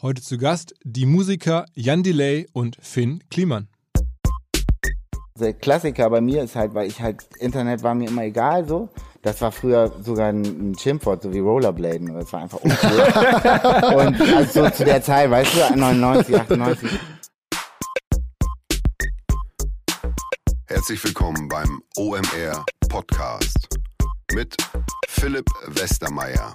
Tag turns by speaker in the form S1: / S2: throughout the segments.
S1: Heute zu Gast die Musiker Jan Delay und Finn Kliman.
S2: Der Klassiker bei mir ist halt, weil ich halt, Internet war mir immer egal so. Das war früher sogar ein, Schimpfwort, so wie Rollerbladen. Das war einfach uncool. und also so zu der Zeit, weißt du, 99, 98.
S3: Herzlich willkommen beim OMR Podcast mit Philipp Westermeier.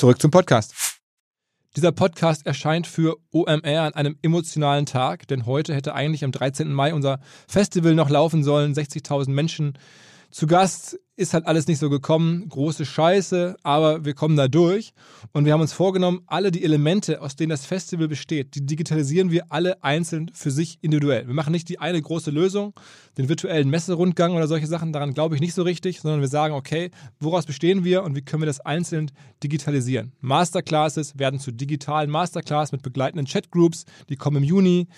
S1: Zurück zum Podcast. Dieser Podcast erscheint für OMR an einem emotionalen Tag, denn heute hätte eigentlich am 13. Mai unser Festival noch laufen sollen. 60.000 Menschen zu Gast ist halt alles nicht so gekommen. Große Scheiße, aber wir kommen da durch. Und wir haben uns vorgenommen, alle die Elemente, aus denen das Festival besteht, die digitalisieren wir alle einzeln für sich individuell. Wir machen nicht die eine große Lösung, den virtuellen Messerundgang oder solche Sachen, daran glaube ich nicht so richtig, sondern wir sagen, okay, woraus bestehen wir und wie können wir das einzeln digitalisieren? Masterclasses werden zu digitalen Masterclass mit begleitenden Chatgroups, die kommen im Juni.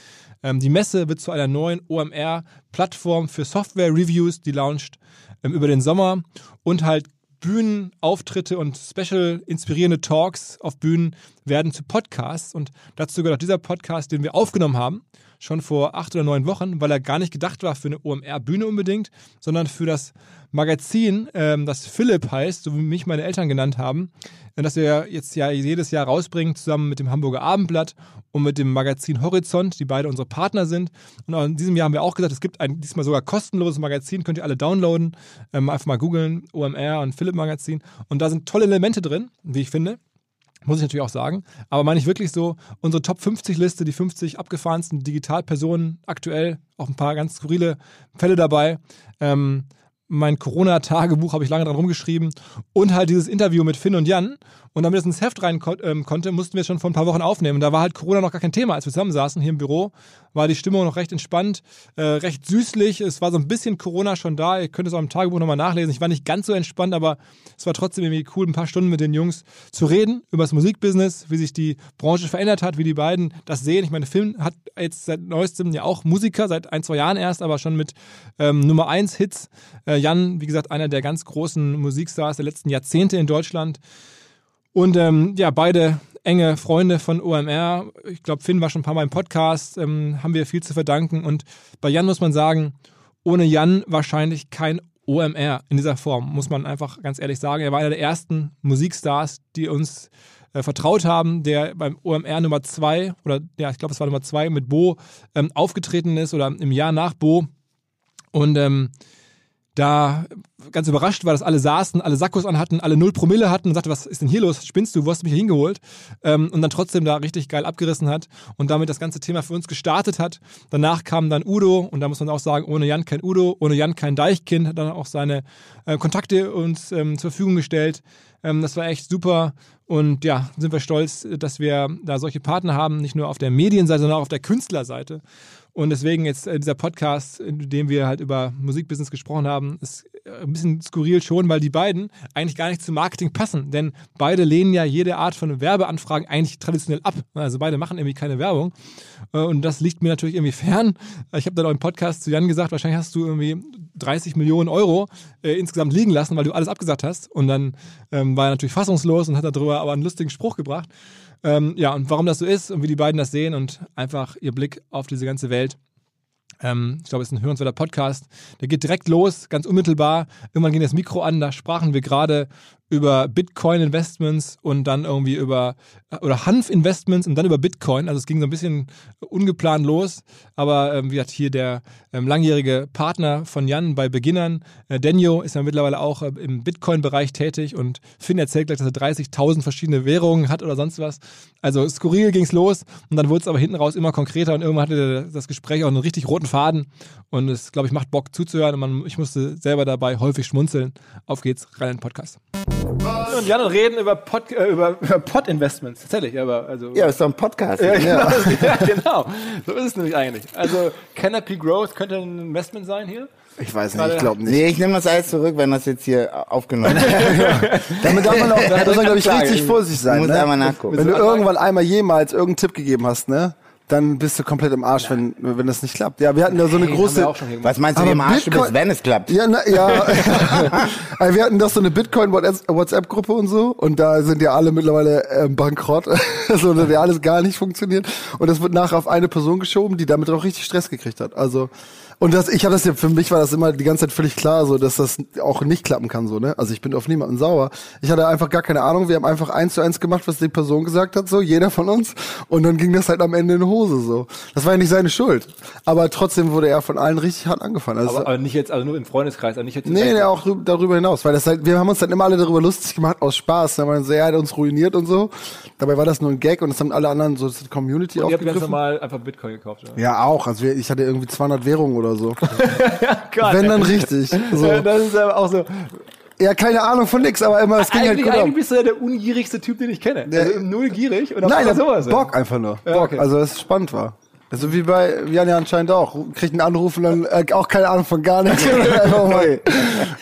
S1: Ähm, die Messe wird zu einer neuen OMR-Plattform für Software-Reviews, die launcht über den Sommer und halt Bühnenauftritte und special inspirierende Talks auf Bühnen werden zu Podcasts und dazu gehört auch dieser Podcast, den wir aufgenommen haben, schon vor acht oder neun Wochen, weil er gar nicht gedacht war für eine OMR-Bühne unbedingt, sondern für das Magazin, ähm, das Philipp heißt, so wie mich meine Eltern genannt haben, äh, das wir jetzt ja jedes Jahr rausbringen, zusammen mit dem Hamburger Abendblatt und mit dem Magazin Horizont, die beide unsere Partner sind. Und in diesem Jahr haben wir auch gesagt, es gibt ein diesmal sogar kostenloses Magazin, könnt ihr alle downloaden. Ähm, einfach mal googeln, OMR und Philipp Magazin. Und da sind tolle Elemente drin, wie ich finde. Muss ich natürlich auch sagen. Aber meine ich wirklich so, unsere Top 50 Liste, die 50 abgefahrensten Digitalpersonen aktuell, auch ein paar ganz skurrile Fälle dabei. Ähm, mein Corona-Tagebuch habe ich lange dran rumgeschrieben und halt dieses Interview mit Finn und Jan. Und damit es ins Heft rein ähm, konnte, mussten wir schon vor ein paar Wochen aufnehmen. Da war halt Corona noch gar kein Thema. Als wir zusammen saßen hier im Büro, war die Stimmung noch recht entspannt, äh, recht süßlich. Es war so ein bisschen Corona schon da. Ihr könnt es auch im Tagebuch nochmal nachlesen. Ich war nicht ganz so entspannt, aber es war trotzdem irgendwie cool, ein paar Stunden mit den Jungs zu reden über das Musikbusiness, wie sich die Branche verändert hat, wie die beiden das sehen. Ich meine, Film hat jetzt seit neuestem ja auch Musiker, seit ein, zwei Jahren erst, aber schon mit ähm, Nummer 1 Hits. Äh, Jan, wie gesagt, einer der ganz großen Musikstars der letzten Jahrzehnte in Deutschland. Und ähm, ja, beide enge Freunde von OMR. Ich glaube, Finn war schon ein paar Mal im Podcast, ähm, haben wir viel zu verdanken. Und bei Jan muss man sagen, ohne Jan wahrscheinlich kein OMR in dieser Form, muss man einfach ganz ehrlich sagen. Er war einer der ersten Musikstars, die uns äh, vertraut haben, der beim OMR Nummer 2 oder ja, ich glaube, es war Nummer 2 mit Bo ähm, aufgetreten ist oder im Jahr nach Bo. Und ähm, da ganz überrascht war, dass alle saßen, alle Sakkos anhatten, alle null Promille hatten und sagte, was ist denn hier los? Spinnst du? Wo hast du mich hier hingeholt? Ähm, und dann trotzdem da richtig geil abgerissen hat und damit das ganze Thema für uns gestartet hat. Danach kam dann Udo und da muss man auch sagen, ohne Jan kein Udo, ohne Jan kein Deichkind, hat dann auch seine äh, Kontakte uns ähm, zur Verfügung gestellt. Ähm, das war echt super und ja, sind wir stolz, dass wir da solche Partner haben, nicht nur auf der Medienseite, sondern auch auf der Künstlerseite. Und deswegen jetzt äh, dieser Podcast, in dem wir halt über Musikbusiness gesprochen haben, ist äh, ein bisschen skurril schon, weil die beiden eigentlich gar nicht zum Marketing passen. Denn beide lehnen ja jede Art von Werbeanfragen eigentlich traditionell ab. Also beide machen irgendwie keine Werbung. Äh, Und das liegt mir natürlich irgendwie fern. Ich habe dann auch im Podcast zu Jan gesagt, wahrscheinlich hast du irgendwie 30 Millionen Euro äh, insgesamt liegen lassen, weil du alles abgesagt hast. Und dann ähm, war er natürlich fassungslos und hat darüber aber einen lustigen Spruch gebracht. Ähm, ja, und warum das so ist und wie die beiden das sehen und einfach ihr Blick auf diese ganze Welt. Ähm, ich glaube, es ist ein hörenswerter Podcast. Der geht direkt los, ganz unmittelbar. Irgendwann ging das Mikro an, da sprachen wir gerade über Bitcoin-Investments und dann irgendwie über oder Hanf-Investments und dann über Bitcoin. Also es ging so ein bisschen ungeplant los. Aber ähm, wie hat hier der ähm, langjährige Partner von Jan bei Beginnern, äh, Denio, ist ja mittlerweile auch äh, im Bitcoin-Bereich tätig und Finn erzählt gleich, dass er 30.000 verschiedene Währungen hat oder sonst was. Also skurril ging es los und dann wurde es aber hinten raus immer konkreter und irgendwann hatte das Gespräch auch einen richtig roten Faden und es, glaube ich, macht Bock zuzuhören und man, ich musste selber dabei häufig schmunzeln. Auf geht's, rein in den Podcast. Und Jan und reden über Pod, äh, über, über Pod-Investments. Tatsächlich, aber also.
S2: Ja, ist doch ein Podcast.
S1: Ja, genau, ja, genau. So ist es nämlich eigentlich. Also Canopy Growth könnte ein Investment sein hier.
S4: Ich weiß nicht, ich glaube nicht.
S2: Nee, ich nehme das alles zurück, wenn das jetzt hier aufgenommen wird.
S4: Damit darf man auch, da muss man, glaube ich, richtig vorsichtig sein.
S2: musst
S4: Ne?
S2: einmal nachgucken.
S4: Wenn du irgendwann einmal jemals irgendeinen Tipp gegeben hast, ne? Dann bist du komplett im Arsch, wenn, wenn das nicht klappt. Ja, wir hatten da so eine
S1: Hey,
S4: große.
S2: Was meinst du, wie im Arsch du
S4: Bitcoin-
S2: bist, wenn es klappt?
S4: Ja, na, ja. Also wir hatten doch so eine Bitcoin-WhatsApp-Gruppe und so. Und da sind ja alle mittlerweile ähm, bankrott. also das hat ja alles gar nicht funktioniert. Und das wird nachher auf eine Person geschoben, die damit auch richtig Stress gekriegt hat. Also und das, ich habe das ja, für mich war das immer die ganze Zeit völlig klar, so dass das auch nicht klappen kann, so, ne? Also ich bin auf niemanden sauer. Ich hatte einfach gar keine Ahnung, wir haben einfach eins zu eins gemacht, was die Person gesagt hat, so, jeder von uns. Und dann ging das halt am Ende in die Hose, so. Das war ja nicht seine Schuld. Aber trotzdem wurde er von allen richtig hart angefangen. Also,
S1: Aber, aber nicht jetzt, also nur im Freundeskreis, also nicht jetzt.
S4: Nee, nee, auch rü- darüber hinaus, weil das halt, wir haben uns dann immer alle darüber lustig gemacht aus Spaß, da man so, er hat uns ruiniert und so. Dabei war das nur ein Gag und das haben alle anderen so das Community
S1: Und ihr habt ganz normal einfach Bitcoin gekauft, oder?
S4: Ja, auch, also wir- ich hatte irgendwie 200 Währungen oder so.
S1: Gott,
S4: Wenn dann richtig. So.
S1: Ja, das ist aber auch so.
S4: Ja, keine Ahnung von nix, aber immer, es ging halt gut
S1: eigentlich
S4: ab.
S1: bist du ja der ungierigste Typ, den ich kenne.
S4: Ja.
S1: Also null gierig und
S4: Nein,
S1: sowas.
S4: Bock einfach nur.
S1: Ja,
S4: Bock,
S1: okay.
S4: also es spannend war. Also wie bei Jan ja anscheinend auch. Kriegt einen Anruf und dann äh, auch keine Ahnung von gar nichts. Einfach mal.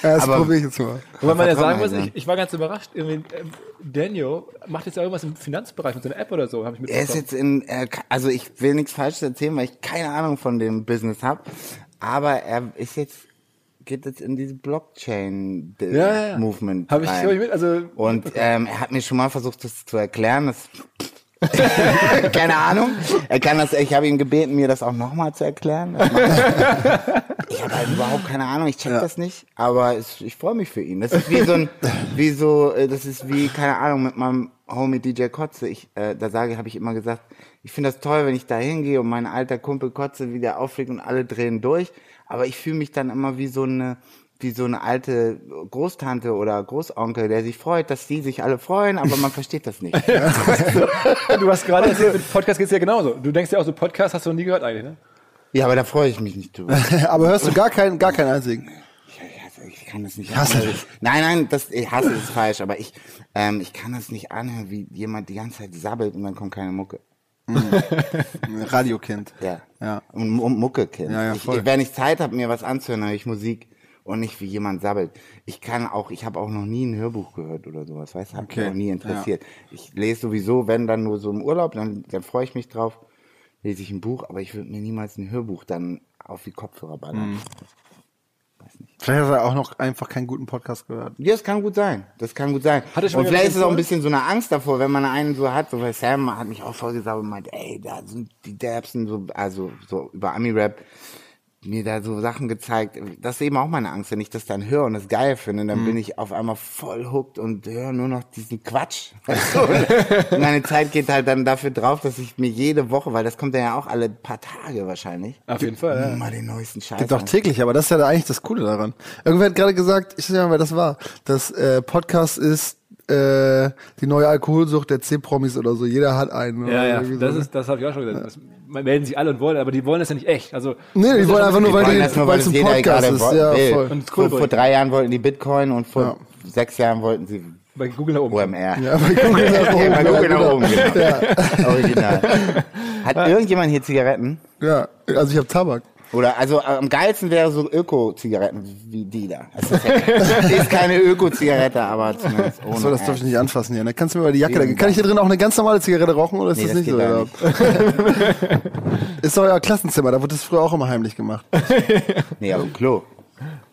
S4: Ja, das probiere ich jetzt mal.
S1: Wobei man ja sagen muss, ich, ich war ganz überrascht. Irgendwie, ähm, Daniel macht jetzt ja irgendwas im Finanzbereich mit seiner App oder so, habe ich
S2: Er ist
S1: mitbekommen.
S2: jetzt in, er, also ich will nichts Falsches erzählen, weil ich keine Ahnung von dem Business habe. Aber er ist jetzt, geht jetzt in diese Blockchain-Movement.
S1: Habe ich, hab ich mit, also
S2: Und ähm, er hat mir schon mal versucht, das zu erklären. Das Keine Ahnung. Er kann das, ich habe ihn gebeten, mir das auch nochmal zu erklären. Er. ich habe halt überhaupt keine Ahnung, ich check das nicht, aber es, ich freue mich für ihn. Das ist wie so ein, wie so, äh, das ist wie, keine Ahnung, mit meinem Homie DJ Kotze. Ich, äh, da sage, habe ich immer gesagt, ich finde das toll, wenn ich da hingehe und mein alter Kumpel Kotze wieder auflegt und alle drehen durch. Aber ich fühle mich dann immer wie so eine, wie so eine alte Großtante oder Großonkel, der sich freut, dass die sich alle freuen, aber man versteht das nicht.
S1: du hast gerade erzählt, mit Podcast geht's ja genauso. Du denkst ja auch so, Podcast hast du noch nie gehört eigentlich, ne?
S2: Ja, aber da freue ich mich nicht drüber.
S4: Aber hörst du gar keinen, gar keinen einzigen?
S2: Ich, hasse- ich kann das nicht
S4: Hasse
S2: anhören. Nein, nein, das, ich hasse ist falsch, aber ich, ähm, ich kann das nicht anhören, wie jemand die ganze Zeit sabbelt und dann kommt keine Mucke.
S4: Radiokind.
S2: Ja.
S4: Ja.
S2: Und, und Mucke kennt.
S4: Ja, ja,
S2: ich,
S4: voll.
S2: wenn ich Zeit habe, mir was anzuhören, höre ich Musik und nicht wie jemand sabbelt. Ich kann auch, ich habe auch noch nie ein Hörbuch gehört oder sowas, weißt du, hat
S4: Okay.
S2: mich auch nie interessiert. Ich lese sowieso, wenn dann nur so im Urlaub, dann, dann freue ich mich drauf, lese ich ein Buch, aber ich würde mir niemals ein Hörbuch dann auf die Kopfhörer ballern.
S4: Mhm. Vielleicht hat er auch noch einfach keinen guten Podcast gehört.
S2: Ja, das kann gut sein. Das kann gut sein.
S1: Hat er schon
S2: und vielleicht ist es auch ein bisschen so eine Angst davor, wenn man einen so hat, so weil Sam hat mich auch vorgesagt und meint, ey, da sind die Derbsen so, also so über Ami-Rap, mir da so Sachen gezeigt. Das ist eben auch meine Angst, wenn ich das dann höre und das geil finde,
S1: Mhm.
S2: dann bin ich auf einmal voll hooked und höre nur noch diesen Quatsch. Und meine Zeit geht halt dann dafür drauf, dass ich mir jede Woche, weil das kommt dann ja auch alle paar Tage wahrscheinlich,
S1: Auf jeden Fall, ja.
S2: mal den neuesten Scheiß.
S4: Gibt auch täglich, aber das ist ja eigentlich das Coole daran. Irgendwer hat gerade gesagt, ich weiß nicht mehr, wer das war, dass äh, Podcast ist äh, die neue Alkoholsucht der C-Promis oder so. Jeder hat einen.
S1: Ja, ja, das
S4: so.
S1: ist, das habe ich auch schon gesagt. Das melden sich alle und wollen, aber die wollen das ja nicht echt. Also,
S4: Nee, die wollen einfach nur, weil die-
S2: nur,
S4: weil es ein
S2: jeder
S4: Podcast
S2: gerade
S4: ist. Ja,
S2: will.
S4: voll.
S1: Und
S2: vor,
S1: cool
S2: vor
S1: wollen.
S2: drei Jahren wollten die Bitcoin und vor
S4: Ja.
S2: sechs Jahren wollten sie
S1: Bei Google nach oben.
S2: OMR.
S4: Ja, bei Google nach oben.
S2: Ja, bei Google nach
S4: genau.
S2: oben, genau. Original. Hat irgendjemand hier Zigaretten?
S4: Ja, also ich habe Tabak.
S2: Oder also am geilsten wäre so Öko-Zigaretten wie die da. Das ist, ja, ist keine Öko-Zigarette, aber zumindest ohne.
S4: So, das darf ich nicht anfassen hier. Ne? Kannst du mir mal die Jacke da Kann ich hier drin auch eine ganz normale Zigarette rauchen oder ist
S2: Nee,
S4: das
S2: das
S4: nicht so?
S2: da
S4: Oder? ist doch euer Klassenzimmer, da wurde das früher auch immer heimlich gemacht.
S2: Nee, auf dem Klo.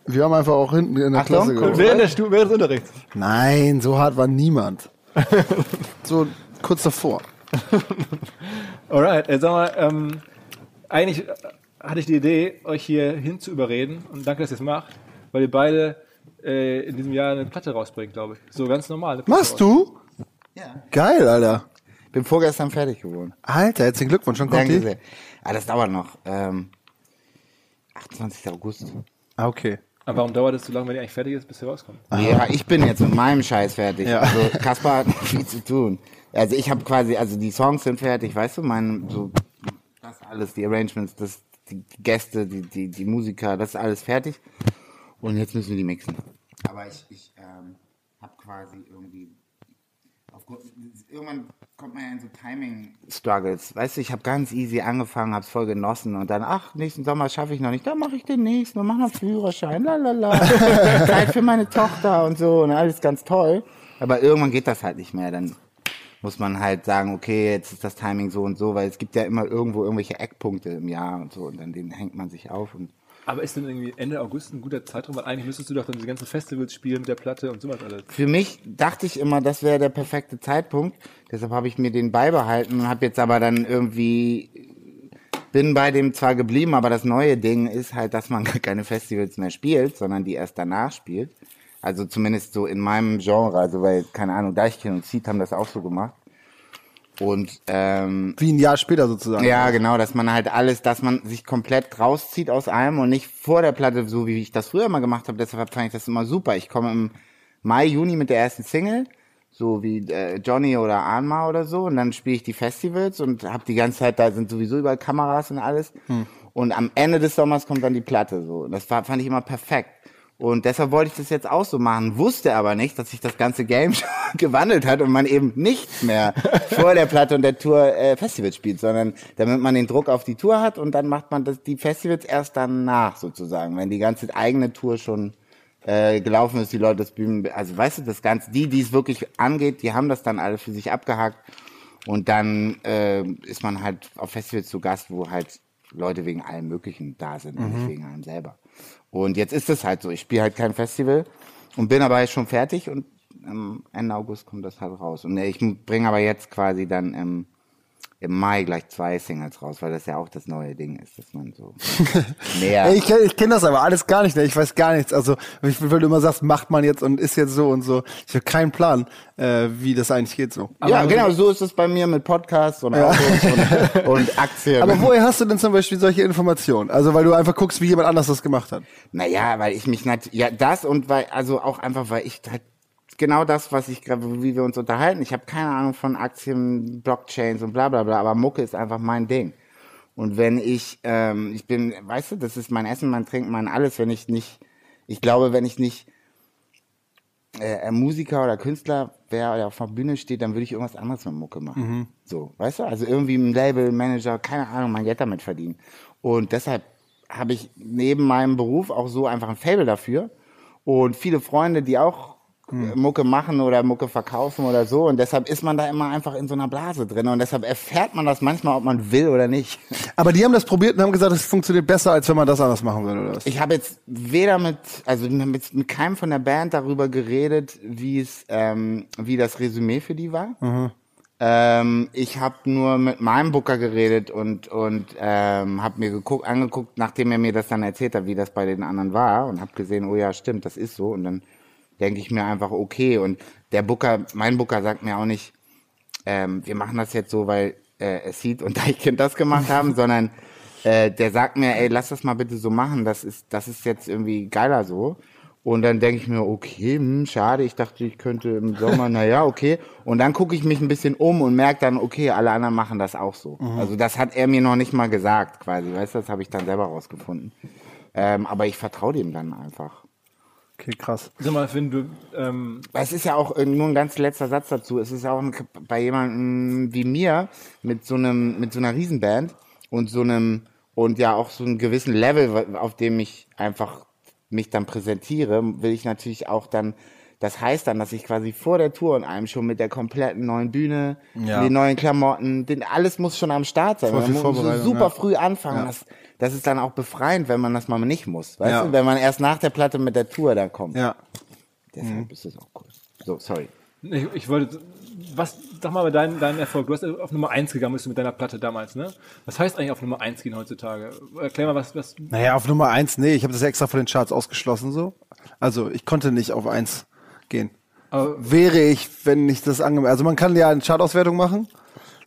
S4: Wir haben einfach auch hinten in der
S2: Achtung,
S4: Klasse geraucht.
S1: Während, der Stu während des Unterrichts.
S4: Nein, so hart war niemand. So kurz davor.
S1: Alright, äh, sag mal, ähm, eigentlich hatte ich die Idee, euch hier hin zu überreden und danke, dass ihr es macht, weil ihr beide äh, in diesem Jahr eine Platte rausbringt, glaube ich. So ganz normal.
S4: Machst du?
S2: Ja.
S4: Geil, Alter.
S2: Bin vorgestern fertig geworden.
S4: Alter, herzlichen Glückwunsch. Schon kommt
S2: Danke
S4: die?
S2: sehr. Ah, das dauert noch. Ähm, 28. August.
S4: Ah, okay.
S1: Aber warum dauert es so lange, wenn die eigentlich fertig ist, bis sie rauskommt?
S2: Ja, ich bin jetzt mit meinem Scheiß fertig.
S4: Ja.
S2: Also Kaspar hat noch viel zu tun. Also ich habe quasi, also die Songs sind fertig, weißt du, mein so das alles, die Arrangements, das die Gäste, die die die Musiker, das ist alles fertig. Und jetzt müssen wir die mixen. Aber ich ich ähm, habe quasi irgendwie aufgrund irgendwann kommt man ja in so Timing Struggles. Weißt du, ich habe ganz easy angefangen, hab's voll genossen und dann ach, nächsten Sommer schaffe ich noch nicht, dann mache ich den nächsten und mache noch Führerschein, lalala. Zeit für meine Tochter und so und alles ganz toll. Aber irgendwann geht das halt nicht mehr, dann muss man halt sagen, okay, jetzt ist das Timing so und so, weil es gibt ja immer irgendwo irgendwelche Eckpunkte im Jahr und so und dann den hängt man sich auf und
S1: Aber ist denn irgendwie Ende August ein guter Zeitraum? Weil eigentlich müsstest du doch dann diese ganzen Festivals spielen mit der Platte und sowas alles.
S2: für mich dachte ich immer, das wäre der perfekte Zeitpunkt. Deshalb habe ich mir den beibehalten und habe jetzt aber dann irgendwie bin bei dem zwar geblieben, aber das neue Ding ist halt, dass man gar keine Festivals mehr spielt, sondern die erst danach spielt. Also zumindest so in meinem Genre, also weil keine Ahnung, Deichkind und Seed haben das auch so gemacht. Und ähm,
S4: Wie ein Jahr später sozusagen.
S2: ja, genau, dass man halt alles, dass man sich komplett rauszieht aus allem und nicht vor der Platte, so wie ich das früher mal gemacht habe. Deshalb fand ich das immer super. Ich komme im Mai, Juni mit der ersten Single, so wie äh, Johnny oder Anma oder so, und dann spiele ich die Festivals und habe die ganze Zeit, da sind sowieso überall Kameras und alles. Und am Ende des Sommers kommt dann die Platte. So, das war, fand ich immer perfekt. Und deshalb wollte ich das jetzt auch so machen, wusste aber nicht, dass sich das ganze Game schon gewandelt hat und man eben nicht mehr vor der Platte und der Tour äh, Festivals spielt, sondern damit man den Druck auf die Tour hat und dann macht man das, die Festivals erst danach sozusagen, wenn die ganze eigene Tour schon äh, gelaufen ist, die Leute das Bühnen, also weißt du, das Ganze, die, die es wirklich angeht, die haben das dann alle für sich abgehakt und dann äh, ist man halt auf Festivals zu Gast, wo halt Leute wegen allem Möglichen da sind und nicht wegen einem selber. Und jetzt ist es halt so, ich spiele halt kein Festival und bin aber schon fertig und ähm, Ende August kommt das halt raus. Und ich bringe aber jetzt quasi dann im, im Mai gleich zwei Singles raus, weil das ja auch das neue Ding ist, dass man so mehr...
S4: Ich kenne kenn das aber alles gar nicht, ne? ich weiß gar nichts. Also, ich, weil du immer sagst, macht man jetzt und ist jetzt so und so. Ich habe keinen Plan, äh, wie das eigentlich geht so.
S2: ja, genau, so ist es bei mir mit Podcasts und Autos und, und Aktien.
S4: Aber woher hast du denn zum Beispiel solche Informationen? Also, weil du einfach guckst, wie jemand anders das gemacht hat.
S2: Naja, weil ich mich nat ja das und weil also auch einfach weil ich halt genau das, was ich wie wir uns unterhalten. Ich habe keine Ahnung von Aktien, Blockchains und bla bla bla, aber Mucke ist einfach mein Ding. Und wenn ich, ähm, ich bin, weißt du, das ist mein Essen, mein Trinken, mein alles. Wenn ich nicht, ich glaube, wenn ich nicht äh, Musiker oder Künstler wäre oder auf der Bühne steht, dann würde ich irgendwas anderes mit Mucke machen. So, weißt du? Also irgendwie ein Label, Manager, keine Ahnung, mein Geld damit verdienen. Und deshalb habe ich neben meinem Beruf auch so einfach ein Fable dafür. Und viele Freunde, die auch äh, Mucke machen oder Mucke verkaufen oder so. Und deshalb ist man da immer einfach in so einer Blase drin. Und deshalb erfährt man das manchmal, ob man will oder nicht.
S4: Aber die haben das probiert und haben gesagt, es funktioniert besser, als wenn man das anders machen würde, oder was?
S2: Ich habe jetzt weder mit, also jetzt mit keinem von der Band darüber geredet, wie es, ähm, wie das Resümee für die war. Ähm, ich habe nur mit meinem Booker geredet und und ähm, habe mir geguckt, angeguckt, nachdem er mir das dann erzählt hat, wie das bei den anderen war und habe gesehen, oh ja, stimmt, das ist so und dann denke ich mir einfach okay und der Booker, mein Booker sagt mir auch nicht, ähm, wir machen das jetzt so, weil äh, es sieht und Deichkind das gemacht haben, sondern äh, der sagt mir, ey, lass das mal bitte so machen, das ist, das ist jetzt irgendwie geiler so. Und dann denke ich mir, okay, hm, schade, ich dachte, ich könnte im Sommer, naja, okay. Und dann gucke ich mich ein bisschen um und merke dann, okay, alle anderen machen das auch so. Also das hat er mir noch nicht mal gesagt, quasi, weißt du, das habe ich dann selber rausgefunden. Ähm, aber ich vertraue dem dann einfach.
S4: Okay, krass.
S1: Sag mal, Finn, du, ähm,
S2: Es ist ja auch äh, nur ein ganz letzter Satz dazu. Es ist ja auch ein, bei jemandem wie mir mit so einem mit so einer Riesenband und so einem und ja auch so einem gewissen Level, auf dem ich einfach mich dann präsentiere, will ich natürlich auch dann. Das heißt dann, dass ich quasi vor der Tour und einem schon mit der kompletten neuen Bühne,
S4: Ja.
S2: den neuen Klamotten, den, alles muss schon am Start sein. Man muss so super
S4: ja.
S2: früh anfangen.
S4: Ja.
S2: Das, das ist dann auch befreiend, wenn man das mal nicht muss. Weißt
S4: Ja.
S2: du, wenn man erst nach der Platte mit der Tour dann kommt.
S4: Ja.
S2: Deshalb ist es auch cool. So, sorry.
S1: ich, ich wollte, was, sag mal, deinen dein Erfolg. Du hast auf Nummer 1 gegangen bist du mit deiner Platte damals, ne? Was heißt eigentlich auf Nummer 1 gehen heutzutage? Erklär mal, was, was,
S4: Naja, auf Nummer eins, nee, ich habe das extra von den Charts ausgeschlossen so. Also ich konnte nicht auf eins gehen.
S1: aber,
S4: Wäre ich, wenn ich das angemeldet. Also man kann ja eine Chartauswertung machen.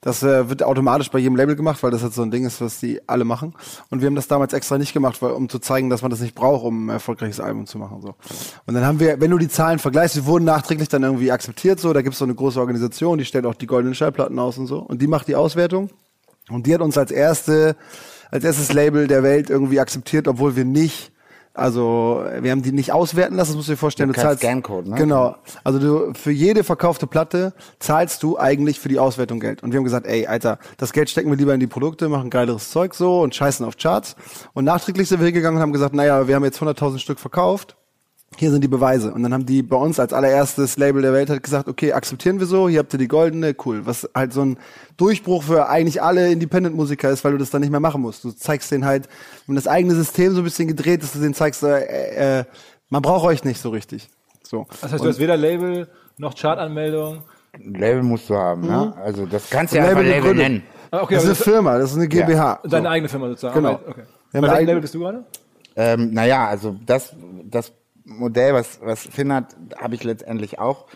S4: Das äh, wird automatisch bei jedem Label gemacht, weil das jetzt so ein Ding ist, was die alle machen. Und wir haben das damals extra nicht gemacht, weil, um zu zeigen, dass man das nicht braucht, um ein erfolgreiches Album zu machen. So. Und dann haben wir, wenn du die Zahlen vergleichst, die wurden nachträglich dann irgendwie akzeptiert. So, da gibt's so eine große Organisation, die stellt auch die goldenen Schallplatten aus und so. Und die macht die Auswertung. Und die hat uns als erste, als erstes Label der Welt irgendwie akzeptiert, obwohl wir nicht, also wir haben die nicht auswerten lassen, das musst du dir vorstellen.
S2: Du
S4: Du, zahlst
S2: Scancode, ne?
S4: Genau. Also du für jede verkaufte Platte zahlst du eigentlich für die Auswertung Geld. Und wir haben gesagt, ey, Alter, das Geld stecken wir lieber in die Produkte, machen geileres Zeug so und scheißen auf Charts. Und nachträglich sind wir hingegangen und haben gesagt, naja, wir haben jetzt 100.000 Stück verkauft hier sind die Beweise. Und dann haben die bei uns als allererstes Label der Welt halt gesagt, okay, akzeptieren wir so, hier habt ihr die goldene, cool. Was halt so ein Durchbruch für eigentlich alle Independent-Musiker ist, weil du das dann nicht mehr machen musst. Du zeigst denen halt, wenn das eigene System so ein bisschen gedreht ist, du denen zeigst, äh, äh, man braucht euch nicht so richtig. So.
S1: das heißt, du hast weder Label noch Chartanmeldung.
S2: Ein Label musst du haben, ne? Also das kannst du ja
S4: Label
S2: Label nennen.
S1: Ah, okay,
S4: das ist eine Firma, das ist eine GmbH.
S1: Deine
S4: so.
S1: eigene Firma sozusagen.
S4: Genau.
S1: Okay.
S4: Wir
S1: Bei welchem Label bist du gerade?
S2: Ähm, naja, also das, das Modell, was, was Finn hat, habe ich letztendlich auch.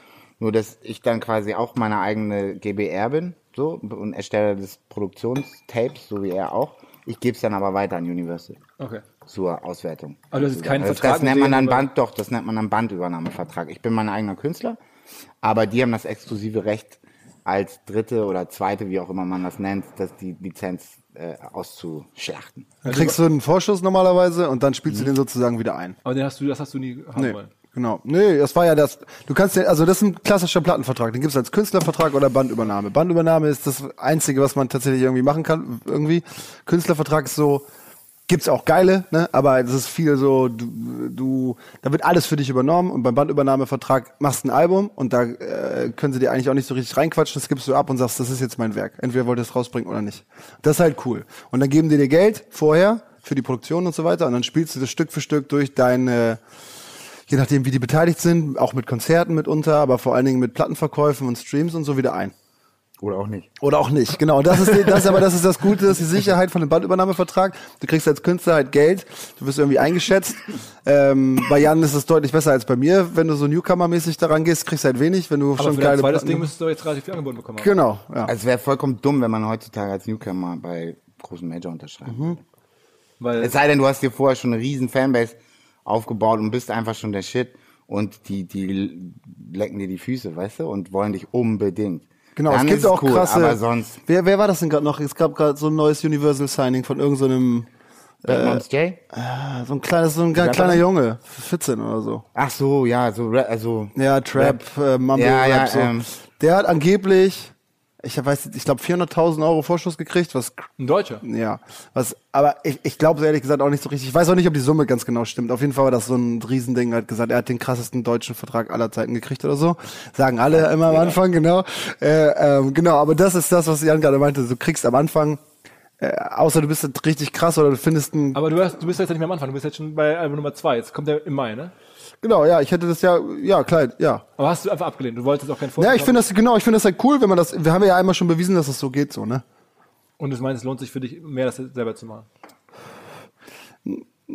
S2: Nur, dass ich dann quasi auch meine eigene GBR bin, so, und erstelle das Produktionstapes, so wie er auch. Ich gebe es dann aber weiter an Universal
S1: Okay.
S2: zur Auswertung.
S1: Aber du hast keinen
S2: Also
S1: Vertrag
S2: Das nennt man dann? Band, doch, das nennt man dann Bandübernahmevertrag. Ich bin mein eigener Künstler, aber die haben das exklusive Recht, als dritte oder zweite, wie auch immer man das nennt, dass die Lizenz äh, auszuschlachten.
S4: Dann kriegst du einen Vorschuss normalerweise und dann spielst du den sozusagen wieder ein.
S1: Aber den hast du, das hast du nie haben
S4: Nee,
S1: wollen.
S4: genau. Nee, das war ja das. Du kannst ja, also das ist ein klassischer Plattenvertrag. Den gibt's als Künstlervertrag oder Bandübernahme. Bandübernahme ist das Einzige, was man tatsächlich irgendwie machen kann. Irgendwie. Künstlervertrag ist so, gibt's auch geile, ne? Aber es ist viel so, du, du, da wird alles für dich übernommen und beim Bandübernahmevertrag machst du ein Album und da äh, können sie dir eigentlich auch nicht so richtig reinquatschen. Das gibst du ab und sagst, das ist jetzt mein Werk. Entweder wollt ihr es rausbringen oder nicht. Das ist halt cool. Und dann geben die dir Geld vorher für die Produktion und so weiter und dann spielst du das Stück für Stück durch deine je nachdem, wie die beteiligt sind, auch mit Konzerten mitunter, aber vor allen Dingen mit Plattenverkäufen und Streams und so wieder ein.
S2: Oder auch nicht.
S4: Oder auch nicht. Genau. Das ist, das aber das ist das Gute, das ist die Sicherheit von dem Bandübernahmevertrag. Du kriegst als Künstler halt Geld, du wirst irgendwie eingeschätzt. Ähm, bei Jan ist es deutlich besser als bei mir. Wenn du so Newcomer-mäßig daran gehst, kriegst du halt wenig, wenn du
S1: Aber
S4: schon geile
S1: zweites
S4: Platten-
S1: Ding müsstest du jetzt relativ viel angeboten bekommen haben.
S4: Genau, ja.
S2: Also es wäre vollkommen dumm, wenn man heutzutage als Newcomer bei großen Major unterschreibt.
S4: Mhm.
S1: Weil,
S2: Es sei denn, du hast dir vorher schon eine riesen Fanbase aufgebaut und bist einfach schon der Shit und die, die lecken dir die Füße, weißt du, und wollen dich unbedingt.
S4: Genau,
S2: Dann
S4: es gibt
S2: ist
S4: auch
S2: cool,
S4: krasse.
S2: Aber sonst,
S4: wer, wer war das denn gerade noch? Es gab gerade so ein neues Universal Signing von irgendeinem
S2: Batman's Jay?
S4: so, so ein kleines, so ein ganz kleiner Junge, 14 oder so.
S2: Ach so, ja, so, also,
S4: Ja, Trap, äh, Mumble
S2: Ja, ja,
S4: Rap, so.
S2: ähm.
S4: Der hat angeblich, ich weiß, nicht, ich glaube 400.000 Euro Vorschuss gekriegt, was
S1: ein Deutscher.
S4: ja, was, aber ich, ich glaube so ehrlich gesagt auch nicht so richtig. Ich weiß auch nicht, ob die Summe ganz genau stimmt. Auf jeden Fall war das so ein Riesending. Er hat gesagt, er hat den krassesten deutschen Vertrag aller Zeiten gekriegt oder so. Sagen alle immer am Anfang, genau. Äh, ähm, genau, aber das ist das, was Jan gerade meinte. Du kriegst am Anfang, äh, außer du bist jetzt richtig krass oder du findest einen,
S1: Aber du, hast, du bist jetzt nicht mehr am Anfang, du bist jetzt schon bei Album Nummer 2. Jetzt kommt der im Mai, ne?
S4: Genau, ja, ich hätte das ja, ja, klar, ja.
S1: Aber hast du einfach abgelehnt. Du wolltest auch keinen Vorschuss
S4: Ja, ich finde das, genau, ich finde das halt cool, wenn man das, wir haben ja einmal schon bewiesen, dass es so geht, so, ne?
S1: Und du meinst, es lohnt sich für dich mehr, das selber zu machen.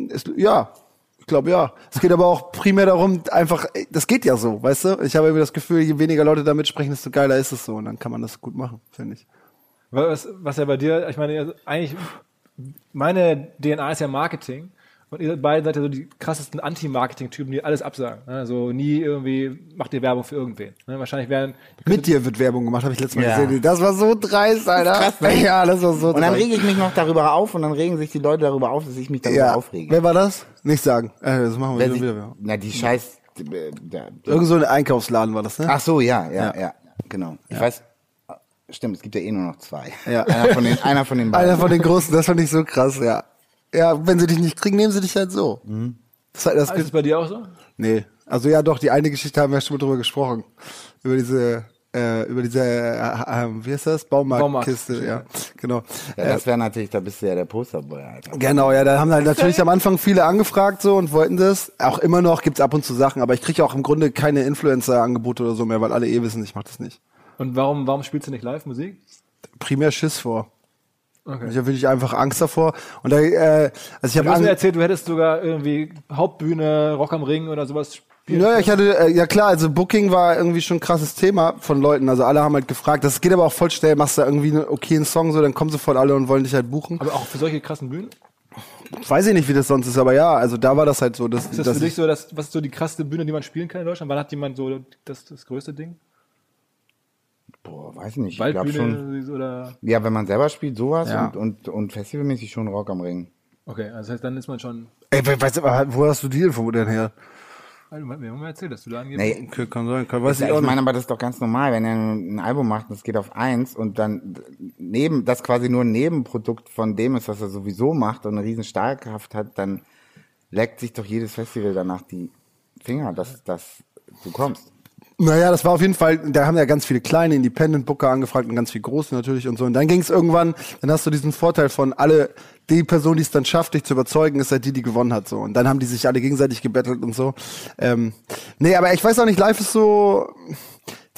S4: Es, ja, ich glaube ja. Es geht aber auch primär darum, einfach, das geht ja so, weißt du? Ich habe irgendwie das Gefühl, je weniger Leute da mitsprechen, desto geiler ist es so. Und dann kann man das gut machen, finde ich.
S1: Was, was ja bei dir, ich meine, also eigentlich, meine DNA ist ja Marketing. Und ihr beide seid ja so die krassesten Anti-Marketing-Typen, die alles absagen. Also nie irgendwie macht ihr Werbung für irgendwen. Ne? Wahrscheinlich werden.
S4: Mit dir wird Werbung gemacht, habe ich letztes Mal
S2: Ja.
S4: gesehen. Das war so dreist, Alter.
S2: krass, ne?
S4: Ja, das war so
S2: und dann
S4: dreist.
S2: rege ich mich noch darüber auf und dann regen sich die Leute darüber auf, dass ich mich darüber
S4: ja.
S2: aufrege.
S4: Wer war das? Nicht sagen. Äh, das machen wir
S2: Wer
S4: wieder.
S2: sich,
S4: wieder.
S2: na, die scheiß
S4: Irgend so ein Einkaufsladen war das, ne?
S2: Ach so, ja, ja,
S4: Ja.
S2: ja, genau. Ich weiß, stimmt, es gibt ja eh nur noch zwei.
S4: Ja.
S2: Einer von den, einer von den beiden.
S4: Einer von den Großen, das fand ich so krass, ja. Ja, wenn sie dich nicht kriegen, nehmen sie dich halt so. Das, das,
S1: Ist es bei dir auch so?
S4: nee. Also ja, doch, die eine Geschichte haben wir schon mal drüber gesprochen. Über diese, äh, über diese, äh, äh, wie heißt das? Baumarktkiste,
S1: Baumarkt.
S4: ja. Genau.
S2: ja, das wäre natürlich, da bist du ja der Posterboy, Alter.
S4: Genau, ja, da haben halt natürlich am Anfang viele angefragt so und wollten das. Auch immer noch gibt's ab und zu Sachen, aber ich kriege auch im Grunde keine Influencer-Angebote oder so mehr, weil alle eh wissen, ich mache das nicht.
S1: Und warum, warum spielst du nicht live Musik?
S4: Primär Schiss vor.
S1: Okay.
S4: Ich habe wirklich einfach Angst davor. Und da, äh, also ich
S1: Du
S4: habe
S1: hast mir erzählt, du hättest sogar irgendwie Hauptbühne, Rock am Ring oder sowas spielen.
S4: ja, ich hatte, äh, ja klar, also Booking war irgendwie schon ein krasses Thema von Leuten. Also alle haben halt gefragt. Das geht aber auch voll schnell. Machst du irgendwie einen okayen Song so, dann kommen sofort alle und wollen dich halt buchen.
S1: Aber auch für solche krassen Bühnen?
S4: Weiß ich nicht, wie das sonst ist, aber ja, also da war das halt so. Dass,
S1: Ist das
S4: dass
S1: für dich
S4: ich,
S1: so, das, was ist so die krasseste Bühne, die man spielen kann in Deutschland? Wann hat jemand so das, das größte Ding?
S2: Boah, weiß nicht. Ich glaube schon.
S1: Waldbühne oder?
S2: Ja, wenn man selber spielt, sowas
S4: Ja.
S2: und, und, und festivalmäßig schon Rock am Ring.
S1: Okay, also das heißt, dann ist man schon.
S4: ey, we- weißt du, wo hast du die Info denn her?
S1: Du mir haben mal erzählt, dass du da angeblich.
S2: Nee,
S4: Okay, kann sein, kann, weiß ich auch
S2: ich meine, aber das ist doch ganz normal, wenn er ein Album macht und es geht auf eins und dann neben, das quasi nur ein Nebenprodukt von dem ist, was er sowieso macht und eine riesen Stahlkraft hat, dann leckt sich doch jedes Festival danach die Finger, dass, dass du kommst.
S4: Naja, das war auf jeden Fall, da haben ja ganz viele kleine Independent-Booker angefragt und ganz viele große natürlich und so. Und dann ging es irgendwann, dann hast du diesen Vorteil von alle, die Person, die es dann schafft, dich zu überzeugen, ist halt die, die gewonnen hat. so. Und dann haben die sich alle gegenseitig gebettelt und so. Ähm, nee, aber ich weiß auch nicht, live ist so,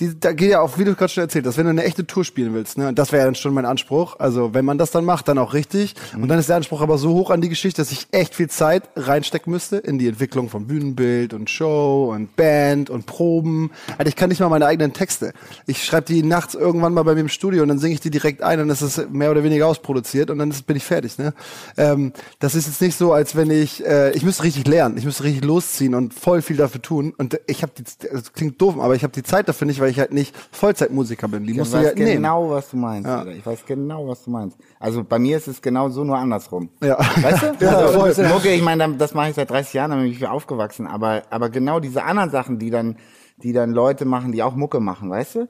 S4: die, da geht ja auch, wie du gerade schon erzählt hast, wenn du eine echte Tour spielen willst, ne, das wäre ja dann schon mein Anspruch. Also wenn man das dann macht, dann auch richtig. Und dann ist der Anspruch aber so hoch an die Geschichte, dass ich echt viel Zeit reinstecken müsste in die Entwicklung von Bühnenbild und Show und Band und Proben. Also ich kann nicht mal meine eigenen Texte. Ich schreibe die nachts irgendwann mal bei mir im Studio und dann singe ich die direkt ein und es ist mehr oder weniger ausproduziert und dann ist, bin ich fertig. Ne? Ähm, das ist jetzt nicht so, als wenn ich, äh, ich müsste richtig lernen, ich müsste richtig losziehen und voll viel dafür tun. Und ich habe die, das klingt doof, aber ich habe die Zeit dafür nicht, weil ich halt nicht Vollzeitmusiker bin. Die musst du
S2: weiß
S4: ja nehmen.
S2: genau, was du meinst.
S4: Ja.
S2: Ich weiß genau, was du meinst. Also bei mir ist es genau so, nur andersrum.
S4: Ja.
S2: Weißt du?
S4: Ja,
S2: also,
S4: voll.
S2: Mucke, ich meine, das mache ich seit 30 Jahren, da bin ich aufgewachsen. Aber, aber genau diese anderen Sachen, die dann, die dann Leute machen, die auch Mucke machen, weißt du?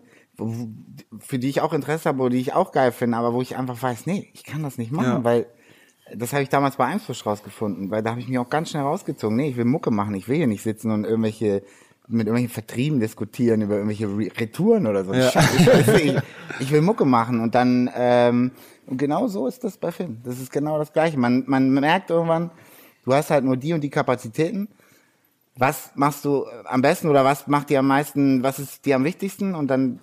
S2: Für die ich auch Interesse habe, die ich auch geil finde, aber wo ich einfach weiß, nee, ich kann das nicht machen,
S4: Ja.
S2: weil das habe ich damals bei Einfluss rausgefunden, weil da habe ich mich auch ganz schnell rausgezogen. Nee, ich will Mucke machen, ich will hier nicht sitzen und irgendwelche mit irgendwelchen Vertrieben diskutieren über irgendwelche Re Retouren oder so.
S4: Ja.
S2: Scheiße, ich, ich will Mucke machen und dann ähm, und genau so ist das bei Film. Das ist genau das Gleiche. Man man merkt irgendwann, du hast halt nur die und die Kapazitäten. Was machst du am besten oder was macht dir am meisten? Was ist dir am wichtigsten? Und dann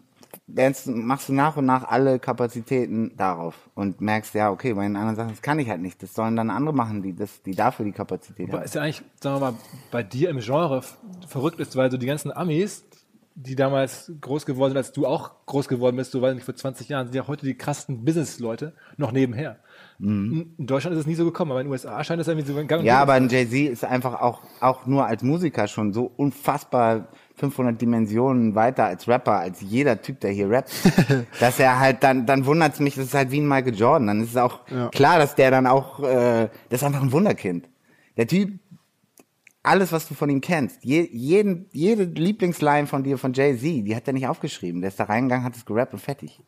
S2: lernst, machst du nach und nach alle Kapazitäten darauf und merkst, ja, okay, bei den anderen Sachen, das kann ich halt nicht. Das sollen dann andere machen, die das, die dafür die Kapazität
S1: Aber
S2: haben.
S1: ist ja eigentlich, sagen wir mal, bei dir im Genre verrückt ist, weil so die ganzen Amis, die damals groß geworden sind, als du auch groß geworden bist, so weiß nicht, vor 20 Jahren, sind ja heute die krassesten Business-Leute noch nebenher. In in Deutschland ist es nie so gekommen, aber in den USA scheint es irgendwie so gang
S2: Ja, aber ein Jay-Z ist einfach auch, auch nur als Musiker schon so unfassbar 500 Dimensionen weiter als Rapper, als jeder Typ, der hier rappt. dass er halt, dann, dann wundert's mich, das ist halt wie ein Michael Jordan. Dann ist es auch klar, dass der dann auch, äh, das ist einfach ein Wunderkind. Der Typ, alles, was du von ihm kennst, je, jeden, jede Lieblingsline von dir, von Jay-Z, die hat er nicht aufgeschrieben. Der ist da reingegangen, hat es gerappt und fertig.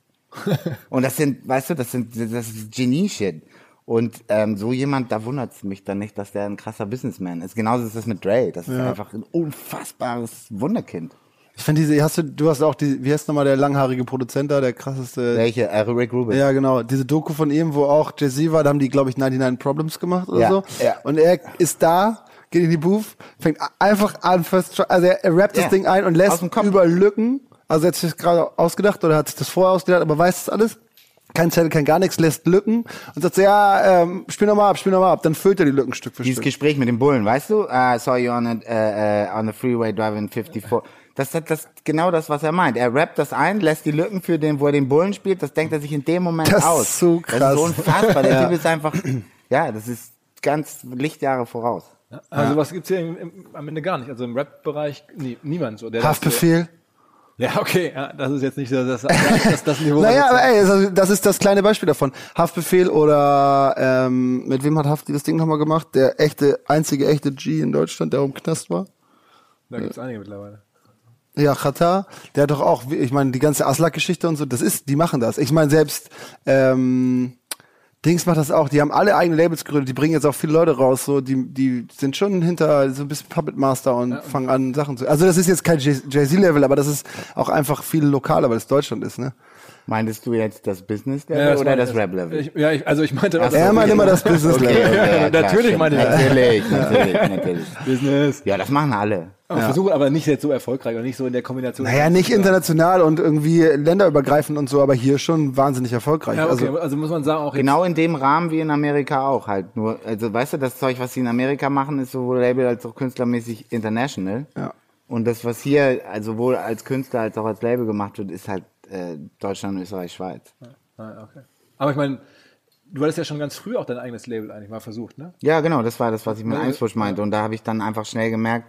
S2: und das sind, weißt du, das sind, das ist Genie-Shit. Und ähm, so jemand, da wundert es mich dann nicht, dass der ein krasser Businessman ist. Genauso ist das mit Dre. Das ist einfach ein unfassbares Wunderkind.
S4: Ich finde diese, hast du, du hast auch die, wie heißt nochmal der langhaarige Produzent da, der krasseste.
S2: Welche? Äh, Rick Rubin.
S4: Ja, genau. Diese Doku von ihm, wo auch Jay-Z war, da haben die, glaube ich, 99 Problems gemacht oder
S2: Ja,
S4: so.
S2: ja.
S4: Und er ist da, geht in die Booth, fängt einfach an, first try, also er, er rappt
S2: Ja.
S4: das Ding ein und lässt über Lücken, also er hat sich das gerade ausgedacht oder hat sich das vorher ausgedacht, aber weiß das alles. Kein Zettel, kein gar nichts, lässt Lücken und sagt so, ja, ähm, spiel noch mal ab, spiel noch mal ab. Dann füllt er die Lücken Stück für
S2: Dieses
S4: Stück.
S2: Gespräch mit dem Bullen, weißt du? Uh, I saw you on, a, uh, on the freeway driving 54. Das ist das, genau das, was er meint. Er rappt das ein, lässt die Lücken für den, wo er den Bullen spielt, das denkt er sich in dem Moment
S4: Das ist
S2: aus.
S4: so
S2: Das
S4: krass.
S2: ist so unfassbar. Der
S4: Ja.
S2: Typ ist einfach, ja, das ist ganz Lichtjahre voraus.
S1: Also was gibt's hier im, im, am Ende gar nicht. Also im Rap-Bereich nie, niemand so. Der das
S4: Haftbefehl.
S1: So, ja, okay, ja, das ist jetzt nicht so das, das, das, das Niveau.
S4: Naja, aber ey, das- ist das kleine Beispiel davon. Haftbefehl oder ähm, mit wem hat Hafti das Ding nochmal gemacht? Der echte, einzige echte G in Deutschland, der im Knast war?
S1: Da gibt's einige mittlerweile.
S4: Ja, Chata, der hat doch auch, ich meine, die ganze Aslak-Geschichte und so, das ist, die machen das. Ich meine, selbst ähm, Dings macht das auch, die haben alle eigene Labels gegründet, die bringen jetzt auch viele Leute raus, so, die, die sind schon hinter so ein bisschen Puppet Master und fangen an, Sachen zu. Also das ist jetzt kein Jay- Jay-Z-Level, aber das ist auch einfach viel lokaler, weil es Deutschland ist, ne?
S2: Meintest du jetzt das Business-Level
S1: Ja,
S2: oder
S1: meine
S2: das
S1: ich-
S2: Rap-Level?
S1: Ich, ja, ich, also ich meinte
S2: so,
S4: Er meint immer das Business-Level.
S2: Okay, okay, ja, klar,
S1: Natürlich meine ich das.
S2: Natürlich, natürlich, natürlich.
S1: Business.
S2: Ja, das machen alle.
S1: Aber versuchen aber nicht jetzt so erfolgreich oder nicht so in der Kombination.
S4: Naja, nicht international und irgendwie länderübergreifend und so, aber hier schon wahnsinnig erfolgreich.
S1: Ja, okay,
S4: also,
S1: also, muss man sagen, auch
S2: Genau in dem Rahmen wie in Amerika auch halt. Nur, also weißt du, das Zeug, was sie in Amerika machen, ist sowohl Label als auch künstlermäßig international.
S4: Ja.
S2: Und das, was hier also sowohl als Künstler als auch als Label gemacht wird, ist halt äh, Deutschland, Österreich, Schweiz.
S1: Ah, okay. Aber ich meine, du hattest ja schon ganz früh auch dein eigenes Label eigentlich mal versucht, ne?
S2: Ja, genau, das war das, was ich mit
S1: Ja,
S2: Eimsbusch meinte. Und da habe ich dann einfach schnell gemerkt,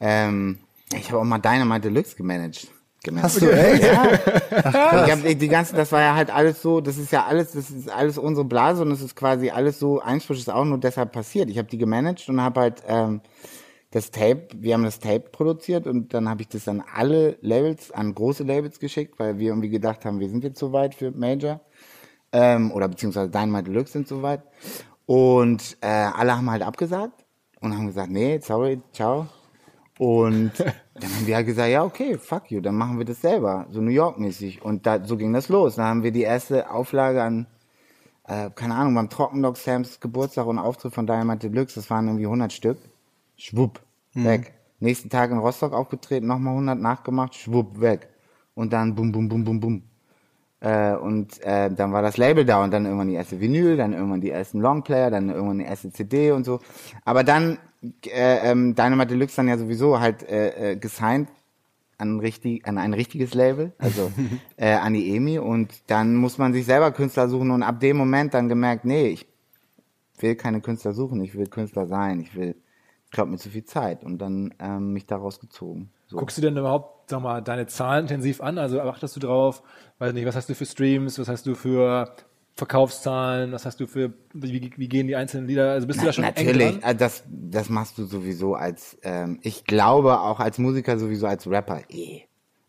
S2: ähm, ich habe auch mal Dynamite Deluxe gemanagt. gemanagt.
S4: Hast du echt?
S2: Ja. ich hab, die ganzen, das war ja halt alles so, das ist ja alles, das ist alles unsere Blase und es ist quasi alles so, Eimsbusch ist auch nur deshalb passiert. Ich habe die gemanagt und habe halt ähm, das Tape, wir haben das Tape produziert und dann habe ich das an alle Labels, an große Labels geschickt, weil wir irgendwie gedacht haben, wir sind jetzt soweit für Major ähm, oder beziehungsweise Dynamite Deluxe sind soweit. Und äh, alle haben halt abgesagt und haben gesagt, nee, sorry, ciao. Und dann haben wir halt gesagt, ja, okay, fuck you, dann machen wir das selber, so New York-mäßig. Und da, so ging das los. Dann haben wir die erste Auflage an, äh, keine Ahnung, beim Trockendog Sams Geburtstag und Auftritt von Dynamite Deluxe, das waren irgendwie 100 Stück. Schwupp, weg. Nächsten Tag in Rostock aufgetreten, nochmal 100 nachgemacht, schwupp, weg. Und dann bum, bum, bum, bum, bum. Äh, und äh, dann war das Label da und dann irgendwann die erste Vinyl, dann irgendwann die ersten Longplayer, dann irgendwann die erste CD und so. Aber dann äh, ähm, Dynamite Deluxe dann ja sowieso halt äh, äh, gesigned an, richtig, an ein richtiges Label, also äh, an die EMI und dann muss man sich selber Künstler suchen und ab dem Moment dann gemerkt, nee, ich will keine Künstler suchen, ich will Künstler sein, ich will, ich glaube mir zu viel Zeit und dann ähm, mich daraus gezogen. So.
S1: Guckst du denn überhaupt, sag mal, deine Zahlen intensiv an? Also achtest du drauf, weiß nicht, was hast du für Streams, was hast du für Verkaufszahlen, was hast du für, wie, wie gehen die einzelnen Lieder? Also bist du da schon
S2: Natürlich, äh, das, das machst du sowieso als, ähm, ich glaube auch als Musiker sowieso als Rapper eh.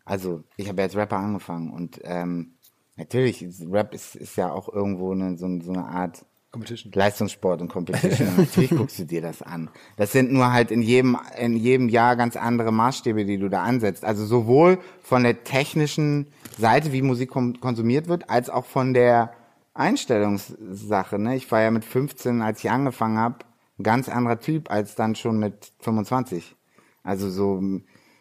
S2: Also ich habe ja als Rapper angefangen und ähm, natürlich, Rap ist, ist ja auch irgendwo eine, so, so eine Art
S1: Competition.
S2: Leistungssport und Competition. Natürlich guckst du dir das an. Das sind nur halt in jedem, in jedem Jahr ganz andere Maßstäbe, die du da ansetzt. Also sowohl von der technischen Seite, wie Musik konsumiert wird, als auch von der Einstellungssache. Ne? Ich war ja mit 15, als ich angefangen habe, ein ganz anderer Typ als dann schon mit 25. Also so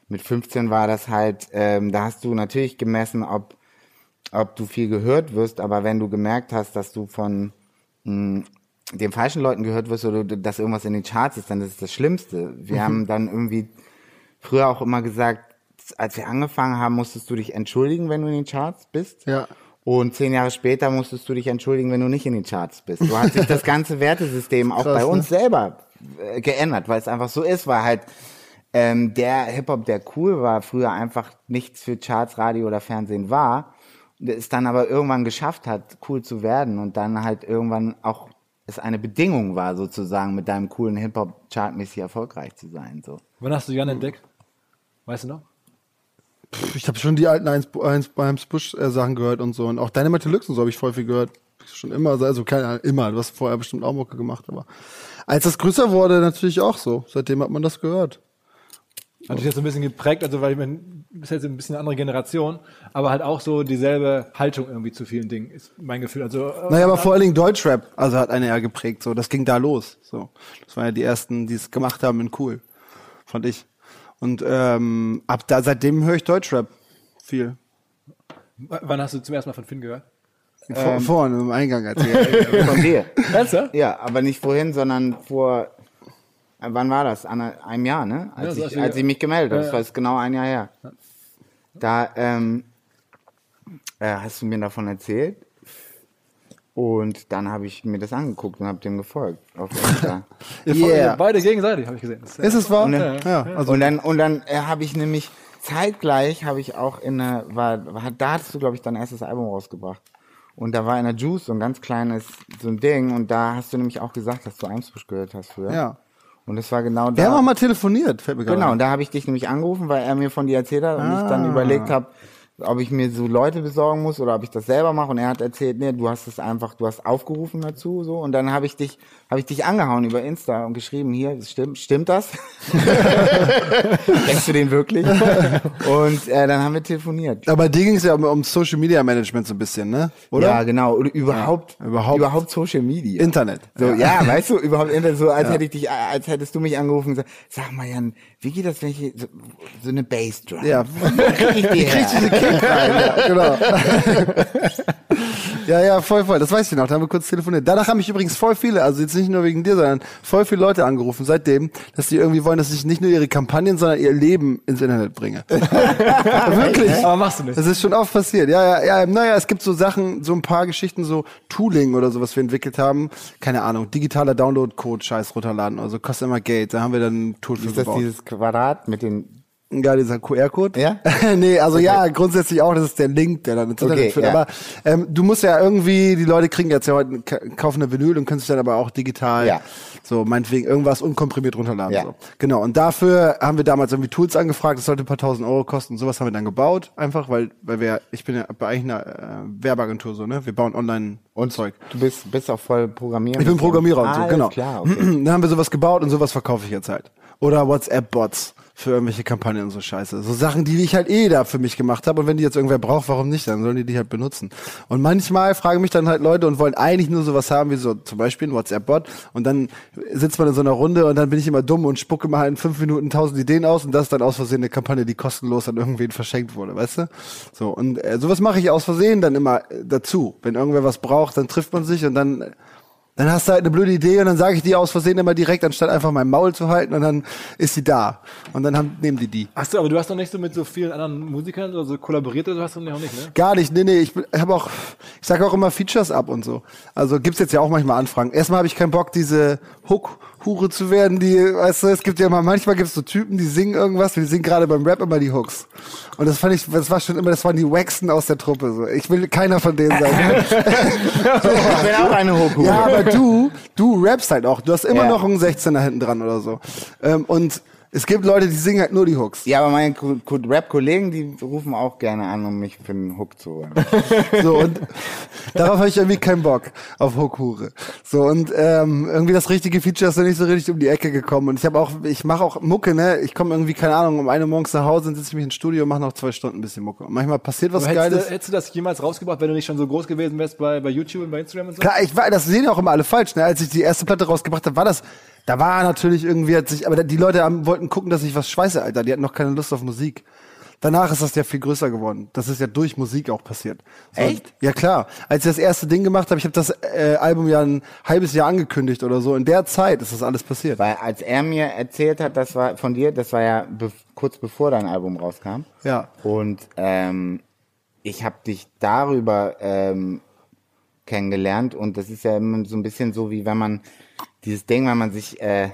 S2: mit 15 war das halt, ähm, da hast du natürlich gemessen, ob ob du viel gehört wirst, aber wenn du gemerkt hast, dass du von mh, den falschen Leuten gehört wirst oder dass irgendwas in den Charts ist, dann ist es das Schlimmste. Wir haben dann irgendwie früher auch immer gesagt, als wir angefangen haben, musstest du dich entschuldigen, wenn du in den Charts bist.
S4: Ja.
S2: Und zehn Jahre später musstest du dich entschuldigen, wenn du nicht in den Charts bist. So hat sich das ganze Wertesystem auch
S4: Krass,
S2: bei
S4: ne?
S2: uns selber äh, geändert, weil es einfach so ist, weil halt ähm, der Hip-Hop, der cool war, früher einfach nichts für Charts, Radio oder Fernsehen war, es dann aber irgendwann geschafft hat, cool zu werden und dann halt irgendwann auch es eine Bedingung war, sozusagen mit deinem coolen Hip-Hop chartmäßig erfolgreich zu sein. So.
S1: Wann hast du Jan entdeckt? Weißt du noch?
S4: Ich habe schon die alten Eins, Eins Eins Busch Sachen gehört und so und auch Dynamite Deluxe und so habe ich voll viel gehört. Schon immer, also keine Ahnung, immer. Du hast vorher bestimmt auch Mucke gemacht, aber als das größer wurde, natürlich auch so. Seitdem hat man das gehört.
S1: Hat dich jetzt so ein bisschen geprägt, also weil ich du bist jetzt ein bisschen eine andere Generation, aber halt auch so dieselbe Haltung irgendwie zu vielen Dingen, ist mein Gefühl. Also äh,
S4: Naja, aber vor allen Dingen Deutschrap, also hat eine eher geprägt. So, das ging da los. So, das waren ja die ersten, die es gemacht haben in cool, fand ich. Und ähm, ab da seitdem höre ich Deutschrap viel.
S1: w- wann hast du zum ersten Mal von Finn gehört?
S4: Vor, vorne im Eingang erzählt.
S2: Von dir.
S1: Ernsthaft?
S2: Ja, aber nicht vorhin, sondern vor, wann war das? An einem Jahr, ne? Als,
S1: Ja, hast
S2: ich, als ich mich gemeldet habe.
S1: Ja,
S2: Das war jetzt genau ein Jahr her. Da ähm, äh, hast du mir davon erzählt. Und dann habe ich mir das angeguckt und habe dem gefolgt. Auf Insta.
S4: Yeah.
S1: Beide gegenseitig, habe ich gesehen. Das
S4: Ist es wahr?
S2: Und dann-
S4: ja, also
S2: und dann, und dann äh, habe ich nämlich zeitgleich habe ich auch in einer, war, war da hattest du glaube ich dein erstes Album rausgebracht. Und da war in der Juice so ein ganz kleines so ein Ding und da hast du nämlich auch gesagt, dass du Eimsbusch gehört hast früher.
S4: ja.
S2: Und das war genau da.
S4: Wir haben auch mal telefoniert, fällt mir gerade
S2: Genau, und da habe ich dich nämlich angerufen, weil er mir von dir erzählt hat und ich dann überlegt habe, ob ich mir so Leute besorgen muss oder ob ich das selber mache. Und er hat erzählt, nee, du hast es einfach, du hast aufgerufen dazu so. Und dann habe ich dich, habe ich dich angehauen über Insta und geschrieben, hier, stimmt, stimmt das? Kennst du den wirklich? Und äh, dann haben wir telefoniert.
S4: Aber dir ging es ja um, um Social Media Management so ein bisschen, ne? Oder?
S2: Ja, genau. Oder überhaupt,
S4: überhaupt-
S2: überhaupt Social Media.
S4: Internet.
S2: So, ja, weißt du, überhaupt Internet, so als hätte ich dich, als hättest du mich angerufen und gesagt, sag mal Jan, wie geht das, wenn ich so, so eine Bassdrum?
S4: Ja.
S2: Wo krieg ich die her?
S4: Ja, genau. ja, ja, voll, voll. Das weiß ich noch. Da haben wir kurz telefoniert. Danach haben mich übrigens voll viele, also jetzt nicht nur wegen dir, sondern voll viele Leute angerufen seitdem, dass die irgendwie wollen, dass ich nicht nur ihre Kampagnen, sondern ihr Leben ins Internet bringe. Wirklich.
S1: Aber machst du nicht.
S4: Das ist schon oft passiert. Ja, ja, ja. Naja, es gibt so Sachen, so ein paar Geschichten, so Tooling oder so, was wir entwickelt haben. Keine Ahnung, digitaler Download-Code, Scheiß runterladen. Also kostet immer Geld. Da haben wir dann ein Tool für
S2: Ist das
S4: gebaut.
S2: dieses Quadrat mit den,
S4: Ja, dieser QR-Code?
S2: Ja?
S4: nee, also ja, grundsätzlich auch, das ist der Link, der dann ins Internet
S2: Okay,
S4: führt.
S2: ja.
S4: Aber ähm, du musst ja irgendwie, die Leute kriegen jetzt ja heute, ka- kaufen eine Vinyl und können sich dann aber auch digital,
S2: Ja.
S4: so meinetwegen irgendwas unkomprimiert runterladen.
S2: Ja.
S4: So. Genau, und dafür haben wir damals irgendwie Tools angefragt, das sollte ein paar tausend Euro kosten und sowas haben wir dann gebaut, einfach, weil, weil wir, ich bin ja bei eigentlich einer äh, Werbeagentur so, ne? Wir bauen online und Zeug.
S2: du bist, bist auch voll Programmierer.
S4: Ich bin Programmierer und so,
S2: Alles
S4: genau.
S2: klar, okay.
S4: Dann haben wir sowas gebaut und sowas verkaufe ich jetzt halt. Oder WhatsApp-Bots für irgendwelche Kampagnen und so Scheiße. So Sachen, die ich halt eh da für mich gemacht habe. Und wenn die jetzt irgendwer braucht, warum nicht? Dann sollen die die halt benutzen. Und manchmal fragen mich dann halt Leute und wollen eigentlich nur sowas haben wie so zum Beispiel ein WhatsApp-Bot. Und dann sitzt man in so einer Runde und dann bin ich immer dumm und spucke mal in fünf Minuten tausend Ideen aus und das ist dann aus Versehen eine Kampagne, die kostenlos an irgendwen verschenkt wurde, weißt du? So, und äh, sowas mache ich aus Versehen dann immer äh, dazu. Wenn irgendwer was braucht, dann trifft man sich und dann dann hast du halt eine blöde Idee und dann sage ich die aus Versehen immer direkt, anstatt einfach mein Maul zu halten und dann ist sie da. Und dann haben, nehmen die die.
S1: Hast du, aber du hast doch nicht so mit so vielen anderen Musikern oder so kollaboriert oder so hast du noch nicht, ne?
S4: Gar nicht, nee, nee, ich habe auch, ich sage auch immer Features ab und so. Also gibt's jetzt ja auch manchmal Anfragen. Erstmal habe ich keinen Bock, diese Hook-Hure zu werden, die, weißt du, es gibt ja immer, manchmal gibt's so Typen, die singen irgendwas, die singen gerade beim Rap immer die Hooks. Und das fand ich, das war schon immer, das waren die Waxen aus der Truppe. So. Ich will keiner von denen sein.
S2: Ich bin auch eine Hochhupe.
S4: Ja, aber du, du rappst halt auch. Du hast immer
S2: Ja.
S4: noch einen 16er hinten dran oder so. Ähm, und es gibt Leute, die singen halt nur die Hooks.
S2: Ja, aber meine Ko- Ko- Rap-Kollegen, die rufen auch gerne an, um mich für einen Hook zu holen.
S4: So, und darauf habe ich irgendwie keinen Bock, auf Hookhure. So, und ähm, irgendwie das richtige Feature ist noch nicht so richtig um die Ecke gekommen. Und ich habe auch, ich mache auch Mucke, ne? Ich komme irgendwie, keine Ahnung, um eine morgens nach Hause und sitze ich mich ins Studio und mache noch zwei Stunden ein bisschen Mucke. Und manchmal passiert was
S1: hättest,
S4: Geiles.
S1: du, hättest du das jemals rausgebracht, wenn du nicht schon so groß gewesen wärst bei, bei YouTube und bei Instagram und so?
S4: Klar, ich war, das sehen ja auch immer alle falsch. Ne? Als ich die erste Platte rausgebracht habe, war das, da war natürlich irgendwie, hat sich, aber die Leute haben, wollten gucken, dass ich was schweiße, Alter. Die hatten noch keine Lust auf Musik. Danach ist das ja viel größer geworden. Das ist ja durch Musik auch passiert. So,
S2: Echt?
S4: Ja klar. Als ich das erste Ding gemacht habe, ich habe das äh, Album ja ein halbes Jahr angekündigt oder so. In der Zeit ist das alles passiert.
S2: Weil als er mir erzählt hat, das war von dir, das war ja be kurz bevor dein Album rauskam.
S4: Ja.
S2: Und ähm, ich habe dich darüber ähm, kennengelernt und das ist ja immer so ein bisschen so, wie wenn man dieses Ding, wenn man sich, äh,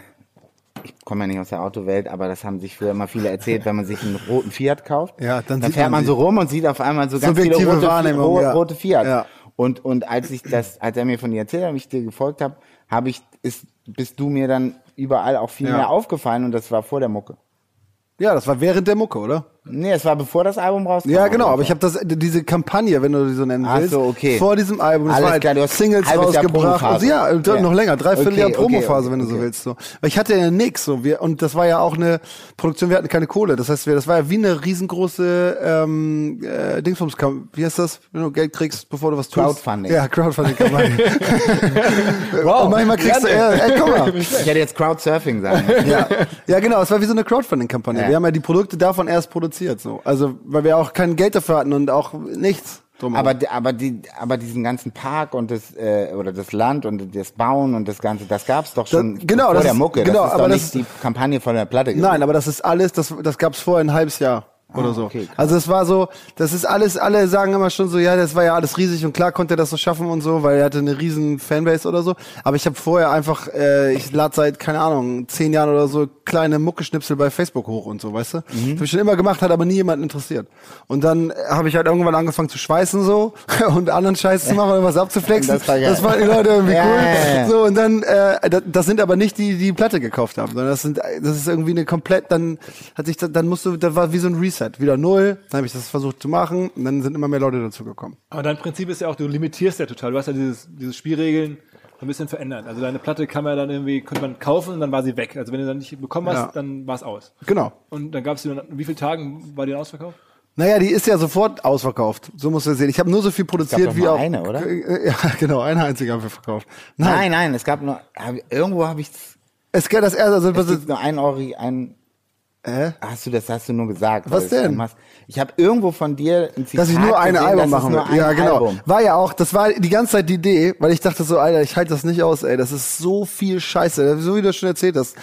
S2: ich komme ja nicht aus der Autowelt, aber das haben sich früher immer viele erzählt, wenn man sich einen roten Fiat kauft,
S4: Ja, dann sieht
S2: fährt
S4: man
S2: so rum und sieht auf einmal so ganz viele rote,
S4: Wahrnehmung,
S2: ro
S4: ja.
S2: rote Fiat.
S4: Ja.
S2: Und, und als ich das, als er mir von dir erzählt hat, ich dir gefolgt habe, habe ich, ist, bist du mir dann überall auch viel
S4: Ja.
S2: mehr aufgefallen und das war vor der Mucke.
S4: Ja, das war während der Mucke, oder?
S2: Nee, es war bevor das Album rauskam.
S4: Ja, genau, aber ich habe das diese Kampagne, wenn du die so nennen
S2: Ach
S4: willst,
S2: so, okay.
S4: vor diesem Album, das
S2: Alles
S4: war halt
S2: klar, du hast
S4: Singles
S2: Jahr
S4: rausgebracht. Also, ja,
S2: Ja.
S4: noch länger, dreiviertel Jahr
S2: Okay, okay,
S4: Promophase,
S2: okay,
S4: wenn du so willst. So. Weil ich hatte ja nix so, wir, und das war ja auch eine Produktion, wir hatten keine Kohle. Das heißt, wir, das war ja wie eine riesengroße ähm, äh, Dingsbums, wie heißt das, wenn du Geld kriegst, bevor du was tust?
S2: Crowdfunding.
S4: Ja, Crowdfunding-Kampagne.
S1: Wow.
S4: und manchmal kriegst du,
S1: Jan,
S4: äh, ey, guck mal.
S2: Ich hätte jetzt Crowdsurfing sagen.
S4: ja. ja, genau, es war wie so eine Crowdfunding-Kampagne.
S2: Ja.
S4: Wir haben ja die Produkte davon erst produziert, so. Also, weil wir auch kein Geld dafür hatten und auch nichts. Drum
S2: aber, aber, die, aber diesen ganzen Park und das, äh, oder das Land und das Bauen und das Ganze, das gab's doch schon
S4: genau,
S2: vor
S4: das
S2: der Mucke.
S4: genau,
S2: das ist
S4: aber
S2: doch
S4: das-
S2: nicht die Kampagne von der Platte gewesen.
S4: Nein, aber das ist alles, das, das gab's vorher ein halbes Jahr. Oder so.
S2: okay,
S4: also es war so, das ist alles, alle sagen immer schon so, ja, das war ja alles riesig und klar konnte er das so schaffen und so, weil er hatte eine riesen Fanbase oder so. Aber ich habe vorher einfach, äh, ich lade seit, keine Ahnung, zehn Jahren oder so kleine Muckeschnipsel bei Facebook hoch und so, weißt du?
S2: Mhm.
S4: Das habe ich schon immer gemacht, hat aber nie jemanden interessiert. Und dann habe ich halt irgendwann angefangen zu schweißen so und anderen Scheiß zu machen und was abzuflexen.
S2: Das war geil.
S4: das fanden die Leute irgendwie
S2: Ja,
S4: cool.
S2: ja, ja.
S4: So, und dann, äh, das, das sind aber nicht die, die die Platte gekauft haben, sondern das sind, das ist irgendwie eine komplett, dann hat sich, dann musst du, das war wie so ein Reset, wieder null, dann habe ich das versucht zu machen und dann sind immer mehr Leute dazu gekommen.
S1: Aber dein Prinzip ist ja auch, du limitierst ja total. Du hast ja dieses, diese Spielregeln ein bisschen verändert. Also deine Platte kann man dann irgendwie, konnte man kaufen und dann war sie weg. Also wenn du dann nicht bekommen hast,
S4: Ja.
S1: dann war es aus.
S4: Genau.
S1: Und dann gab es wie viele Tagen war die dann ausverkauft?
S4: Naja, die ist ja sofort ausverkauft. So musst du sehen. Ich habe nur so viel produziert wie
S2: nur
S4: auch.
S2: eine, oder?
S4: Ja, genau, eine einzige haben wir verkauft.
S2: Nein, nein, es gab nur, hab, irgendwo habe ich,
S4: Es geht das erste, also
S2: es gibt nur ein Euro, ein,
S4: Hä?
S2: hast du das, hast du nur gesagt.
S4: Was denn?
S2: machst. Ich habe irgendwo von dir ein Zitat
S4: dass ich nur eine
S2: gesehen,
S4: Album
S2: das
S4: machen will.
S2: ein
S4: Ja, genau.
S2: Album.
S4: War ja auch, das war die ganze Zeit die Idee, weil ich dachte so, Alter, ich halte das nicht aus, ey, das ist so viel Scheiße, so wie du schon erzählt hast.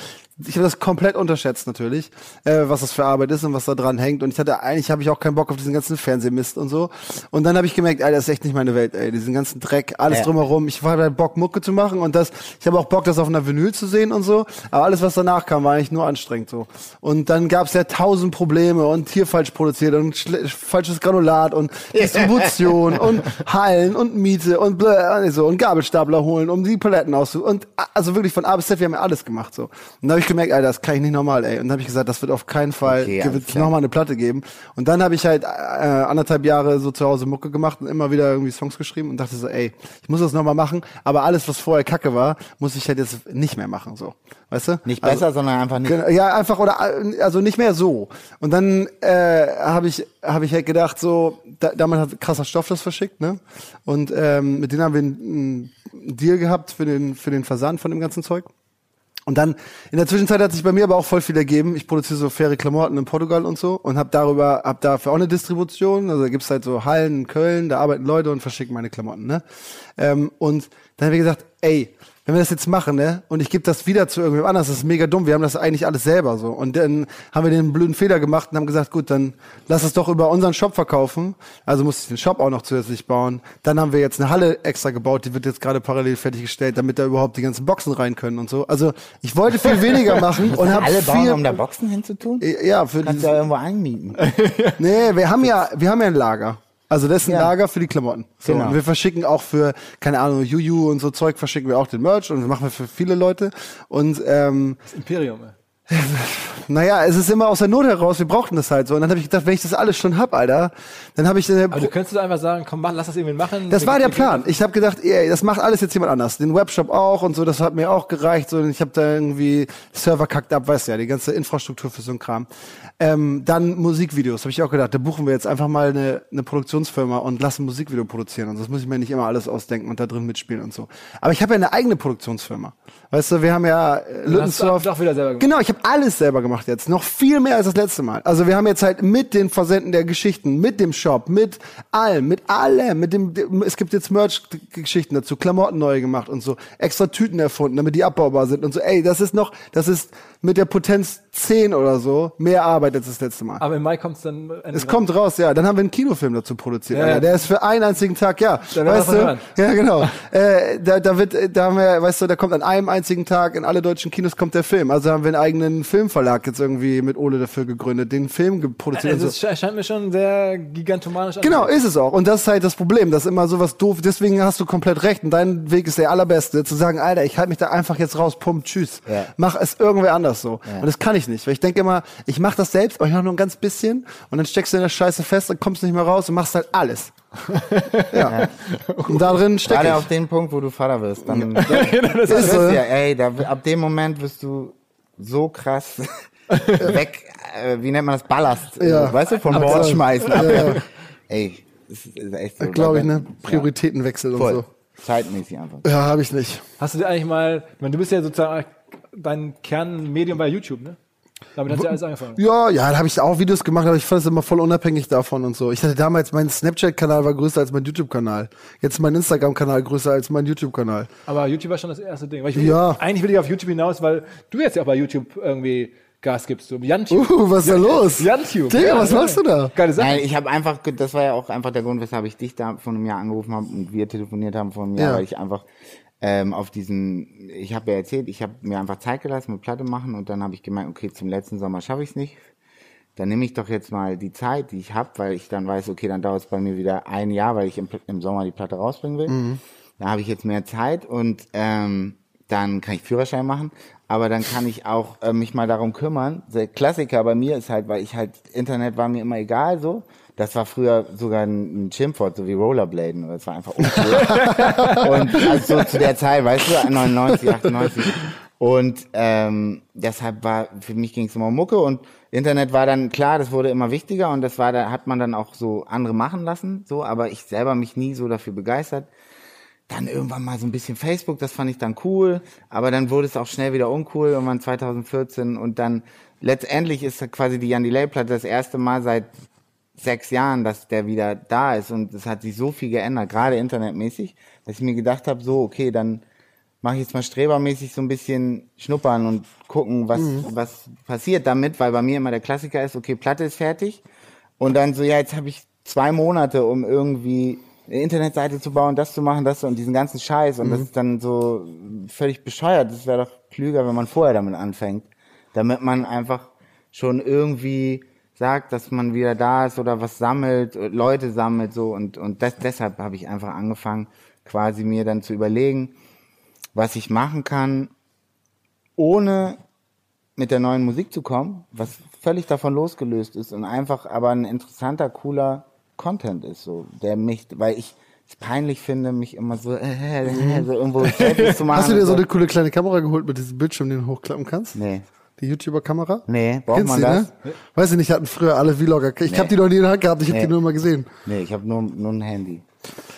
S4: Ich habe das komplett unterschätzt natürlich, äh, was das für Arbeit ist und was da dran hängt. Und ich hatte eigentlich habe ich auch keinen Bock auf diesen ganzen Fernsehmist und so. Und dann habe ich gemerkt, Alter, das ist echt nicht meine Welt, ey, diesen ganzen Dreck, alles
S2: Ja.
S4: drumherum. Ich hatte Bock Mucke zu machen und das, ich habe auch Bock, das auf einer Vinyl zu sehen und so. Aber alles, was danach kam, war eigentlich nur anstrengend so. Und dann gab's ja tausend Probleme und hier falsch produziert und falsches Granulat und Distribution und Hallen und Miete und bläh, so und Gabelstapler holen, um die Paletten auszu und also wirklich von A bis Z, wir haben ja alles gemacht so. Und dann habe ich gemerkt, Alter, das kann ich nicht normal, ey. Und dann habe ich gesagt, das wird auf keinen Fall,
S2: Okay,
S4: wird nochmal eine Platte geben. Und dann habe ich halt äh, anderthalb Jahre so zu Hause Mucke gemacht und immer wieder irgendwie Songs geschrieben und dachte so, ey, ich muss das nochmal machen, aber alles, was vorher Kacke war, muss ich halt jetzt nicht mehr machen, so. Weißt du?
S2: Nicht
S4: Also-
S2: besser, sondern einfach nicht.
S4: Ja, einfach oder also nicht mehr so. Und dann äh, habe ich habe ich halt gedacht so, da, damals hat krasser Stoff das verschickt, ne? Und ähm, mit denen haben wir einen, einen Deal gehabt für den für den Versand von dem ganzen Zeug. Und dann in der Zwischenzeit hat sich bei mir aber auch voll viel ergeben. Ich produziere so faire Klamotten in Portugal und so und habe darüber hab dafür auch eine Distribution. Also da gibt's halt so Hallen in Köln, da arbeiten Leute und verschicken meine Klamotten, ne? Ähm, und dann habe ich gesagt, ey, wenn wir das jetzt machen, ne, und ich gebe das wieder zu irgendwem anders, das ist mega dumm. Wir haben das eigentlich alles selber so. Und dann haben wir den blöden Fehler gemacht und haben gesagt, gut, dann lass es doch über unseren Shop verkaufen. Also musste ich den Shop auch noch zusätzlich bauen. Dann haben wir jetzt eine Halle extra gebaut, die wird jetzt gerade parallel fertiggestellt, damit da überhaupt die ganzen Boxen rein können und so. Also ich wollte viel weniger machen und habe
S2: Alle bauen,
S4: viel
S2: um da Boxen hinzutun?
S4: ja für
S2: Kannst du ja irgendwo einmieten.
S4: Nee, wir haben ja, wir haben ja ein Lager. Also das ist ein
S2: Ja.
S4: Lager für die Klamotten. So,
S2: Genau.
S4: Und wir verschicken auch für, keine Ahnung, Juju und so Zeug verschicken wir auch den Merch und das machen wir für viele Leute. Und ähm,
S1: Das Imperium. ey.
S4: naja, es ist immer aus der Not heraus, wir brauchten das halt so. Und dann habe ich gedacht, wenn ich das alles schon hab, Alter, dann habe ich äh,
S1: Aber du könntest einfach sagen, komm, mach, lass das irgendwie machen.
S4: das war der Plan. Ich habe gedacht, ey, das macht alles jetzt jemand anders. Den Webshop auch und so, das hat mir auch gereicht. So, und ich habe da irgendwie Server kackt ab, weißt du ja, die ganze Infrastruktur für so ein Kram. Ähm, dann Musikvideos, habe ich auch gedacht, da buchen wir jetzt einfach mal eine, eine Produktionsfirma und lassen Musikvideo produzieren. Und das muss ich mir nicht immer alles ausdenken und da drin mitspielen und so. Aber ich habe ja eine eigene Produktionsfirma. Weißt du, wir haben ja äh, Lüttensdorf.
S1: doch wieder selber gemacht.
S4: Genau, ich habe alles selber gemacht jetzt. Noch viel mehr als das letzte Mal. Also wir haben jetzt halt mit den Versenden der Geschichten, mit dem Shop, mit allem, mit allem, mit dem, dem es gibt jetzt Merch-Geschichten dazu, Klamotten neu gemacht und so, extra Tüten erfunden, damit die abbaubar sind und so. Ey, das ist noch, das ist mit der Potenz 10 oder so mehr Arbeit als das letzte Mal.
S1: Aber im Mai kommt es dann.
S4: Es kommt raus, ja. Dann haben wir einen Kinofilm dazu produziert.
S1: Ja, ja.
S4: Der ist für einen einzigen Tag, ja.
S1: Da
S4: weißt du?
S1: hören.
S4: Ja, genau. äh, da, da wird, da haben wir, weißt du, da kommt an einem einzigen Tag in alle deutschen Kinos kommt der Film. Also haben wir einen eigenen Filmverlag jetzt irgendwie mit Ole dafür gegründet, den Film geproduziert.
S1: Also es
S4: so.
S1: sche- erscheint mir schon sehr gigantomanisch an.
S4: Genau, ist es auch. Und das ist halt das Problem, dass immer sowas doof, deswegen hast du komplett recht. Und dein Weg ist der allerbeste, zu sagen, Alter, ich halte mich da einfach jetzt raus, pump, tschüss.
S2: Ja.
S4: Mach es irgendwer anders so. Und das kann ich nicht, weil ich denke immer, ich mache das selbst, aber ich mache nur ein ganz bisschen und dann steckst du in der Scheiße fest und kommst nicht mehr raus und machst halt alles. ja. Und da drin stecke
S2: Gerade
S4: ich.
S2: auf den Punkt, wo du Vater wirst. Dann
S1: das
S2: das
S4: ist so.
S2: ja, ey, da, ab dem Moment wirst du so krass weg, äh, wie nennt man das, Ballast,
S4: Ja.
S2: äh, weißt du, vom
S4: Absaugen.
S2: Bord schmeißen.
S4: Ja, ja.
S2: Ey, das ist, ist echt so.
S4: Glaube ich, ne?
S2: Ja.
S4: Prioritätenwechsel und
S2: Voll.
S4: so.
S2: Zeitmäßig einfach.
S4: Ja, habe ich nicht.
S1: Hast du dir eigentlich mal, ich meine, du bist ja sozusagen, dein Kernmedium bei YouTube, ne? Damit hat ja alles angefangen.
S4: Ja, ja, da habe ich auch Videos gemacht, aber ich fand es immer voll unabhängig davon und so. Ich hatte damals, mein Snapchat-Kanal war größer als mein YouTube-Kanal. Jetzt ist mein Instagram-Kanal größer als mein YouTube-Kanal.
S1: Aber YouTube war schon das erste Ding. Weil ich will,
S4: Ja.
S1: Eigentlich will ich auf YouTube hinaus, weil du jetzt ja auch bei YouTube irgendwie Gas gibst. So Jantube.
S4: Uh, was ist da los?
S1: Jantube.
S4: Digga,
S1: Ja,
S4: was
S1: ja.
S4: machst du da?
S1: Geile Sache.
S2: Nein, ich habe einfach, das war ja auch einfach der Grund, weshalb ich dich da vor einem Jahr angerufen habe und wir telefoniert haben vor einem Jahr,
S4: Ja.
S2: weil ich einfach ähm, auf diesen, ich habe ja erzählt, ich habe mir einfach Zeit gelassen mit Platte machen und dann habe ich gemeint, okay, zum letzten Sommer schaffe ich es nicht. Dann nehme ich doch jetzt mal die Zeit, die ich habe, weil ich dann weiß, okay, dann dauert es bei mir wieder ein Jahr, weil ich im, im Sommer die Platte rausbringen will. Da habe ich jetzt mehr Zeit und ähm, dann kann ich Führerschein machen, aber dann kann ich auch äh, mich mal darum kümmern. Der Klassiker bei mir ist halt, weil ich halt, Internet war mir immer egal so. Das war früher sogar ein, Schimpfwort, so wie Rollerbladen. Das war einfach uncool. und also so zu der Zeit, weißt du, 99, 98. Und ähm, deshalb war, für mich ging es immer um Mucke und Internet war dann klar, das wurde immer wichtiger und das war, da hat man dann auch so andere machen lassen, so, aber ich selber mich nie so dafür begeistert. Dann irgendwann mal so ein bisschen Facebook, das fand ich dann cool, aber dann wurde es auch schnell wieder uncool, irgendwann 2014 und dann letztendlich ist quasi die Jan Delay-Platte das erste Mal seit sechs Jahren, dass der wieder da ist und es hat sich so viel geändert, gerade internetmäßig, dass ich mir gedacht habe, so, okay, dann mache ich jetzt mal strebermäßig so ein bisschen schnuppern und gucken, was, was passiert damit, weil bei mir immer der Klassiker ist, okay, Platte ist fertig und dann so, ja, jetzt habe ich zwei Monate, um irgendwie eine Internetseite zu bauen, das zu machen, das und diesen ganzen Scheiß und das ist dann so völlig bescheuert. Das wäre doch klüger, wenn man vorher damit anfängt, damit man einfach schon irgendwie sagt, dass man wieder da ist oder was sammelt, Leute sammelt so und und das, deshalb habe ich einfach angefangen, quasi mir dann zu überlegen, was ich machen kann, ohne mit der neuen Musik zu kommen, was völlig davon losgelöst ist und einfach aber ein interessanter, cooler Content ist, so, der mich, weil ich es peinlich finde, mich immer so, äh, äh, so irgendwo Selfies zu machen.
S4: Hast du dir so eine coole kleine Kamera geholt mit diesem Bildschirm, den du hochklappen kannst?
S2: Nee.
S4: Die YouTuber-Kamera?
S2: Nee, braucht
S4: Kennst
S2: man
S4: die,
S2: das?
S4: ne? Weiß ich nicht, hatten früher alle Vlogger. Ich
S2: Nee.
S4: habe die noch nie in der Hand gehabt, ich habe
S2: Nee.
S4: die nur mal gesehen.
S2: Nee, ich habe nur, nur ein Handy.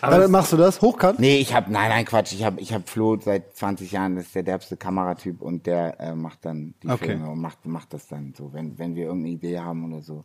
S4: Aber dann machst du das? Hochkant?
S2: Nee, ich habe nein, nein, Quatsch. Ich habe ich hab Flo seit 20 Jahren, das ist der derbste Kameratyp und der äh, macht dann die
S1: Okay.
S2: Filme und macht, macht das dann so, wenn, wenn wir irgendeine Idee haben oder so.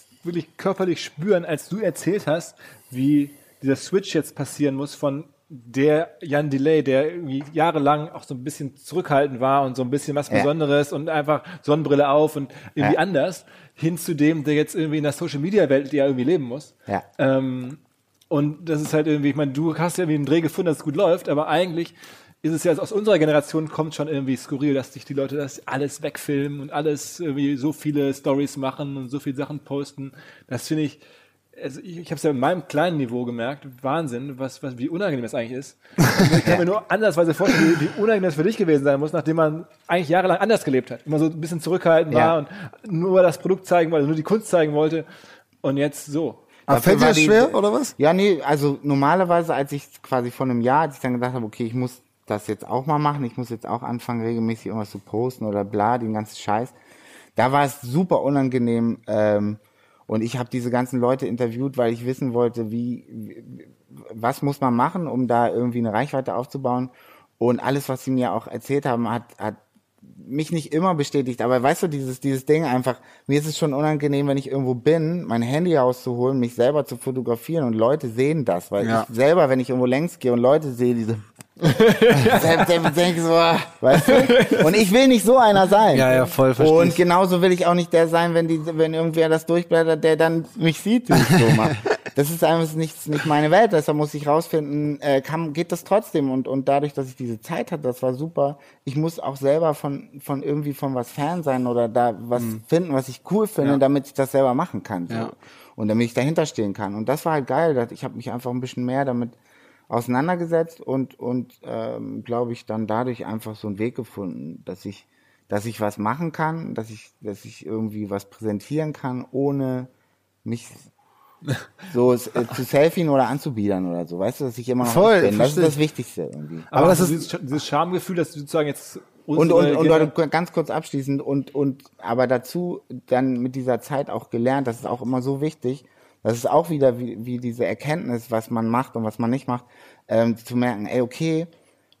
S1: wirklich körperlich spüren, als du erzählt hast, wie dieser Switch jetzt passieren muss von der Jan Delay, der irgendwie jahrelang auch so ein bisschen zurückhaltend war und so ein bisschen was
S2: Ja.
S1: Besonderes und einfach Sonnenbrille auf und irgendwie
S2: Ja.
S1: anders, hin zu dem, der jetzt irgendwie in der Social Media Welt, die ja irgendwie leben muss.
S2: Ja.
S1: Ähm, und das ist halt irgendwie, ich meine, du hast ja irgendwie einen Dreh gefunden, dass es gut läuft, aber eigentlich ist es ja aus unserer Generation kommt schon irgendwie skurril, dass sich die Leute das alles wegfilmen und alles irgendwie so viele Stories machen und so viele Sachen posten. Das finde ich, also ich, ich habe es ja in meinem kleinen Niveau gemerkt, Wahnsinn, was, was, wie unangenehm das eigentlich ist. Und ich kann mir nur ansatzweise vorstellen, wie, wie unangenehm das für dich gewesen sein muss, nachdem man eigentlich jahrelang anders gelebt hat. Immer so ein bisschen zurückhaltend
S2: Ja.
S1: war und nur das Produkt zeigen wollte, nur die Kunst zeigen wollte. Und jetzt so.
S4: Aber fällt dir das
S2: die-
S4: schwer, oder was?
S2: Ja, nee, also normalerweise, als ich quasi vor einem Jahr, als ich dann gedacht habe, okay, ich muss das jetzt auch mal machen, ich muss jetzt auch anfangen, regelmäßig irgendwas zu posten oder bla, den ganzen Scheiß, da war es super unangenehm. Ähm, und ich habe diese ganzen Leute interviewt, weil ich wissen wollte, wie, wie, was muss man machen, um da irgendwie eine Reichweite aufzubauen. Und alles, was sie mir auch erzählt haben, hat, hat mich nicht immer bestätigt, aber weißt du, dieses, dieses Ding einfach, mir ist es schon unangenehm, wenn ich irgendwo bin, mein Handy rauszuholen, mich selber zu fotografieren und Leute sehen das, weil
S4: Ja.
S2: ich selber, wenn ich irgendwo längs gehe und Leute sehe, diese selbst, selbst denke ich so, ah, weißt du? Und ich will nicht so einer sein.
S4: Ja, ja, voll, versteh
S2: Und genauso will ich auch nicht der sein, wenn die, wenn irgendwer das durchblättert, der dann mich sieht, wie ich so mache. das ist einfach nicht, nicht meine Welt, deshalb muss ich rausfinden, äh, kann, geht das trotzdem und, und dadurch, dass ich diese Zeit hatte, das war super. Ich muss auch selber von, von irgendwie von was Fan sein oder da was finden, was ich cool finde,
S5: Mhm. Ja.
S2: damit ich das selber machen kann. So.
S5: Ja.
S2: Und damit ich dahinter stehen kann. Und das war halt geil. dass Ich habe mich einfach ein bisschen mehr damit auseinandergesetzt und, und ähm, glaube ich, dann dadurch einfach so einen Weg gefunden, dass ich, dass ich was machen kann, dass ich, dass ich irgendwie was präsentieren kann, ohne mich so äh, zu selfien oder anzubiedern oder so. Weißt du, dass ich immer noch
S4: Voll,
S2: bin. Das ist das
S4: ich.
S2: Wichtigste irgendwie.
S5: Aber,
S4: das
S5: das
S4: ist-
S5: dieses, dieses Schamgefühl, dass du sozusagen jetzt
S2: Und, und, und, und ganz kurz abschließend und, und aber dazu dann mit dieser Zeit auch gelernt, das ist auch immer so wichtig, das ist auch wieder wie, wie diese Erkenntnis, was man macht und was man nicht macht, ähm, zu merken, ey, okay,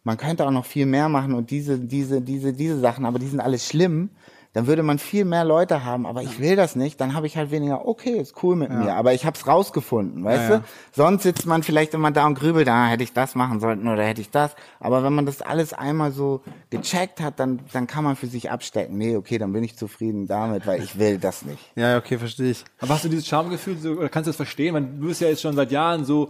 S2: man könnte auch noch viel mehr machen und diese, diese, diese, diese Sachen, aber die sind alle schlimm, dann würde man viel mehr Leute haben, aber ich will das nicht, dann habe ich halt weniger, okay, ist cool mit mir, aber ich habe es rausgefunden, weißt
S5: Ja, ja.
S2: du? Sonst sitzt man vielleicht immer da und grübelt, ah, hätte ich das machen sollten oder hätte ich das. Aber wenn man das alles einmal so gecheckt hat, dann, dann kann man für sich abstecken. Nee, okay, dann bin ich zufrieden damit, weil ich will das nicht.
S4: Ja, okay, verstehe ich.
S5: Aber hast du dieses Schamgefühl, so, oder kannst du das verstehen? Man, du bist ja jetzt schon seit Jahren so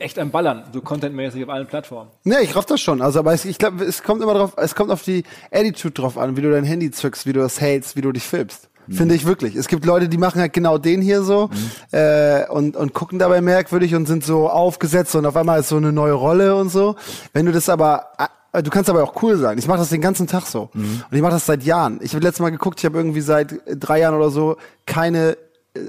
S5: echt am Ballern, so contentmäßig auf allen Plattformen.
S4: Nee, ich raff das schon. Also, aber ich, ich glaube, es kommt immer drauf, es kommt auf die Attitude drauf an, wie du dein Handy zückst, wie du das hältst, wie du dich filmst. Finde ich wirklich. Es gibt Leute, die machen halt genau den hier so äh, und, und gucken dabei merkwürdig und sind so aufgesetzt und auf einmal ist so eine neue Rolle und so. Wenn du das aber äh, Du kannst aber auch cool sein. Ich mache das den ganzen Tag so. Und ich mache das seit Jahren. Ich habe letztes Mal geguckt, ich habe irgendwie seit drei Jahren oder so keine,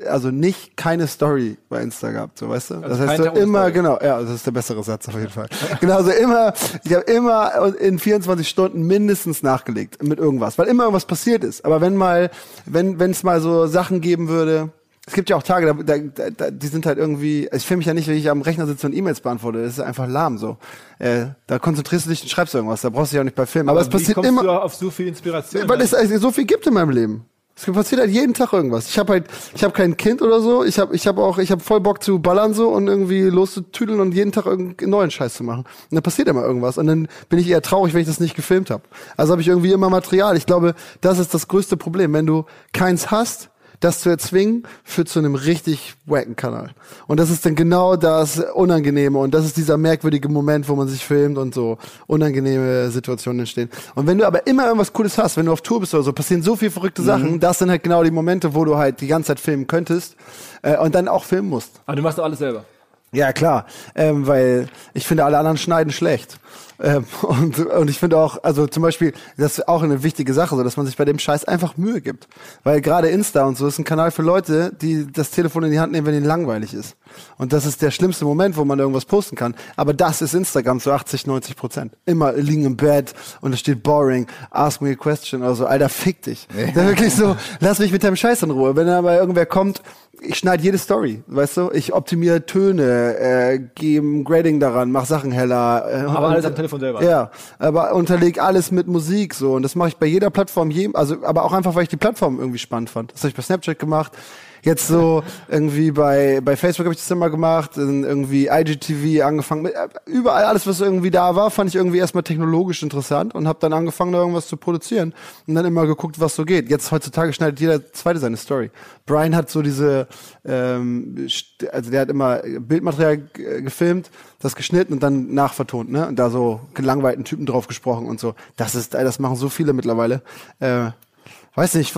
S4: also nicht keine Story bei Insta gehabt, so weißt du? das heißt so immer, genau, ja, das ist der bessere Satz auf jeden Fall. genau, also immer, ich habe immer in 24 Stunden mindestens nachgelegt mit irgendwas, weil immer irgendwas passiert ist. Aber wenn mal, wenn wenn es mal so Sachen geben würde, es gibt ja auch Tage, da, da, da, die sind halt irgendwie, ich filme mich ja nicht, wenn ich am Rechner sitze und E-Mails beantworte, das ist einfach lahm so. Äh, da konzentrierst du dich und schreibst irgendwas, da brauchst du dich auch nicht bei Filmen. Aber, es
S5: Wie
S4: passiert immer,
S5: du auf so viel Inspiration?
S4: weil es also so viel gibt in meinem Leben. Es passiert halt jeden Tag irgendwas. Ich habe halt, ich habe kein Kind oder so. Ich habe, ich habe auch, ich habe voll Bock zu ballern so und irgendwie loszutüdeln und jeden Tag irgendeinen neuen Scheiß zu machen. Und dann passiert immer irgendwas und dann bin ich eher traurig, wenn ich das nicht gefilmt habe. Also habe ich irgendwie immer Material. Ich glaube, das ist das größte Problem, wenn du keins hast. Das zu erzwingen, führt zu einem richtig wacken Kanal. Und das ist dann genau das Unangenehme. Und das ist dieser merkwürdige Moment, wo man sich filmt und so unangenehme Situationen entstehen. Und wenn du aber immer irgendwas Cooles hast, wenn du auf Tour bist oder so, passieren so viele verrückte Sachen. Das sind halt genau die Momente, wo du halt die ganze Zeit filmen könntest äh, und dann auch filmen musst.
S5: Aber du machst doch alles selber.
S4: Ja, klar. Ähm, weil ich finde, alle anderen schneiden schlecht. Ähm, und, und ich finde auch, also zum Beispiel, das ist auch eine wichtige Sache, so dass man sich bei dem Scheiß einfach Mühe gibt. Weil gerade Insta und so ist ein Kanal für Leute, die das Telefon in die Hand nehmen, wenn ihnen langweilig ist. Und das ist der schlimmste Moment, wo man irgendwas posten kann. Aber das ist Instagram zu 80, 90 Prozent. Immer liegen im Bett und es steht boring, ask me a question oder so. Alter, fick dich. Ja. wirklich so, lass mich mit deinem Scheiß in Ruhe. Wenn aber irgendwer kommt, ich schneide jede Story, weißt du? Ich optimiere Töne, äh, gehe ein Grading daran, mach Sachen heller. Äh,
S5: Aber alles am Telefon selber.
S4: Ja, aber unterleg alles mit Musik so und das mache ich bei jeder Plattform, jedem, also aber auch einfach, weil ich die Plattform irgendwie spannend fand. Das habe ich bei Snapchat gemacht. Jetzt so irgendwie bei bei Facebook habe ich das immer gemacht, irgendwie IGTV angefangen äh, überall alles was irgendwie da war, fand ich irgendwie erstmal technologisch interessant und habe dann angefangen da irgendwas zu produzieren und dann immer geguckt, was so geht. Jetzt heutzutage schneidet jeder zweite seine Story. Brian hat so diese ähm, also der hat immer Bildmaterial g- gefilmt, das geschnitten und dann nachvertont, ne? Und da so gelangweilten Typen drauf gesprochen und so. Das ist, das machen so viele mittlerweile. Äh, weiß nicht,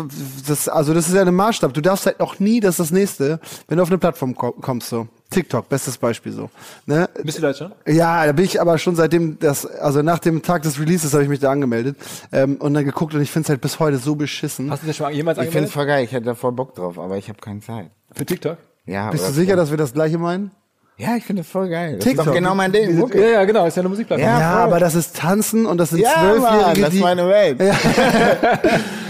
S4: das, also das ist ja ein Maßstab. Du darfst halt auch nie, das ist das nächste, wenn du auf eine Plattform ko- kommst, so. TikTok, bestes Beispiel so. Ne?
S5: Bist du da schon?
S4: Ja, da bin ich aber schon seitdem das, also nach dem Tag des Releases habe ich mich da angemeldet ähm, und dann geguckt und ich finde es halt bis heute so beschissen.
S5: Hast du dich schon jemals
S2: Ich finde es
S5: angemeldet?
S2: voll geil, ich hätte da voll Bock drauf, aber ich habe keine Zeit.
S5: Für TikTok?
S2: Ja,
S4: Bist du sicher, dass wir das gleiche meinen?
S2: Ja, ich finde das voll geil. Das
S4: TikTok.
S2: ist doch genau mein Ding.
S5: Ja,
S2: Okay.
S5: ja, genau, ist ja eine Musikplattform.
S2: Ja,
S4: Ja, aber das ist Tanzen und das sind
S2: Ja,
S4: Zwölfjährige,
S2: Mann, das
S4: die
S2: ist meine Welt.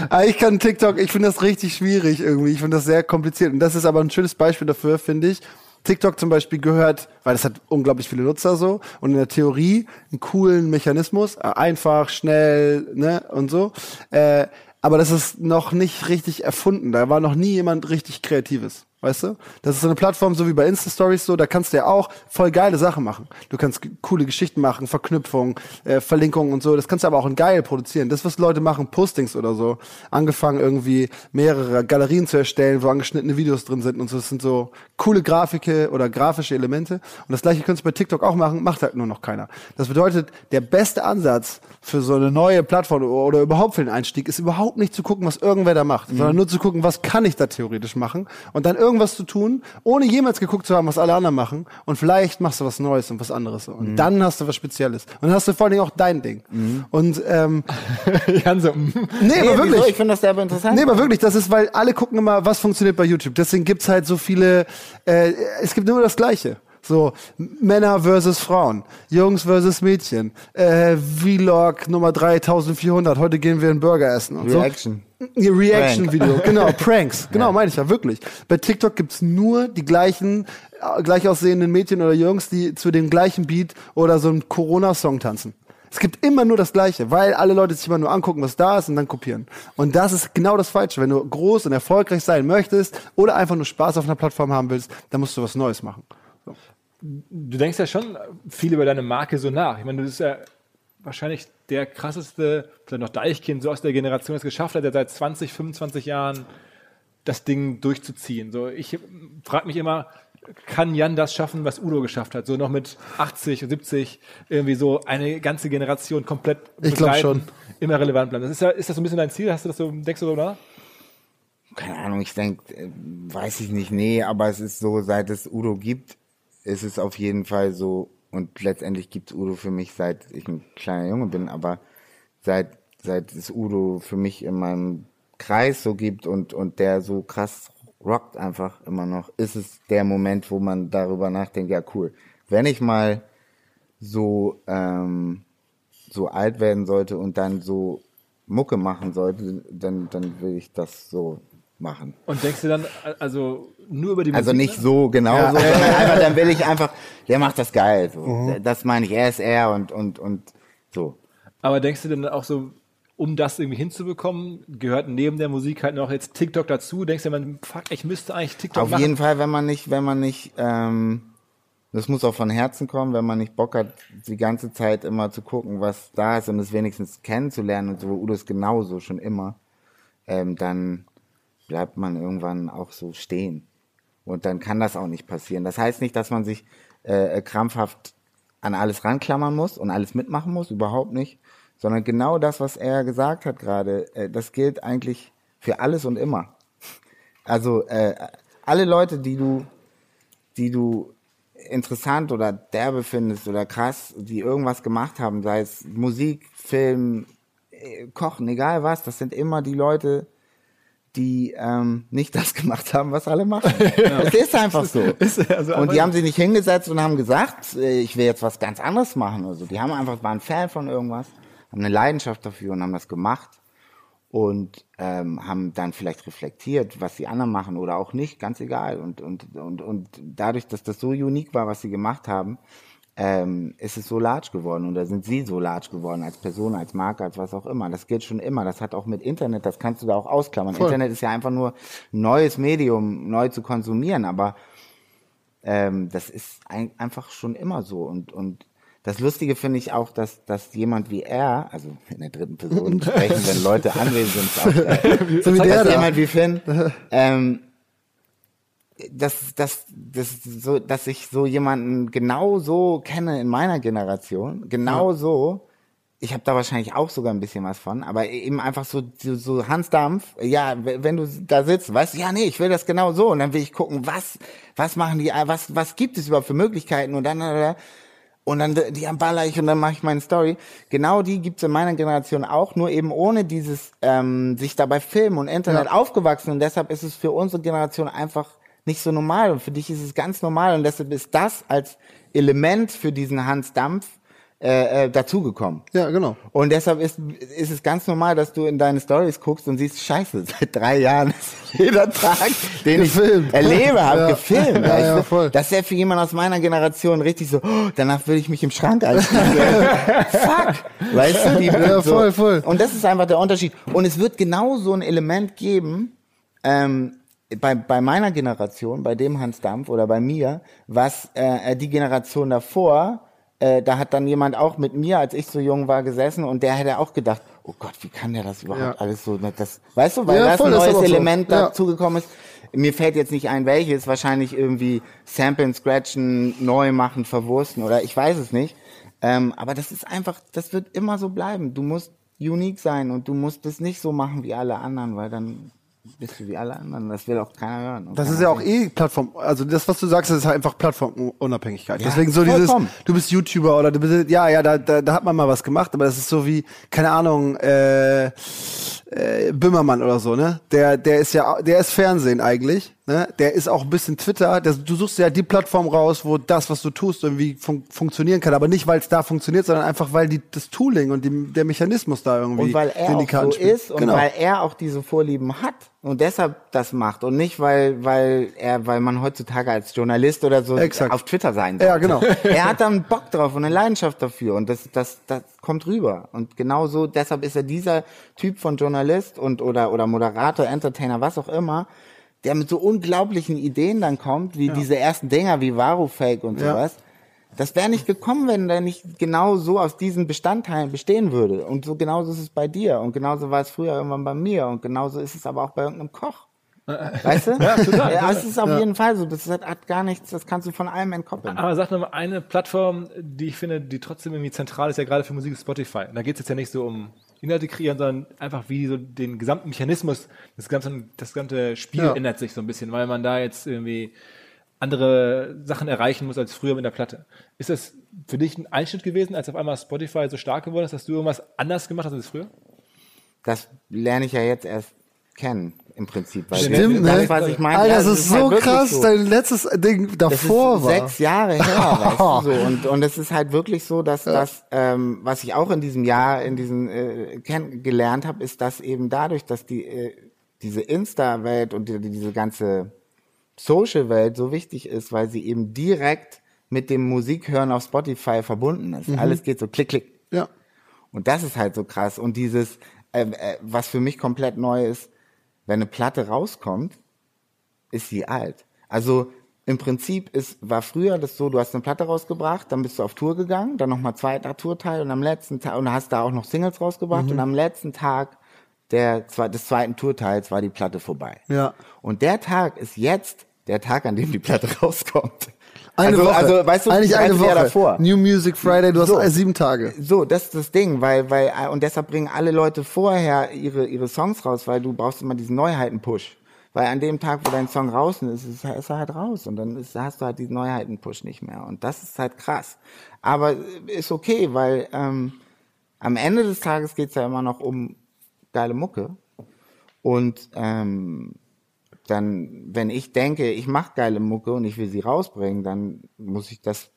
S4: Aber ich kann TikTok, ich finde das richtig schwierig irgendwie. Ich finde das sehr kompliziert. Und das ist aber ein schönes Beispiel dafür, finde ich. TikTok zum Beispiel gehört, weil es hat unglaublich viele Nutzer so und in der Theorie einen coolen Mechanismus, einfach, schnell, ne und so. Äh, aber das ist noch nicht richtig erfunden. Da war noch nie jemand richtig Kreatives. Weißt du? Das ist so eine Plattform, so wie bei Insta-Stories, so, da kannst du ja auch voll geile Sachen machen. Du kannst coole Geschichten machen, Verknüpfungen, äh, Verlinkungen und so. Das kannst du aber auch in geil produzieren. Das, was Leute machen, Postings oder so, angefangen irgendwie mehrere Galerien zu erstellen, wo angeschnittene Videos drin sind und so. Das sind so coole Grafike oder grafische Elemente. Und das gleiche könntest du bei TikTok auch machen, macht halt nur noch keiner. Das bedeutet, der beste Ansatz für so eine neue Plattform oder überhaupt für den Einstieg ist überhaupt nicht zu gucken, was irgendwer da macht, sondern nur zu gucken, was kann ich da theoretisch machen und dann irgendwas zu tun, ohne jemals geguckt zu haben, was alle anderen machen und vielleicht machst du was Neues und was anderes und dann hast du was Spezielles und dann hast du vor allen Dingen auch dein Ding und ähm,
S1: Jan so, mm.
S4: nee,
S2: Nee,
S4: aber wirklich
S2: wieso? Ich finde das sehr interessant.
S4: Nee, aber wirklich, das ist, weil alle gucken immer, was funktioniert bei YouTube. Deswegen gibt's halt so viele, äh, es gibt immer das Gleiche. So, Männer versus Frauen, Jungs versus Mädchen, äh, Vlog Nummer 3400, heute gehen wir einen Burger essen und
S2: Reaction.
S4: so. Ja, Reaction-Video, genau, Pranks, genau, meine ich ja, wirklich. Bei TikTok gibt's nur die gleichen, äh, gleich aussehenden Mädchen oder Jungs, die zu dem gleichen Beat oder so einem Corona-Song tanzen. Es gibt immer nur das Gleiche, weil alle Leute sich immer nur angucken, was da ist und dann kopieren. Und das ist genau das Falsche. Wenn du groß und erfolgreich sein möchtest oder einfach nur Spaß auf einer Plattform haben willst, dann musst du was Neues machen.
S1: Du denkst ja schon viel über deine Marke so nach. Ich meine, du bist ja wahrscheinlich der krasseste, vielleicht noch Deichkind, so aus der Generation, der es geschafft hat, der seit 20, 25 Jahren das Ding durchzuziehen. So, ich frage mich immer, kann Jan das schaffen, was Udo geschafft hat? So noch mit 80, 70, irgendwie so eine ganze Generation komplett
S4: Ich schon.
S1: immer relevant bleiben. Das ist, ja, ist das so ein bisschen dein Ziel? Hast du das so, denkst du so nach?
S2: keine Ahnung, ich denke, weiß ich nicht, nee, aber es ist so, seit es Udo gibt, ist es auf jeden Fall so, und letztendlich gibt's Udo für mich, seit ich ein kleiner Junge bin, aber seit, seit es Udo für mich in meinem Kreis so gibt und, und der so krass rockt einfach immer noch, ist es der Moment, wo man darüber nachdenkt, ja cool, wenn ich mal so, ähm, so alt werden sollte und dann so Mucke machen sollte, dann, dann will ich das so machen.
S1: Und denkst du dann, also nur über die
S2: Also
S1: Musik
S2: nicht so genau so, sondern einfach, dann will ich einfach, der macht das geil. So.
S4: Mhm.
S2: Das meine ich, er ist er und, und, und so.
S1: Aber denkst du denn auch so, um das irgendwie hinzubekommen, gehört neben der Musik halt noch jetzt TikTok dazu? Denkst du, man, fuck, ich müsste eigentlich TikTok
S2: Auf
S1: machen?
S2: jeden Fall, wenn man nicht, wenn man nicht, ähm, das muss auch von Herzen kommen, wenn man nicht Bock hat, die ganze Zeit immer zu gucken, was da ist und es wenigstens kennenzulernen und so, Udo ist genauso schon immer, ähm, dann bleibt man irgendwann auch so stehen. Und dann kann das auch nicht passieren. Das heißt nicht, dass man sich äh, krampfhaft an alles ranklammern muss und alles mitmachen muss, überhaupt nicht. Sondern genau das, was er gesagt hat gerade, äh, das gilt eigentlich für alles und immer. Also äh, alle Leute, die du, die du interessant oder derbe findest oder krass, die irgendwas gemacht haben, sei es Musik, Film, äh, Kochen, egal was, das sind immer die Leute, die ähm, nicht das gemacht haben, was alle machen. Es ist einfach so.
S1: Ist also
S2: und die haben sich nicht hingesetzt und haben gesagt, äh, ich will jetzt was ganz anderes machen. Also die haben einfach waren Fan von irgendwas, haben eine Leidenschaft dafür und haben das gemacht und ähm, haben dann vielleicht reflektiert, was die anderen machen oder auch nicht, ganz egal. Und und und und dadurch, dass das so unique war, was sie gemacht haben, ähm, ist es so large geworden oder sind sie so large geworden als Person, als Marke, als was auch immer. Das gilt schon immer. Das hat auch mit Internet, das kannst du da auch ausklammern. Internet ist ja einfach nur ein neues Medium, neu zu konsumieren, aber ähm, das ist ein, einfach schon immer so. Und, und das Lustige finde ich auch, dass, dass jemand wie er, also in der dritten Person sprechen, wenn Leute anwesend sind, auch, äh,
S4: So wie
S2: dass
S4: da.
S2: jemand wie Finn, ähm, dass, dass, dass, so, dass ich so jemanden genau so kenne in meiner Generation, genau so. Ich habe da wahrscheinlich auch sogar ein bisschen was von, aber eben einfach so, so, so Hans Dampf, ja, wenn du da sitzt, weißt du, ja, nee, ich will das genau so. Und dann will ich gucken, was, was machen die, was, was gibt es überhaupt für Möglichkeiten und dann, und dann die baller ich und dann mache ich meine Story. Genau die gibt's in meiner Generation auch, nur eben ohne dieses ähm, sich dabei Film und Internet aufgewachsen. Und deshalb ist es für unsere Generation einfach nicht so normal und für dich ist es ganz normal und deshalb ist das als Element für diesen Hans Dampf äh, äh, dazugekommen.
S4: Ja, genau.
S2: Und deshalb ist, ist es ganz normal, dass du in deine Stories guckst und siehst, scheiße, seit drei Jahren ist jeder Tag, den
S4: Gefilmt.
S2: ich erlebe, habe
S4: Ja.
S2: gefilmt.
S4: Ja, ja, voll.
S2: Das ist ja für jemanden aus meiner Generation richtig so, oh, danach will ich mich im Schrank einstellen. Fuck. Weißt du? Die,
S4: Ja,
S2: so.
S4: voll, voll.
S2: Und das ist einfach der Unterschied. Und es wird genau so ein Element geben, ähm, bei, bei meiner Generation, bei dem Hans Dampf oder bei mir, was äh, die Generation davor, äh, da hat dann jemand auch mit mir, als ich so jung war, gesessen und der hätte auch gedacht, oh Gott, wie kann der das überhaupt
S4: Ja.
S2: alles so, das, weißt du, weil
S4: Ja,
S2: das
S4: voll,
S2: ein
S4: das
S2: neues
S4: so.
S2: Element
S4: Ja.
S2: dazugekommen ist. Mir fällt jetzt nicht ein, welches, wahrscheinlich irgendwie samplen, scratchen, neu machen, verwursten oder ich weiß es nicht. Ähm, aber das ist einfach, das wird immer so bleiben. Du musst unique sein und du musst es nicht so machen wie alle anderen, weil dann bist du wie alle anderen. Das will auch keiner hören. Und
S4: Das
S2: keiner
S4: ist ja auch eh Plattform, also das, was du sagst, ist halt einfach Plattformunabhängigkeit.
S2: Ja,
S4: Deswegen so dieses,
S2: vollkommen.
S4: du bist YouTuber oder du bist, ja, ja, da, da, da hat man mal was gemacht, aber das ist so wie, keine Ahnung, äh, äh, Böhmermann oder so, ne? Der, der ist ja, der ist Fernsehen eigentlich, ne? Der ist auch ein bisschen Twitter. Der, du suchst ja die Plattform raus, wo das, was du tust, irgendwie fun funktionieren kann. Aber nicht, weil es da funktioniert, sondern einfach, weil die, das Tooling und die, der Mechanismus da irgendwie
S2: Und weil er auch so
S4: spielt.
S2: ist und
S4: genau.
S2: weil er auch diese Vorlieben hat und deshalb das macht und nicht weil weil er weil man heutzutage als Journalist oder so
S4: Exakt.
S2: auf Twitter sein sollte.
S4: Ja, genau.
S2: Er hat dann Bock drauf und eine Leidenschaft dafür und das das das kommt rüber und genauso deshalb ist er dieser Typ von Journalist und oder oder Moderator, Entertainer, was auch immer, der mit so unglaublichen Ideen dann kommt, wie diese ersten Dinger wie Varufake und
S4: Ja.
S2: sowas. Das wäre nicht gekommen, wenn der nicht genau so aus diesen Bestandteilen bestehen würde. Und so genauso ist es bei dir. Und genauso war es früher irgendwann bei mir. Und genauso ist es aber auch bei irgendeinem Koch. Weißt du? Ja,
S5: total.
S2: Ja, es ist auf jeden Fall so. Das hat, hat gar nichts, das kannst du von allem entkoppeln.
S5: Aber sag noch mal eine Plattform, die ich finde, die trotzdem irgendwie zentral ist, ja gerade für Musik, ist Spotify. Da geht es jetzt ja nicht so um Inhalte kreieren, sondern einfach wie so den gesamten Mechanismus, das ganze, das gesamte Spiel
S4: Ja.
S5: ändert sich so ein bisschen, weil man da jetzt irgendwie andere Sachen erreichen muss als früher mit der Platte. Ist das für dich ein Einschnitt gewesen, als auf einmal Spotify so stark geworden ist, dass du irgendwas anders gemacht hast als früher?
S2: Das lerne ich ja jetzt erst kennen, im Prinzip. Weil
S4: Stimmt,
S2: das,
S4: ne?
S2: was ich meine,
S4: Alter,
S2: ja,
S4: das ist so
S2: halt
S4: krass.
S2: so.
S4: Dein letztes Ding
S2: Das
S4: davor war.
S2: sechs Jahre her, weißt du, so. Und, und es ist halt wirklich so, dass das, ähm, was ich auch in diesem Jahr, in diesem äh, kennengelernt habe, ist, dass eben dadurch, dass die äh, diese Insta-Welt und die, diese ganze Social-Welt so wichtig ist, weil sie eben direkt mit dem Musikhören auf Spotify verbunden ist. Alles geht so klick, klick.
S4: Ja.
S2: Und das ist halt so krass. Und dieses, äh, äh, was für mich komplett neu ist, wenn eine Platte rauskommt, ist sie alt. Also im Prinzip ist, war früher das so, du hast eine Platte rausgebracht, dann bist du auf Tour gegangen, dann nochmal zweiter Tourteil und am letzten Tag, und hast da auch noch Singles rausgebracht und am letzten Tag der, des zweiten Tourteils war die Platte vorbei.
S4: Ja.
S2: Und der Tag ist jetzt der Tag, an dem die Platte rauskommt.
S4: Eine
S2: also,
S4: Woche.
S2: also, weißt du,
S4: Eigentlich eine Woche.
S2: davor.
S4: New Music Friday, du
S2: So.
S4: hast sieben Tage.
S2: So, das ist das Ding, weil, weil, und deshalb bringen alle Leute vorher ihre, ihre Songs raus, weil du brauchst immer diesen Neuheiten-Push. Weil an dem Tag, wo dein Song raus ist, ist, ist er halt raus und dann ist, hast du halt diesen Neuheiten-Push nicht mehr. Und das ist halt krass. Aber ist okay, weil ähm, am Ende des Tages geht's ja immer noch um geile Mucke. Und ähm, dann, wenn ich denke, ich mache geile Mucke und ich will sie rausbringen, dann muss ich das,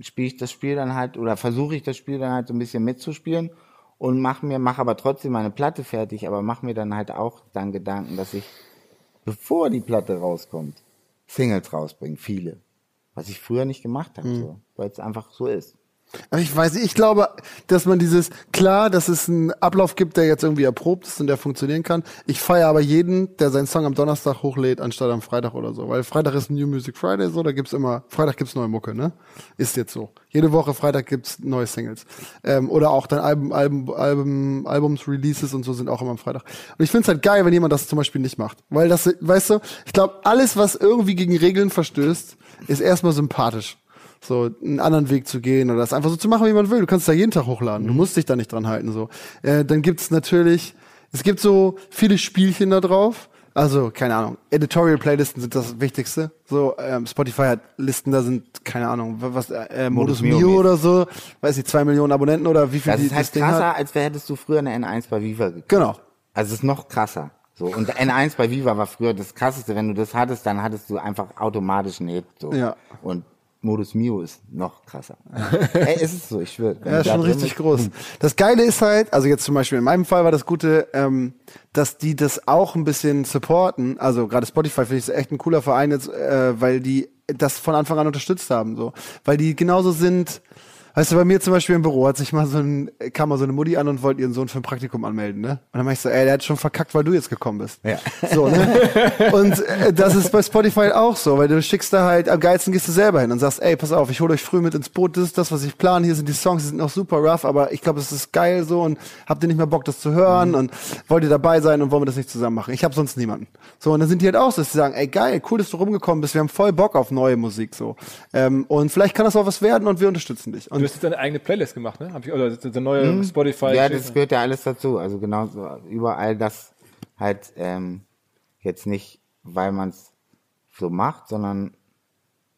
S2: spiele ich das Spiel dann halt oder versuche ich das Spiel dann halt so ein bisschen mitzuspielen und mach mir, mach aber trotzdem meine Platte fertig, aber mach mir dann halt auch dann Gedanken, dass ich, bevor die Platte rauskommt, Singles rausbringe, viele. Was ich früher nicht gemacht habe, so, weil es einfach so ist.
S4: Aber ich weiß nicht, ich glaube, dass man dieses, klar, dass es einen Ablauf gibt, der jetzt irgendwie erprobt ist und der funktionieren kann. Ich feiere aber jeden, der seinen Song am Donnerstag hochlädt, anstatt am Freitag oder so. Weil Freitag ist New Music Friday so, da gibt's immer, Freitag gibt's neue Mucke, ne? Ist jetzt so. Jede Woche Freitag gibt's neue Singles. Ähm, oder auch dann Album, Album, Album, Albums, Releases und so sind auch immer am Freitag. Und ich find's halt geil, wenn jemand das zum Beispiel nicht macht. Weil das, weißt du, ich glaube, alles, was irgendwie gegen Regeln verstößt, ist erstmal sympathisch so einen anderen Weg zu gehen oder das einfach so zu machen, wie man will. Du kannst da jeden Tag hochladen. Du musst dich da nicht dran halten. So, äh, dann gibt's natürlich, es gibt so viele Spielchen da drauf. Also keine Ahnung, Editorial Playlisten sind das Wichtigste. So ähm, Spotify hat Listen, da sind keine Ahnung, wa- was äh, Modus,
S2: Modus Mio
S4: Mio oder so, weiß ich, zwei Millionen Abonnenten oder wie viel
S2: Das
S4: die,
S2: ist halt
S4: das Ding
S2: krasser,
S4: hat.
S2: als hättest du früher eine N1 bei Viva gekriegt.
S4: Genau.
S2: Also es ist noch krasser. So und N1 bei Viva war früher das krasseste. Wenn du das hattest, dann hattest du einfach automatisch einen Hit. So.
S4: Ja.
S2: Und Modus Mio ist noch krasser. Ey, ist es so, ich schwöre.
S4: Ja,
S2: da
S4: schon richtig
S2: bist-
S4: groß. Das Geile ist halt, also jetzt zum Beispiel in meinem Fall war das Gute, ähm, dass die das auch ein bisschen supporten. Also gerade Spotify finde ich ist echt ein cooler Verein jetzt, äh, weil die das von Anfang an unterstützt haben, so, weil die genauso sind. Weißt du, bei mir zum Beispiel im Büro hat sich mal so ein, kam mal so eine Mutti an und wollte ihren Sohn für ein Praktikum anmelden, ne? Und dann mach ich so, ey, der hat schon verkackt, weil du jetzt gekommen bist.
S2: Ja.
S4: So, ne? Und äh, das ist bei Spotify auch so, weil du schickst da halt, am geilsten gehst du selber hin und sagst, ey, pass auf, ich hole euch früh mit ins Boot, das ist das, was ich plane, hier sind die Songs, die sind noch super rough, aber ich glaube, es ist geil so und habt ihr nicht mehr Bock, das zu hören und wollt ihr dabei sein und wollen wir das nicht zusammen machen? Ich habe sonst niemanden. So, und dann sind die halt auch so, dass sie sagen, ey, geil, cool, dass du rumgekommen bist, wir haben voll Bock auf neue Musik, so. Ähm, und vielleicht kann das auch was werden und wir unterstützen dich. Und
S1: hast jetzt deine eigene Playlist gemacht, ne? Hab ich, oder so eine neue Spotify.
S2: Ja, das gehört ja alles dazu. Also genauso überall das halt ähm, jetzt nicht, weil man es so macht, sondern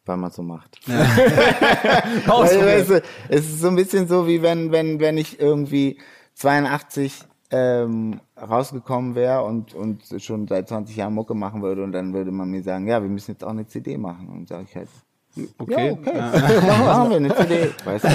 S2: weil man es so macht. Weil, weißt du, es ist so ein bisschen so, wie wenn, wenn, wenn ich irgendwie 82 ähm, rausgekommen wäre und, und schon seit 20 Jahren Mucke machen würde und dann würde man mir sagen, ja, wir müssen jetzt auch eine CD machen. Und sage ich halt,
S6: Okay.
S2: ja, okay, machen wir eine CD. Weißt du?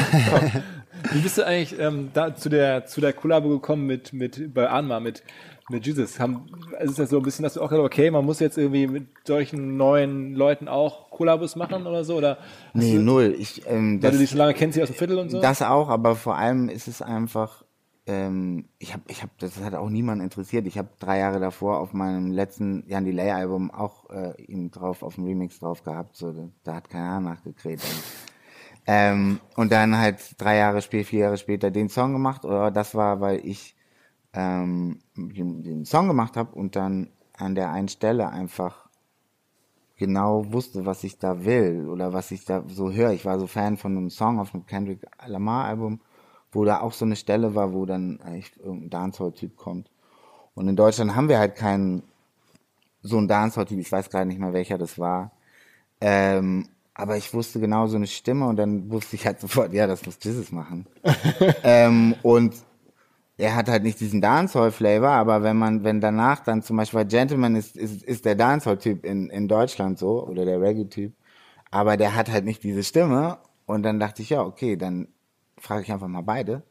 S1: Wie bist du eigentlich ähm, da zu der zu der Kollabo gekommen mit mit bei Anma mit mit Jesus? Haben, ist das so ein bisschen, dass du auch gesagt hast, okay, man muss jetzt irgendwie mit solchen neuen Leuten auch Kollabos machen oder so? Oder
S2: Nee,
S1: du,
S2: null. Ich, ähm,
S1: weil
S2: das,
S1: du die schon lange kennst, die aus dem Viertel und so?
S2: Das auch, aber vor allem ist es einfach, ähm, ich habe, ich habe, das hat auch niemand interessiert. Ich habe drei Jahre davor auf meinem letzten Jan Delay Album auch äh, ihn drauf, auf dem Remix drauf gehabt. So, da, hat keiner nachgekräht. ähm, und dann halt drei Jahre später, vier Jahre später den Song gemacht. Oder das war, weil ich ähm, den, den Song gemacht habe und dann an der einen Stelle einfach genau wusste, was ich da will oder was ich da so höre. Ich war so Fan von einem Song auf einem Kendrick Lamar Album, wo da auch so eine Stelle war, wo dann echt irgendein Dancehall-Typ kommt. Und in Deutschland haben wir halt keinen so einen Dancehall-Typ, ich weiß gerade nicht mehr, welcher das war. Ähm, aber ich wusste genau so eine Stimme und dann wusste ich halt sofort, ja, das muss Jesus machen. ähm, und er hat halt nicht diesen Dancehall-Flavor, aber wenn man, wenn danach dann zum Beispiel weil Gentleman ist, ist, ist der Dancehall-Typ in, in Deutschland so, oder der Reggae-Typ, aber der hat halt nicht diese Stimme und dann dachte ich, ja, okay, dann frage ich einfach mal beide.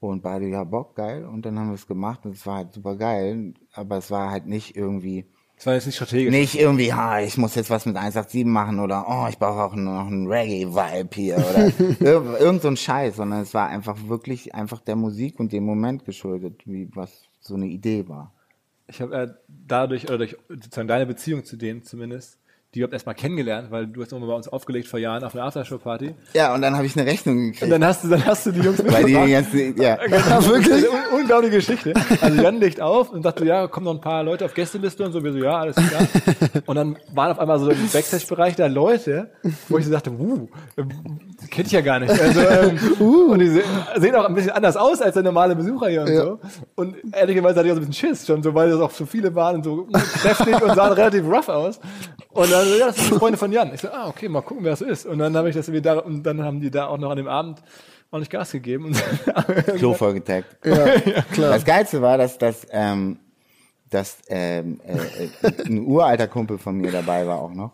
S2: Und beide, ja, Bock, geil. Und dann haben wir es gemacht und es war halt super geil. Aber es war halt nicht irgendwie,
S1: das war jetzt nicht strategisch.
S2: nicht irgendwie, ha, ich muss jetzt was mit 187 machen oder, oh, ich brauche auch noch einen Reggae-Vibe hier oder ir irgend so ein Scheiß, sondern es war einfach wirklich einfach der Musik und dem Moment geschuldet, wie was so eine Idee war.
S1: Ich habe äh, dadurch, oder durch sozusagen deine Beziehung zu denen zumindest, die überhaupt erstmal kennengelernt, weil du hast immer bei uns aufgelegt vor Jahren auf einer Aftershow-Party.
S2: Ja, und dann habe ich eine Rechnung
S1: Und
S2: gekriegt.
S1: dann hast du, dann hast du die Jungs
S2: Weil die
S1: mitgebracht.
S2: ganzen, ja.
S1: Genau, wirklich? Un unglaubliche Geschichte. Also Jan legt auf und sagt so, ja, kommen noch ein paar Leute auf Gästeliste und so. Wir so, ja, alles klar. Und dann waren auf einmal so im Backstage-Bereich da Leute, wo ich so dachte, wuh, ähm, die kenn ich ja gar nicht. Also, ähm, Und die se sehen auch ein bisschen anders aus als der normale Besucher hier und so. Und ehrlicherweise hatte ich auch so ein bisschen Schiss schon, so, weil das auch so viele waren und so kräftig und sahen relativ rough aus. Und dann, so, ja, das sind die Freunde von Jan. Ich so, ah, okay, mal gucken, wer das ist. Und dann habe ich das irgendwie da, und dann haben die da auch noch an dem Abend ordentlich Gas gegeben. Und
S2: Klo vollgetaggt. Ja, klar. Das Geilste war, dass, dass, ähm, dass ähm, äh, äh, ein uralter Kumpel von mir dabei war auch noch,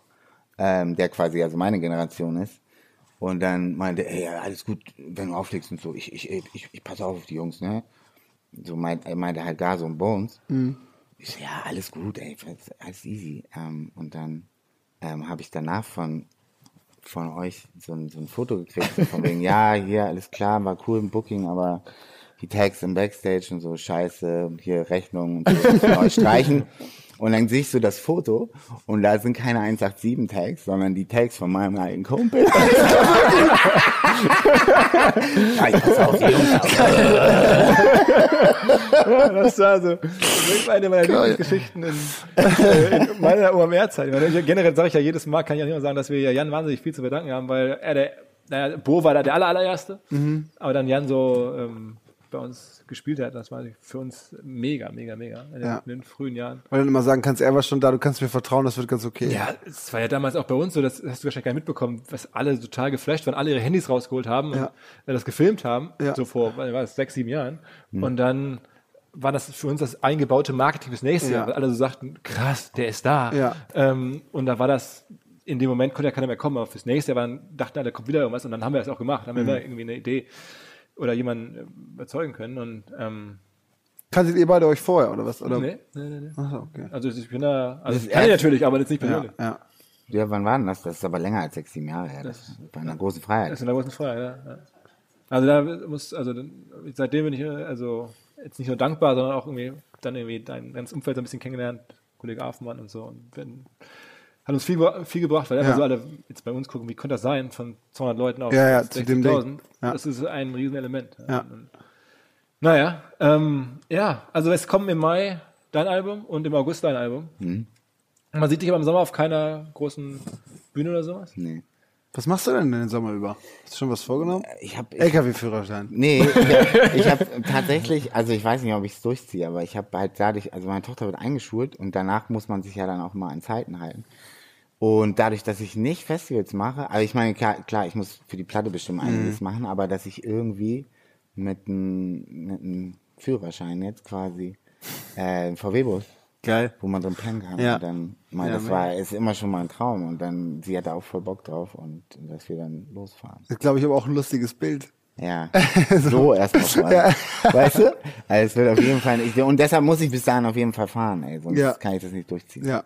S2: ähm, der quasi also meine Generation ist. Und dann meinte, ey, ja, alles gut, wenn du auflegst und so, ich, ich, ich, ich passe auf auf die Jungs, ne? So meint, er meinte halt Gas und Bones. Ich so, ja, alles gut, ey, alles easy. Ähm, und dann ähm, habe ich danach von von euch so ein, so ein Foto gekriegt, so von wegen, ja, hier, alles klar, war cool im Booking, aber die Tags im Backstage und so, scheiße, hier Rechnung und so, euch streichen. Und dann sehe ich so das Foto und da sind keine 187 Tags, sondern die Tags von meinem alten Kumpel. ja, ich pass auf, auf.
S1: Das war so das ist eine meiner Lieblingsgeschichten in, äh, in meiner OMR-Zeit. Generell sage ich ja jedes Mal, kann ich ja nicht mal sagen, dass wir ja Jan wahnsinnig viel zu bedanken haben, weil er der, naja, Bo war da der aller, allererste, aber dann Jan so ähm, bei uns gespielt hat, das war für uns mega, mega, mega in den,
S4: Ja.
S1: in den frühen Jahren.
S4: Weil du dann immer sagen kannst, er war schon da, du kannst mir vertrauen, das wird ganz okay.
S1: Ja, es war ja damals auch bei uns so, das hast du wahrscheinlich gar nicht mitbekommen, was alle total geflasht waren, alle ihre Handys rausgeholt haben und
S4: Ja.
S1: äh, das gefilmt haben,
S4: Ja.
S1: so vor, wann war das, sechs, sieben Jahren. Und dann war das für uns das eingebaute Marketing fürs nächste
S4: Ja.
S1: Jahr, weil alle so sagten, krass, der ist da.
S4: Ja.
S1: Ähm, und da war das, in dem Moment konnte ja keiner mehr kommen, aber fürs nächste Jahr waren, dachten alle, da kommt wieder irgendwas und dann haben wir das auch gemacht, haben wir immer irgendwie eine Idee oder jemanden äh, überzeugen können und ähm,
S4: Kanntet ihr beide euch vorher, oder was? Oder?
S1: nee, nee, nee, nee.
S4: Ach so, okay.
S1: Also ich bin da, also
S2: Das
S1: ich kann ich natürlich, aber jetzt nicht
S4: Ja,
S1: persönlich.
S4: ja.
S2: Ja, wann war denn das? Das ist aber länger als sechs, sieben Jahre her. Das bei einer großen Freiheit.
S1: Das ist in der großen Freiheit, ja. ja. Also da muss, also seitdem bin ich also jetzt nicht nur dankbar, sondern auch irgendwie dann irgendwie dein ganzes Umfeld so ein bisschen kennengelernt, Kollege Afenmann und so. Und wenn, hat uns viel, viel gebracht, weil einfach
S4: Ja.
S1: so alle jetzt bei uns gucken, wie könnte das sein, von 200 Leuten auf
S4: Ja, ja, zu dem
S1: 60.000.
S4: Ding. Ja.
S1: Das ist ein Riesenelement.
S4: Ja.
S1: Und, naja, ähm, ja, also es kommen im Mai dein Album und im August dein Album.
S4: Mhm.
S1: Man sieht dich aber im Sommer auf keiner großen Bühne oder sowas.
S2: Nee.
S4: Was machst du denn den Sommer über? Hast du schon was vorgenommen?
S2: Ich habe
S4: LKW-Führerschein.
S2: Nee, ich habe ich hab tatsächlich, also ich weiß nicht, ob ich es durchziehe, aber ich habe halt dadurch, also meine Tochter wird eingeschult und danach muss man sich ja dann auch mal an Zeiten halten. Und dadurch, dass ich nicht Festivals mache, also ich meine, klar, klar ich muss für die Platte bestimmt einiges machen, aber dass ich irgendwie mit einem Führerschein jetzt quasi äh, VW-Bus,
S4: Geil.
S2: wo man drin pennen kann,
S4: Ja.
S2: und dann, mal,
S4: Ja,
S2: das war, ist immer schon mal ein Traum und dann, sie hatte auch voll Bock drauf und dass wir dann losfahren.
S4: Das glaube ich, aber auch ein lustiges Bild.
S2: Ja, so erst mal. Weißt du? Also es wird auf jeden Fall nicht. Und deshalb muss ich bis dahin auf jeden Fall fahren, ey. Sonst
S4: Ja.
S2: kann ich das nicht durchziehen.
S4: Ja.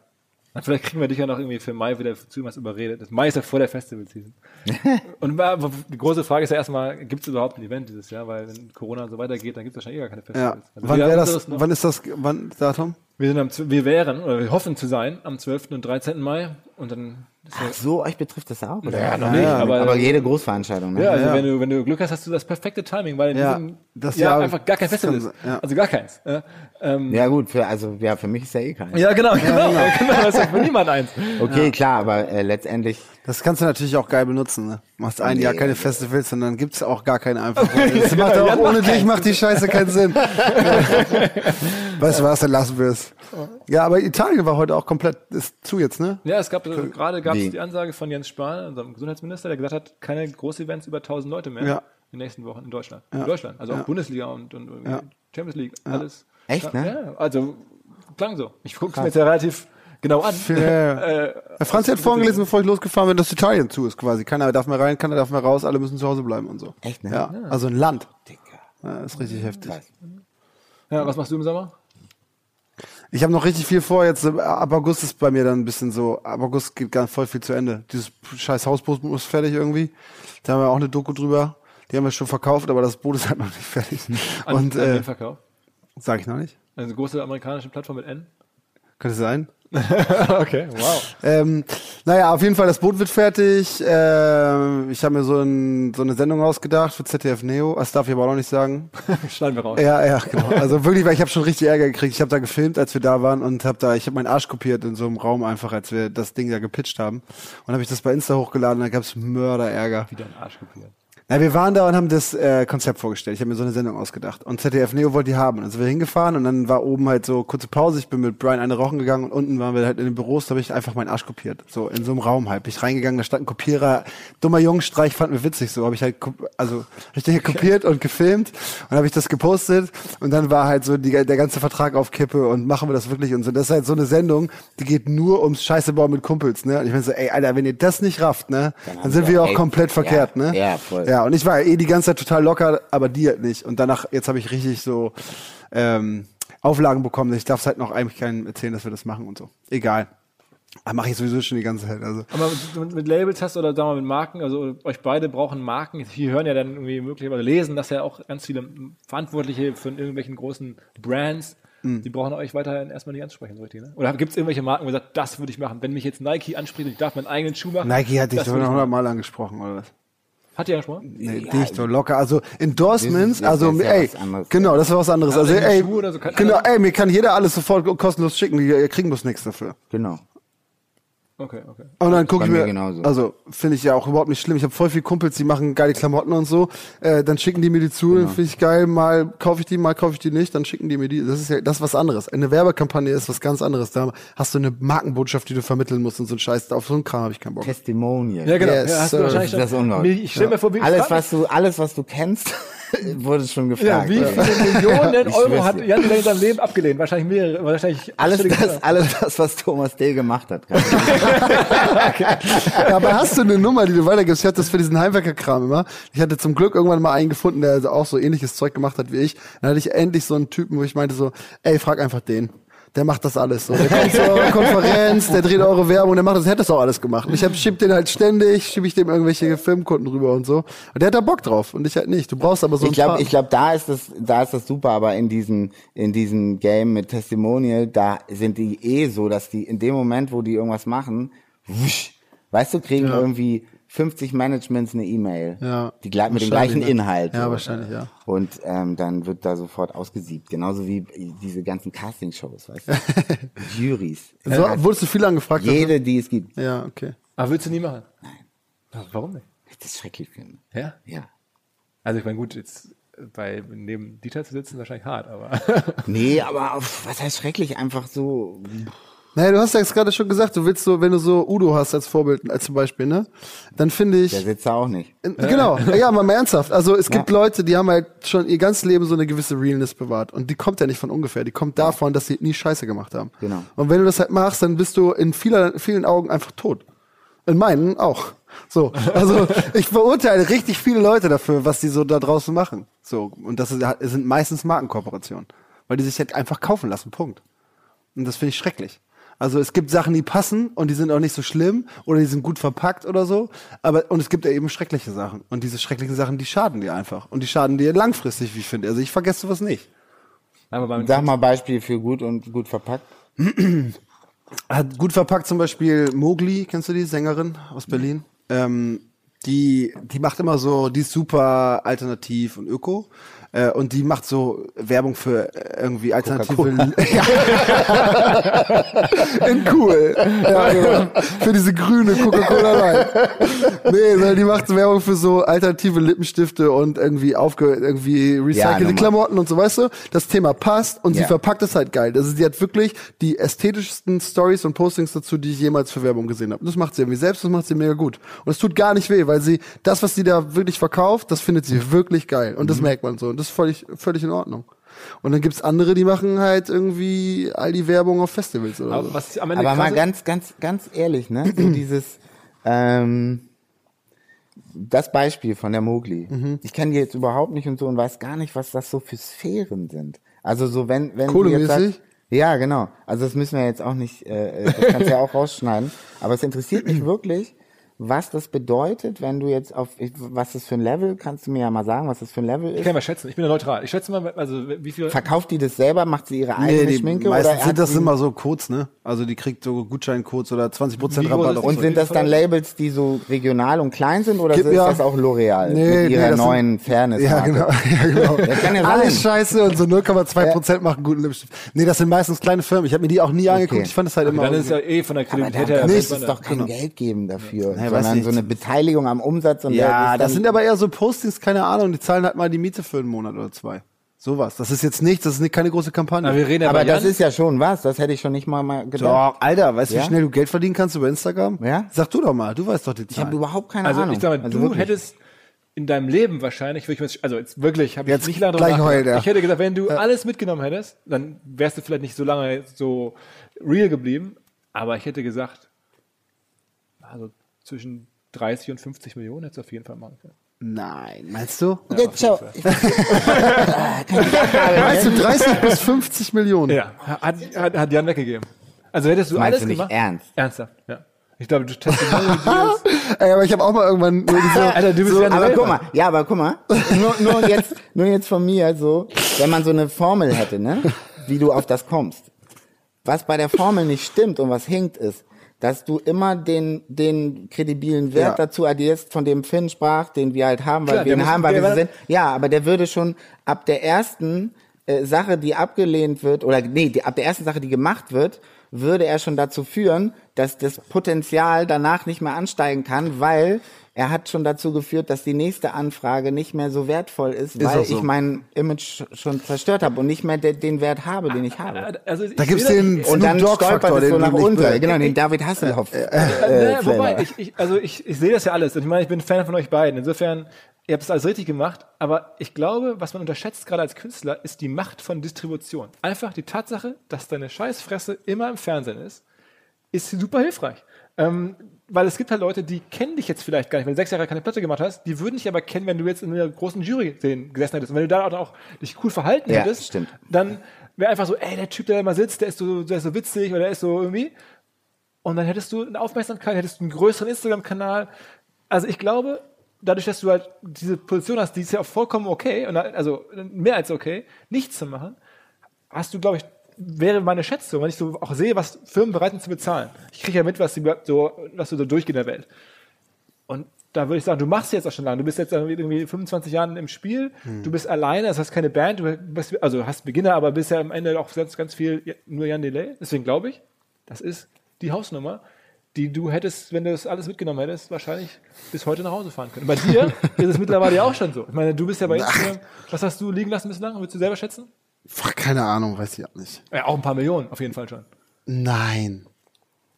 S1: Vielleicht kriegen wir dich ja noch irgendwie für Mai wieder zu was überredet. Das Mai ist ja vor der Festival-Season. und die große Frage ist ja erstmal, gibt es überhaupt ein Event dieses Jahr? Weil wenn Corona so weitergeht, dann gibt es wahrscheinlich eh gar keine
S4: Ja.
S1: Festivals. Also
S4: wann das, wann ist das, wann, Datum?
S1: Wir, sind am, wir wären, oder wir hoffen zu sein, am 12. und 13. Mai. Und dann
S2: Ach so, euch betrifft das auch, oder?
S1: Ja, noch
S2: ja,
S1: nicht,
S2: ja.
S1: aber-
S2: Aber, jede Großveranstaltung, ne?
S1: ja, also
S4: Ja.
S1: Wenn, du, wenn du Glück hast, hast du das perfekte Timing, weil in
S4: Ja,
S1: diesem
S4: das
S1: Jahr
S4: Jahr-
S1: einfach gar kein Festival ist. Also gar keins. Ja, ähm,
S2: Ja, gut, für, also, ja, für mich ist ja eh kein.
S1: ja genau, genau, genau. Das ist ja für niemand eins.
S2: Okay, klar, aber äh, letztendlich,
S4: Das kannst du natürlich auch geil benutzen. Ne? Machst ein
S2: Nee,
S4: Jahr keine Festivals und dann gibt's auch gar keine einfach. Das macht auch ohne dich macht die Scheiße keinen Sinn. weißt du was, dann lassen wir es. Ja, aber Italien war heute auch komplett ist zu jetzt, ne?
S1: Ja, es gab also, gerade gab es die Ansage von Jens Spahn, unserem Gesundheitsminister, der gesagt hat, keine Großevents über 1000 Leute mehr
S4: Ja.
S1: in den nächsten Wochen in Deutschland. In Deutschland, also auch Bundesliga und, und
S4: Ja.
S1: Champions League, alles.
S2: Echt, ne?
S1: Ja, also klang so. Ich gucke es mir jetzt ja relativ genau an.
S4: Ja.
S1: Äh,
S4: Herr Franz hat vorhin gelesen, bevor ich losgefahren bin, dass Italien zu ist quasi. Keiner darf mehr rein, keiner darf mehr raus, alle müssen zu Hause bleiben und so.
S2: Echt, ne?
S4: Ja, also ein Land.
S2: Dicker.
S4: Ja, ist richtig heftig.
S1: Ja, was machst du im Sommer?
S4: Ich habe noch richtig viel vor. Jetzt äh, ab August ist bei mir dann ein bisschen so. Ab August geht ganz voll viel zu Ende. Dieses scheiß Hausboot muss fertig irgendwie. Da haben wir auch eine Doku drüber. Die haben wir schon verkauft, aber das Boot ist halt noch nicht fertig.
S1: An,
S4: Und
S1: an
S4: äh,
S1: Verkauf?
S4: sag ich noch nicht.
S1: Also eine große amerikanische Plattform mit N?
S4: Könnte sein.
S1: okay, wow.
S4: Ähm, naja, auf jeden Fall, das Boot wird fertig. Ähm, ich habe mir so, ein, so eine Sendung ausgedacht für ZDF Neo. Das darf ich aber auch noch nicht sagen.
S1: Schneiden wir raus.
S4: Ja, ja, genau. Also wirklich, weil ich habe schon richtig Ärger gekriegt. Ich habe da gefilmt, als wir da waren und habe da, ich habe meinen Arsch kopiert in so einem Raum einfach, als wir das Ding da gepitcht haben. Und habe ich das bei Insta hochgeladen, da gab's Mörderärger.
S1: Wieder ein Arsch kopiert.
S4: Na, wir waren da und haben das äh, Konzept vorgestellt. Ich habe mir so eine Sendung ausgedacht. Und ZDF Neo wollte die haben. Und dann sind wir hingefahren und dann war oben halt so kurze Pause. Ich bin mit Brian eine rauchen gegangen und unten waren wir halt in den Büros. Da habe ich einfach meinen Arsch kopiert. So in so einem Raum halt. Bin ich reingegangen, da stand ein Kopierer. Dummer Jungenstreich fand mir witzig. So habe ich halt, also hier kopiert und gefilmt und habe ich das gepostet. Und dann war halt so die, der ganze Vertrag auf Kippe und machen wir das wirklich und so. Das ist halt so eine Sendung, die geht nur ums Scheiße bauen mit Kumpels. Ne? Und ich meine so, ey, Alter, wenn ihr das nicht rafft, ne, dann,
S2: haben
S4: sind
S2: wir
S4: wir auch
S2: echt-
S4: komplett verkehrt,
S2: ja,
S4: ne?
S2: ja, voll.
S4: Ja, und ich war eh die ganze Zeit total locker, aber die halt nicht. Und danach, jetzt habe ich richtig so ähm, Auflagen bekommen. Ich darf es halt noch eigentlich keinem erzählen, dass wir das machen und so. Egal. Aber mache ich sowieso schon die ganze Zeit. Also.
S1: Aber mit, mit, Labels hast du oder sagen wir mal mit Marken, also euch beide brauchen Marken. Hier hören ja dann irgendwie möglicherweise lesen, dass ja auch ganz viele Verantwortliche von irgendwelchen großen Brands,
S4: Hm.
S1: die brauchen euch weiterhin erstmal nicht ansprechen, so richtig, ne? Oder gibt es irgendwelche Marken, wo ihr sagt, das würde ich machen? Wenn mich jetzt Nike anspricht und ich darf meinen eigenen Schuh machen.
S4: Nike hat dich
S1: würde
S4: noch hundertmal angesprochen, oder was?
S1: Hat ihr angesprochen?
S4: Nee,
S2: Ja,
S4: dich so locker. Also Endorsements,
S2: Das ist- das
S4: also
S2: ist ja
S4: ey,
S2: was anderes.
S4: genau, das war was anderes.
S1: Ja,
S4: Also
S1: irgendeine
S4: ey,
S1: so,
S4: genau,
S1: Ahnung.
S4: ey, mir kann jeder alles sofort kostenlos schicken, die kriegen bloß nichts dafür.
S2: Genau.
S1: Okay, okay.
S4: Und dann gucke ich
S2: mir
S4: mir,
S2: genauso.
S4: also finde ich ja auch überhaupt nicht schlimm. Ich habe voll viele Kumpels, die machen geile Klamotten und so. Äh, dann schicken die mir die zu,
S2: Genau.
S4: dann finde ich geil. Mal kaufe ich die, mal kaufe ich die nicht. Dann schicken die mir die. Das ist ja das ist was anderes. Eine Werbekampagne ist was ganz anderes. Da hast du eine Markenbotschaft, die du vermitteln musst und so ein Scheiß. Auf so einen Kram habe ich keinen Bock.
S2: Testimonial.
S1: Ja, genau.
S4: Yes,
S1: ja, hast du wahrscheinlich
S2: Das ist
S1: schon-
S2: unglaublich.
S1: Ich stell mir vor, wie
S2: Alles, was du, alles, was du kennst, wurde schon
S1: ja,
S2: gefragt.
S1: wie
S2: Ja.
S1: viele Millionen
S2: Ich
S1: Euro hat. Jan in seinem Leben abgelehnt? Wahrscheinlich mehrere, wahrscheinlich
S2: Alles das, alles das, was Thomas Day gemacht hat.
S4: Ja, aber hast du eine Nummer, die du weitergibst? Ich hatte das für diesen Heimwerker-Kram immer. Ich hatte zum Glück irgendwann mal einen gefunden, der also auch so ähnliches Zeug gemacht hat wie ich. Dann hatte ich endlich so einen Typen, wo ich meinte so, ey, frag einfach den. Der macht das alles so. Der kommt zu eurer Konferenz, der dreht eure Werbung, der macht das, hätte das auch alles gemacht. Und ich hab, schieb den halt ständig, schieb ich dem irgendwelche Filmkunden rüber und so. Und der hat da Bock drauf und ich halt nicht. Du brauchst aber so
S2: Ich
S4: ein paar-
S2: ich glaube, da ist das, da ist das super, aber in diesem, in diesem Game mit Testimonial, da sind die eh so, dass die in dem Moment, wo die irgendwas machen, wusch, weißt du, kriegen irgendwie 50 Managements eine E-Mail.
S4: Ja,
S2: Die gleich mit dem gleichen
S4: ne?
S2: Inhalt.
S4: Ja,
S2: so.
S4: wahrscheinlich, ja.
S2: Und ähm, dann wird da sofort ausgesiebt. Genauso wie diese ganzen Castingshows, weißt du? Juries.
S4: so, wurdest du viel angefragt?
S2: Jede, die es gibt.
S4: Ja, okay.
S5: Aber willst du nie machen? Nein. Warum nicht?
S2: Das ist schrecklich finde.
S5: Ja?
S2: Ja.
S5: Also ich meine, gut, jetzt bei neben Dieter zu sitzen ist wahrscheinlich hart, aber
S2: Nee, aber auf, was heißt schrecklich? Einfach so.
S4: Naja, du hast ja jetzt gerade schon gesagt, du willst so, wenn du so Udo hast als Vorbild, als zum Beispiel, ne? Dann finde ich.
S2: Der sitzt da auch nicht.
S4: Äh, Genau, ja, mal, ernsthaft. Also es gibt
S2: Ja.
S4: Leute, die haben halt schon ihr ganzes Leben so eine gewisse Realness bewahrt. Und die kommt ja nicht von ungefähr. Die kommt davon, dass sie nie Scheiße gemacht haben.
S2: Genau.
S4: Und wenn du das halt machst, dann bist du in vieler, vielen Augen einfach tot. In meinen auch. So, also ich verurteile richtig viele Leute dafür, was die so da draußen machen. So, und das sind meistens Markenkooperationen. Weil die sich halt einfach kaufen lassen, Punkt. Und das finde ich schrecklich. Also es gibt Sachen, die passen und die sind auch nicht so schlimm oder die sind gut verpackt oder so. Aber und es gibt ja eben schreckliche Sachen. Und diese schrecklichen Sachen, die schaden dir einfach. Und die schaden dir langfristig, wie ich finde. Also ich vergesse sowas nicht.
S5: aber beim
S2: Sag mal Beispiel für gut und gut verpackt.
S4: Hat gut verpackt zum Beispiel Mowgli, kennst du die Sängerin aus Berlin? Ähm, die, die macht immer so, die ist super alternativ und öko. Äh, und die macht so Werbung für äh, irgendwie alternative. Ja. In cool. Ja, genau. Für diese grüne Coca-Cola Light. Nee, sondern die macht Werbung für so alternative Lippenstifte und irgendwie aufge, irgendwie recycelte
S2: normal.
S4: Klamotten und so, weißt du? Das Thema passt und sie
S2: Ja.
S4: verpackt es halt geil. Also sie hat wirklich die ästhetischsten Stories und Postings dazu, die ich jemals für Werbung gesehen habe. Und das macht sie irgendwie selbst, das macht sie mega gut. Und es tut gar nicht weh, weil sie das, was sie da wirklich verkauft, das findet sie wirklich geil. Und das merkt man so. Und das ist völlig, völlig in Ordnung. Und dann gibt's andere, die machen halt irgendwie all die Werbung auf Festivals oder so.
S5: aber was am Ende
S2: Aber mal ganz, ganz, ganz ehrlich, ne? So dieses, ähm, das Beispiel von der Mogli.
S4: Mhm.
S2: Ich kenne die jetzt überhaupt nicht und so und weiß gar nicht, was das so für Sphären sind. Also so wenn, wenn du
S4: Kohlemäßig?
S2: jetzt sagst, ja, genau. Also das müssen wir jetzt auch nicht, äh, das kannst du ja auch rausschneiden. Aber es interessiert mich wirklich, was das bedeutet, wenn du jetzt auf, was das für ein Level, kannst du mir ja mal sagen, was das für ein Level
S5: Ich
S2: ist?
S5: kann mal schätzen, ich bin ja neutral. Ich schätze mal, also wie viel
S2: Verkauft die das selber? Macht sie ihre eigene
S4: Nee, die
S2: Schminke?
S4: meistens
S2: oder
S4: sind das immer so Codes, ne? Also die kriegt so Gutscheincodes oder 20%
S5: Wie groß
S4: Rabatt?
S2: Und sind das dann Labels, die so regional und klein sind oder
S4: Gib-
S2: ist
S4: ja.
S2: das auch L'Oreal
S4: Nee,
S2: mit ihrer
S4: nee, das sind-
S2: neuen Fairness?
S4: Ja, genau. Ja, genau.
S2: Das kann ja sein.
S4: Alles scheiße und so 0,2% machen guten Lippenstift. Nee, das sind meistens kleine Firmen. Ich habe mir die auch nie angeguckt. Ich fand das halt immer.
S5: dann ist ja eh von der
S2: Aber
S5: Kredibilität her.
S4: Nee,
S2: es doch
S5: ja.
S2: kein Geld geben dafür, sondern so eine Beteiligung am Umsatz und
S4: ja, das sind aber eher so Postings, keine Ahnung. Die zahlen halt mal die Miete für einen Monat oder zwei. Sowas. Das ist jetzt nicht, das ist nicht keine große Kampagne.
S5: Aber wir reden ja
S2: aber das
S5: Jan,
S2: ist ja schon was, das hätte ich schon nicht mal, mal gedacht.
S4: Doch, Alter, weißt du,
S2: Ja?
S4: wie schnell du Geld verdienen kannst über Instagram?
S2: Ja?
S4: Sag du doch mal, du weißt doch die
S2: Ich habe
S4: Zahlen.
S2: überhaupt keine
S5: also
S2: Ahnung.
S5: ich sag mal,
S2: Also
S5: du
S2: wirklich.
S5: hättest in deinem Leben wahrscheinlich, also jetzt wirklich, habe ich
S4: Jetzt
S5: nicht lange
S4: gleich heult er.
S5: Ich hätte gesagt, wenn du alles mitgenommen hättest, dann wärst du vielleicht nicht so lange so real geblieben, aber ich hätte gesagt, also zwischen 30 und 50 Millionen hättest du auf jeden Fall machen können.
S4: Nein, meinst du?
S2: Jetzt schau.
S4: Meinst du 30 bis 50 Millionen?
S5: Ja, hat, hat, hat Jan weggegeben. Also hättest du
S2: Meinst
S5: alles
S2: du nicht
S5: gemacht?
S2: ernst?
S5: Ernsthaft, ja. Ich glaube, du Testimonial-Deals.
S4: Ey, aber ich habe auch mal irgendwann nur diese,
S5: Alter, du bist ja
S2: Aber guck mal, ja, aber guck mal, nur, nur jetzt, nur jetzt von mir so, wenn man so eine Formel hätte, ne, wie du auf das kommst. Was bei der Formel nicht stimmt und was hinkt ist, dass du immer den, den kredibilen Wert
S4: Ja.
S2: dazu addierst, von dem Finn sprach, den wir halt haben, weil
S5: Klar,
S2: wir ihn haben, weil wir sind. Ja, aber der würde schon ab der ersten äh, Sache, die abgelehnt wird, oder nee, die, ab der ersten Sache, die gemacht wird, würde er schon dazu führen, dass das Potenzial danach nicht mehr ansteigen kann, weil er hat schon dazu geführt, dass die nächste Anfrage nicht mehr so wertvoll ist, weil
S4: auch so.
S2: ich mein Image schon zerstört habe und nicht mehr de den Wert habe, den ich habe.
S5: Also ich
S4: Da gibt's
S5: sehe
S4: den-
S5: das-
S2: Und dann stolpert es
S4: den
S2: so nach unten. Genau, den David Hasselhoff. Äh,
S5: Naja,
S2: Flavor.
S5: wobei, ich, ich, also ich, ich sehe das ja alles. Und ich meine, ich bin Fan von euch beiden. Insofern, ihr habt es alles richtig gemacht. Aber ich glaube, was man unterschätzt gerade als Künstler, ist die Macht von Distribution. Einfach die Tatsache, dass deine Scheißfresse immer im Fernsehen ist,
S1: ist super hilfreich. Ähm, weil es gibt halt Leute, die kennen dich jetzt vielleicht gar nicht. Wenn du sechs Jahre keine Platte gemacht hast, die würden dich aber kennen, wenn du jetzt in einer großen Jury gesessen hättest. Und wenn du da auch dich cool verhalten
S2: Ja,
S1: hättest,
S2: stimmt.
S1: dann wäre einfach so, ey, der Typ, der da mal sitzt, der ist so, der ist so witzig oder der ist so irgendwie. Und dann hättest du eine Aufmerksamkeit, hättest du einen größeren Instagram-Kanal. Also ich glaube, dadurch, dass du halt diese Position hast, die ist ja auch vollkommen okay, und also mehr als okay, nichts zu machen, hast du, glaube ich, wäre meine Schätzung, wenn ich so auch sehe, was Firmen bereit sind zu bezahlen. Ich kriege ja mit, was, die, so, was so durchgeht in der Welt. Und da würde ich sagen, du machst jetzt auch schon lange. Du bist jetzt irgendwie 25 Jahre im Spiel. Du bist alleine, das heißt keine Band. Du bist, also hast Beginner, aber bist ja am Ende auch ganz, ganz viel nur Jan Delay. Deswegen glaube ich, das ist die Hausnummer, die du hättest, wenn du das alles mitgenommen hättest, wahrscheinlich bis heute nach Hause fahren können. Bei dir ist es mittlerweile ja auch schon so. Ich meine, du bist ja bei Instagram. Was hast du liegen lassen bislang? Würdest du selber schätzen?
S4: Ach, keine Ahnung, weiß ich auch nicht.
S1: Ja, auch ein paar Millionen, auf jeden Fall schon.
S4: Nein.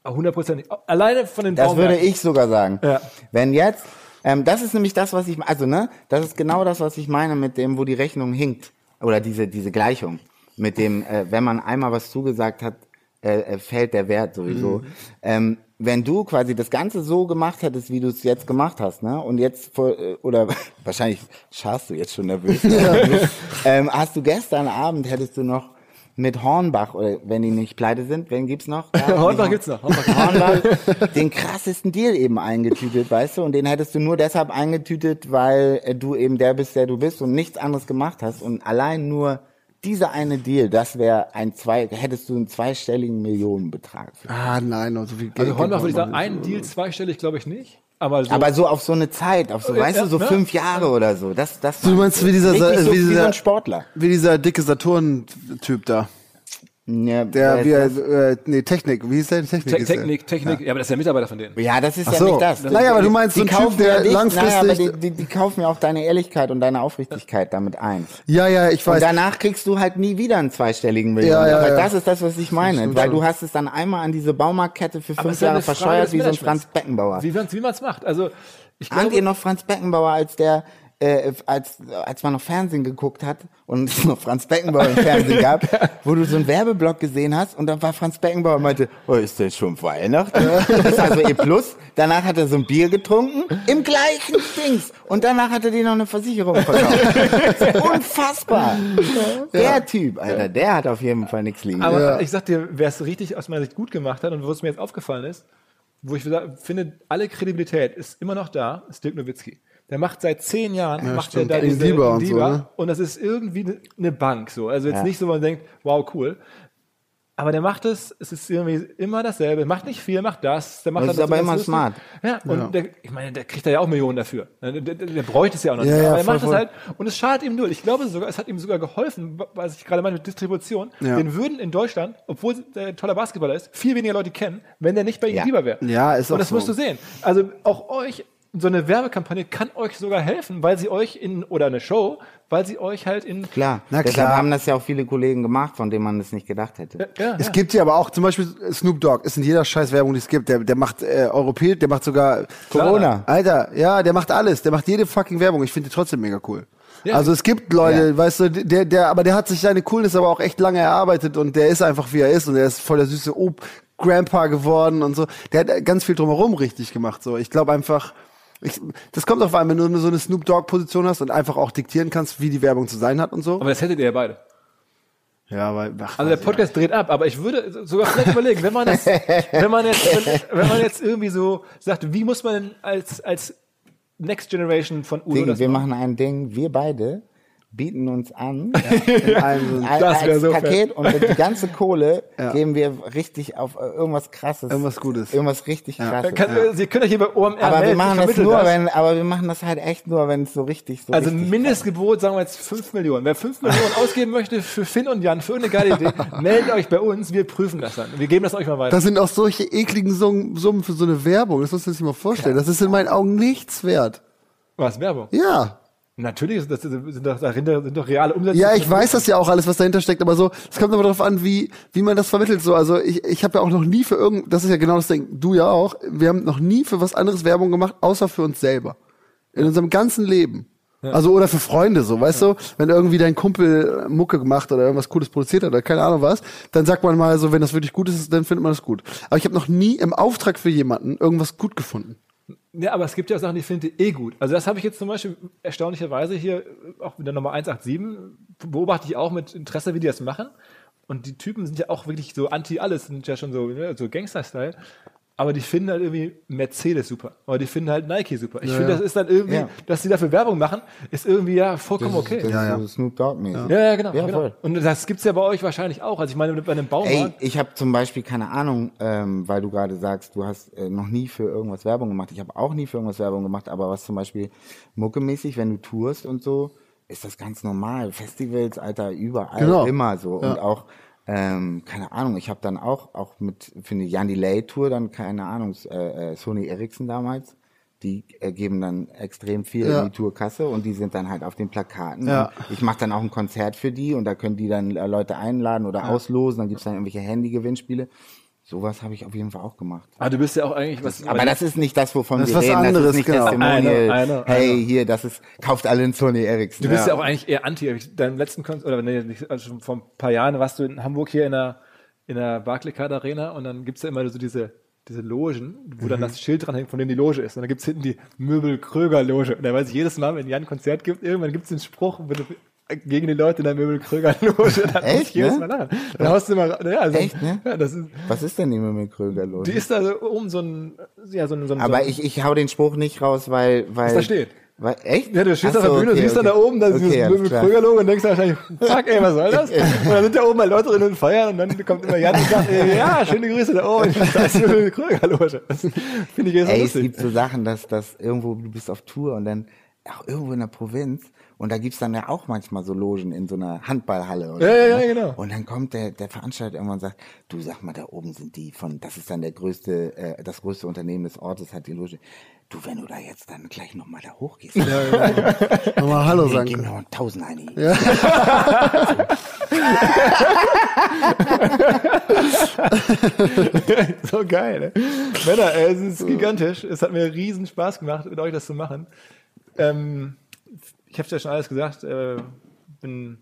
S1: Hundertprozentig. Alleine von den
S2: Das würde ich sogar sagen.
S1: Ja.
S2: Wenn jetzt, ähm, das ist nämlich das, was ich, also ne, das ist genau das, was ich meine mit dem, wo die Rechnung hinkt. Oder diese, diese Gleichung. Mit dem, äh, wenn man einmal was zugesagt hat, äh, äh, fällt der Wert sowieso.
S1: Mhm.
S2: Ähm, wenn du quasi das Ganze so gemacht hättest, wie du es jetzt gemacht hast, ne, und jetzt vor, äh, oder wahrscheinlich scharst du jetzt schon nervös, ähm, hast du gestern Abend hättest du noch mit Hornbach, oder wenn die nicht pleite sind, wen gibt's noch?
S1: Hornbach gibt's noch. Hornbach.
S2: Hornbach den krassesten Deal eben eingetütet, weißt du? Und den hättest du nur deshalb eingetütet, weil äh, du eben der bist, der du bist und nichts anderes gemacht hast. Und allein nur dieser eine Deal, das wäre ein zwei, hättest du einen zweistelligen Millionenbetrag. Für.
S4: Ah, nein, also wie
S1: Also Hornbach würde ich sagen, einen Deal zweistellig glaube ich nicht. Aber, so,
S2: Aber so auf so eine Zeit, auf so,
S1: Ja,
S2: weißt du, so
S1: ja.
S2: fünf Jahre oder so. Das, das
S4: Du meinst wie dieser,
S2: richtig so,
S4: wie
S2: wie so
S4: dieser
S2: ein Sportler.
S4: wie dieser dicke Saturn-Typ da.
S2: Ja,
S4: Der,
S2: wer
S4: wie äh, nee, Technik, wie ist der? Technik.
S1: Te
S4: ist der.
S1: Technik, Technik, ja. aber das ist ja Mitarbeiter von denen.
S2: Ja, das ist
S4: Ach
S2: ja
S4: so.
S2: nicht das.
S4: Naja, aber du meinst so
S2: Die
S4: ein Typ,
S2: kaufen
S4: der
S2: ja dich-
S4: langfristig-
S2: Naja, aber die, die, die kaufen ja auch deine Ehrlichkeit und deine Aufrichtigkeit damit ein.
S4: Ja, ja, ich
S2: Und
S4: weiß.
S2: danach kriegst du halt nie wieder einen zweistelligen Millionen.
S4: Ja, ja, ja.
S2: das ist das, was ich meine. Weil du hast es dann einmal an diese Baumarktkette für fünf
S1: ja
S2: Jahre verscheuert wie so ein. Franz Beckenbauer.
S1: Wie, man's- wie man es macht. Also ich
S2: Ahnt
S1: glaube,
S2: ihr noch Franz Beckenbauer, als der, äh, als, als man noch Fernsehen geguckt hat und es noch Franz Beckenbauer im Fernsehen gab, wo du so einen Werbeblock gesehen hast und dann war Franz Beckenbauer und meinte, oh, ist das schon Weihnachten? Das ist also E plus. Danach hat er so ein Bier getrunken, im gleichen Dings. Und danach hat er dir noch eine Versicherung verkauft. Unfassbar. Der Typ, Alter, der hat auf jeden Fall nichts liegen.
S1: aber ich sag dir, wer es richtig aus meiner Sicht gut gemacht hat und wo es mir jetzt aufgefallen ist, wo ich finde, alle Kredibilität ist immer noch da, ist Dirk Nowitzki. Der macht seit zehn Jahren, macht er
S4: stimmt.
S1: da
S4: In
S1: diese
S4: Lieber
S1: in
S4: und so, ne?
S1: und das ist irgendwie ne- eine Bank so. Also jetzt
S2: Ja.
S1: nicht so, man denkt, wow, cool. Aber der macht es, es ist irgendwie immer dasselbe, macht nicht viel, macht das, der macht
S2: Das
S1: dann
S2: ist
S1: so
S2: aber immer
S1: lustig.
S2: smart.
S1: Ja, und Der, ich meine, der kriegt da ja auch Millionen dafür. Der, der, der bräuchte es ja auch noch
S4: Ja,
S1: nicht.
S4: ja,
S1: aber er macht
S4: voll.
S1: halt und es schadet ihm null. Ich glaube sogar, es hat ihm sogar geholfen, was ich gerade meine mit Distribution.
S4: Ja.
S1: Den würden in Deutschland, obwohl der ein toller Basketballer ist, viel weniger Leute kennen, wenn der nicht bei ihm
S2: Ja.
S1: lieber wäre.
S4: Ja, ist auch
S1: Und das
S4: so.
S1: musst du sehen. Also auch euch, so eine Werbekampagne kann euch sogar helfen, weil sie euch in, oder eine Show, weil sie euch halt in,
S2: Klar,
S4: Na
S2: deshalb
S4: klar.
S2: haben das ja auch viele Kollegen gemacht, von denen man es nicht gedacht hätte.
S1: ja,
S4: Es
S1: ja.
S4: gibt ja aber auch zum Beispiel Snoop Dogg, ist in jeder scheiß Werbung, die es gibt. Der, der macht äh, europäisch, der macht sogar
S2: Corona.
S4: Alter, ja, der macht alles. Der macht jede fucking Werbung. Ich finde die trotzdem mega cool.
S1: Ja.
S4: Also es gibt Leute,
S2: Ja.
S4: weißt du, der, der, aber der hat sich seine Coolness aber auch echt lange erarbeitet und der ist einfach wie er ist und der ist voll der süße Ob Grandpa geworden und so. Der hat ganz viel drumherum richtig gemacht. So, ich glaube einfach, ich, das kommt auf einmal, wenn du so eine Snoop Dogg Position hast und einfach auch diktieren kannst, wie die Werbung zu sein hat und so.
S1: Aber das hättet ihr ja beide.
S4: ja, weil, ach,
S1: Also der Podcast dreht ab, aber ich würde sogar vielleicht überlegen, wenn man das, wenn man jetzt, wenn, wenn man jetzt irgendwie so sagt, wie muss man denn als, als Next Generation von Udo
S2: Ding,
S1: das
S2: wir
S1: machen?
S2: machen ein Ding, wir beide bieten uns an
S4: in einem so
S2: als,
S1: Das so
S2: Paket und die ganze Kohle geben wir richtig auf äh, irgendwas krasses.
S4: Irgendwas Gutes.
S2: Irgendwas richtig krasses.
S1: Kann, Sie können euch hier bei OMR
S2: aber wir
S1: melden,
S2: machen das nur, wenn, aber wir machen das halt echt nur, wenn es so richtig so
S1: Also
S2: richtig
S1: Mindestgebot, sagen wir jetzt 5 Millionen. Wer 5 Millionen ausgeben möchte für Finn und Jan, für irgendeine geile Idee, meldet euch bei uns, wir prüfen das dann. Wir geben das euch mal weiter.
S4: Das sind auch solche ekligen Summen Summen für so eine Werbung. Das musst du dir mal vorstellen. Das ist in meinen Augen nichts wert.
S1: Was, Werbung?
S4: Ja.
S1: Natürlich das, sind doch, dahinter sind doch reale Umsätze.
S4: Ja, ich weiß das ja auch alles, was dahinter steckt, aber so, es kommt aber darauf an, wie, wie man das vermittelt. So, also ich, ich habe ja auch noch nie für irgend, das ist ja genau das Ding, du ja auch, wir haben noch nie für was anderes Werbung gemacht, außer für uns selber. In unserem ganzen Leben. Also oder für Freunde so, weißt du? Wenn irgendwie dein Kumpel Mucke gemacht oder irgendwas Cooles produziert hat oder keine Ahnung was, dann sagt man mal so, wenn das wirklich gut ist, dann findet man das gut. Aber ich habe noch nie im Auftrag für jemanden irgendwas gut gefunden.
S5: Ja, aber es gibt ja auch Sachen, die finde ich eh gut. Also das habe ich jetzt zum Beispiel erstaunlicherweise hier, auch mit der Nummer 187, beobachte ich auch mit Interesse, wie die das machen. Und die Typen sind ja auch wirklich so anti-alles, sind ja schon so, ne, so Gangster-Style. Aber die finden halt irgendwie Mercedes super. Aber die finden halt Nike super. Ich
S4: Ja,
S5: finde,
S4: ja.
S5: das ist dann irgendwie,
S2: Ja.
S5: dass die dafür Werbung machen, ist irgendwie ja vollkommen
S2: Das
S5: okay.
S2: ist, das
S4: Ja,
S2: ist
S4: ja.
S2: so Snoop Dogg
S5: ja, ja, genau.
S2: Ja,
S5: genau.
S2: voll.
S5: Und das gibt's ja bei euch wahrscheinlich auch. Also ich meine, bei einem
S2: Ey,
S5: Baumarkt.
S2: ich habe zum Beispiel keine Ahnung, ähm, weil du gerade sagst, du hast äh, noch nie für irgendwas Werbung gemacht. Ich habe auch nie für irgendwas Werbung gemacht, aber was zum Beispiel muckemäßig, wenn du tourst und so, ist das ganz normal. Festivals, Alter, überall
S4: Genau.
S2: immer so
S4: Ja.
S2: und auch ähm, keine Ahnung, ich habe dann auch auch mit für eine Jan Delay Tour dann keine Ahnung, äh, äh, Sony Ericsson damals, die äh, geben dann extrem viel
S4: Ja.
S2: in die Tourkasse und die sind dann halt auf den Plakaten.
S4: Ja.
S2: Ich mache dann auch ein Konzert für die und da können die dann äh, Leute einladen oder auslosen, dann gibt's dann irgendwelche Handy-Gewinnspiele. Sowas habe ich auf jeden Fall auch gemacht.
S5: Ah, du bist ja auch eigentlich was.
S2: Aber das ist nicht das, wovon
S4: Das ist
S2: wir
S4: was
S2: reden.
S4: anderes,
S2: das ist nicht
S4: genau.
S2: Testimonial.
S5: Know, I
S2: hey, hier, das ist, kauft alle einen Sony Ericsson.
S5: Du bist ja. auch eigentlich eher anti. Deinem letzten Konzert, oder nee, nicht, also schon vor ein paar Jahren warst du in Hamburg hier in der, in der Barclaycard Arena und dann gibt's ja immer so diese, diese Logen, wo dann das Schild dran hängt, von dem die Loge ist. Und dann gibt's hinten die Möbel-Kröger-Loge. Und da weiß ich jedes Mal, wenn Jan ein Konzert gibt, irgendwann gibt's den Spruch bitte, gegen die Leute in der Möbel-Kröger-Loge. Dann muss ich
S2: Echt, ne?
S5: Mal lachen. Dann haust du immer, ja, also,
S2: Echt, ne?
S5: Ja, das ist,
S2: Was ist denn immer mit Kröger los?
S5: die ist da so oben so ein, ja, so ein, so ein, so
S2: Aber
S5: ein,
S2: ich, ich hau den Spruch nicht raus, weil, weil.
S5: da steht.
S2: Weil, echt?
S5: Ja, du stehst
S2: Ach
S5: auf der
S2: so,
S5: Bühne,
S2: okay,
S5: siehst
S2: okay.
S5: dann da oben, da ist
S2: okay,
S5: dieses Möbel. Kröger-Logo und denkst wahrscheinlich, fuck ey, was soll das? Und dann sind da oben mal Leute drin und feiern und dann kommt immer Jan und sagt, ey, ja, schöne Grüße da oben, da ist die Möbel Kröger-Loge. Das finde ich jetzt so
S2: Ey, es
S5: lustig.
S2: gibt so Sachen, dass, dass irgendwo, du bist auf Tour und dann auch irgendwo in der Provinz und da gibt's dann ja auch manchmal so Logen in so einer Handballhalle. Oder
S5: Ja, ja,
S2: so,
S5: ja,
S2: ne?
S5: genau.
S2: Und dann kommt der, der Veranstalter irgendwann und sagt, du sag mal, da oben sind die von, das ist dann der größte, äh, das größte Unternehmen des Ortes, hat die Loge. Du, wenn du da jetzt dann gleich nochmal da hochgehst,
S4: Nochmal Hallo
S2: gib
S4: sagen.
S2: mir
S4: können.
S2: noch Tausend ein.
S5: so geil, ne? Männer, ey, es ist gigantisch. Es hat mir riesen Spaß gemacht, mit euch das zu machen. Ähm, ich habe ja schon alles gesagt. Äh, bin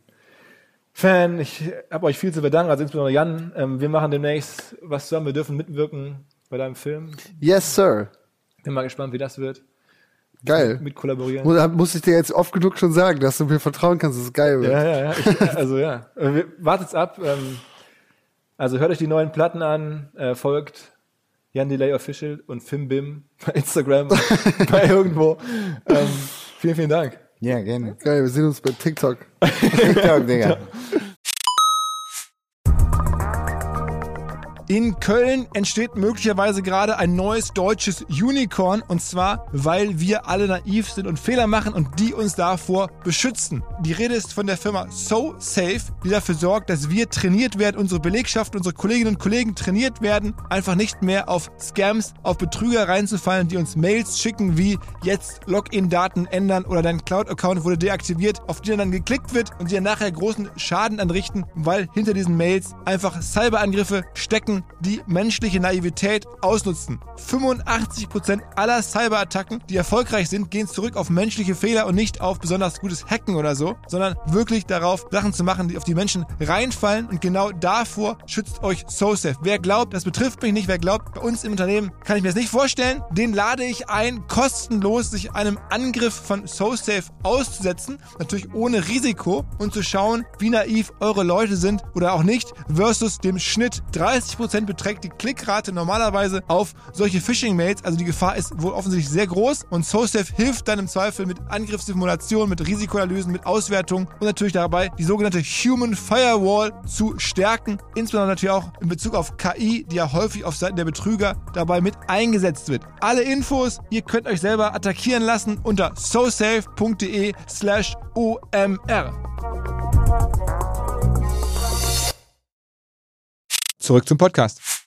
S5: Fan. Ich habe euch viel zu verdanken, also insbesondere Jan. Ähm, wir machen demnächst was zusammen. Wir dürfen mitwirken bei deinem Film.
S4: Yes, sir.
S5: Bin mal gespannt, wie das wird.
S4: Geil.
S5: Mit kollaborieren.
S4: Muss, muss ich dir jetzt oft genug schon sagen, dass du mir vertrauen kannst, dass es geil wird.
S5: Ja, ja, ja. Ich, also ja. Äh, Wartet's ab. Ähm, also hört euch die neuen Platten an, äh, folgt Jan Delay Official und Fimbim bei Instagram, bei irgendwo. Ähm, vielen, vielen Dank.
S2: Ja, gerne.
S4: Geil, wir sehen uns bei TikTok.
S2: TikTok, Digga.
S1: In Köln entsteht möglicherweise gerade ein neues deutsches Unicorn und zwar, weil wir alle naiv sind und Fehler machen und die uns davor beschützen. Die Rede ist von der Firma So Safe, die dafür sorgt, dass wir trainiert werden, unsere Belegschaft, unsere Kolleginnen und Kollegen trainiert werden, einfach nicht mehr auf Scams, auf Betrüger reinzufallen, die uns Mails schicken wie jetzt Login-Daten ändern oder dein Cloud-Account wurde deaktiviert, auf die dann geklickt wird und die dann nachher großen Schaden anrichten, weil hinter diesen Mails einfach Cyberangriffe stecken, die menschliche Naivität ausnutzen. 85% aller Cyberattacken, die erfolgreich sind, gehen zurück auf menschliche Fehler und nicht auf besonders gutes Hacken oder so, sondern wirklich darauf, Sachen zu machen, die auf die Menschen reinfallen und genau davor schützt euch SoSafe. Wer glaubt, das betrifft mich nicht, wer glaubt, bei uns im Unternehmen kann ich mir das nicht vorstellen, den lade ich ein, kostenlos sich einem Angriff von SoSafe auszusetzen, natürlich ohne Risiko und zu schauen, wie naiv eure Leute sind oder auch nicht, versus dem Schnitt 30% beträgt die Klickrate normalerweise auf solche Phishing-Mails. Also die Gefahr ist wohl offensichtlich sehr groß und SoSafe hilft dann im Zweifel mit Angriffssimulation, mit Risikoanalysen, mit Auswertungen und natürlich dabei, die sogenannte Human Firewall zu stärken. Insbesondere natürlich auch in Bezug auf KI, die ja häufig auf Seiten der Betrüger dabei mit eingesetzt wird. Alle Infos, ihr könnt euch selber attackieren lassen unter sosafe.de slash OMR. Zurück zum Podcast.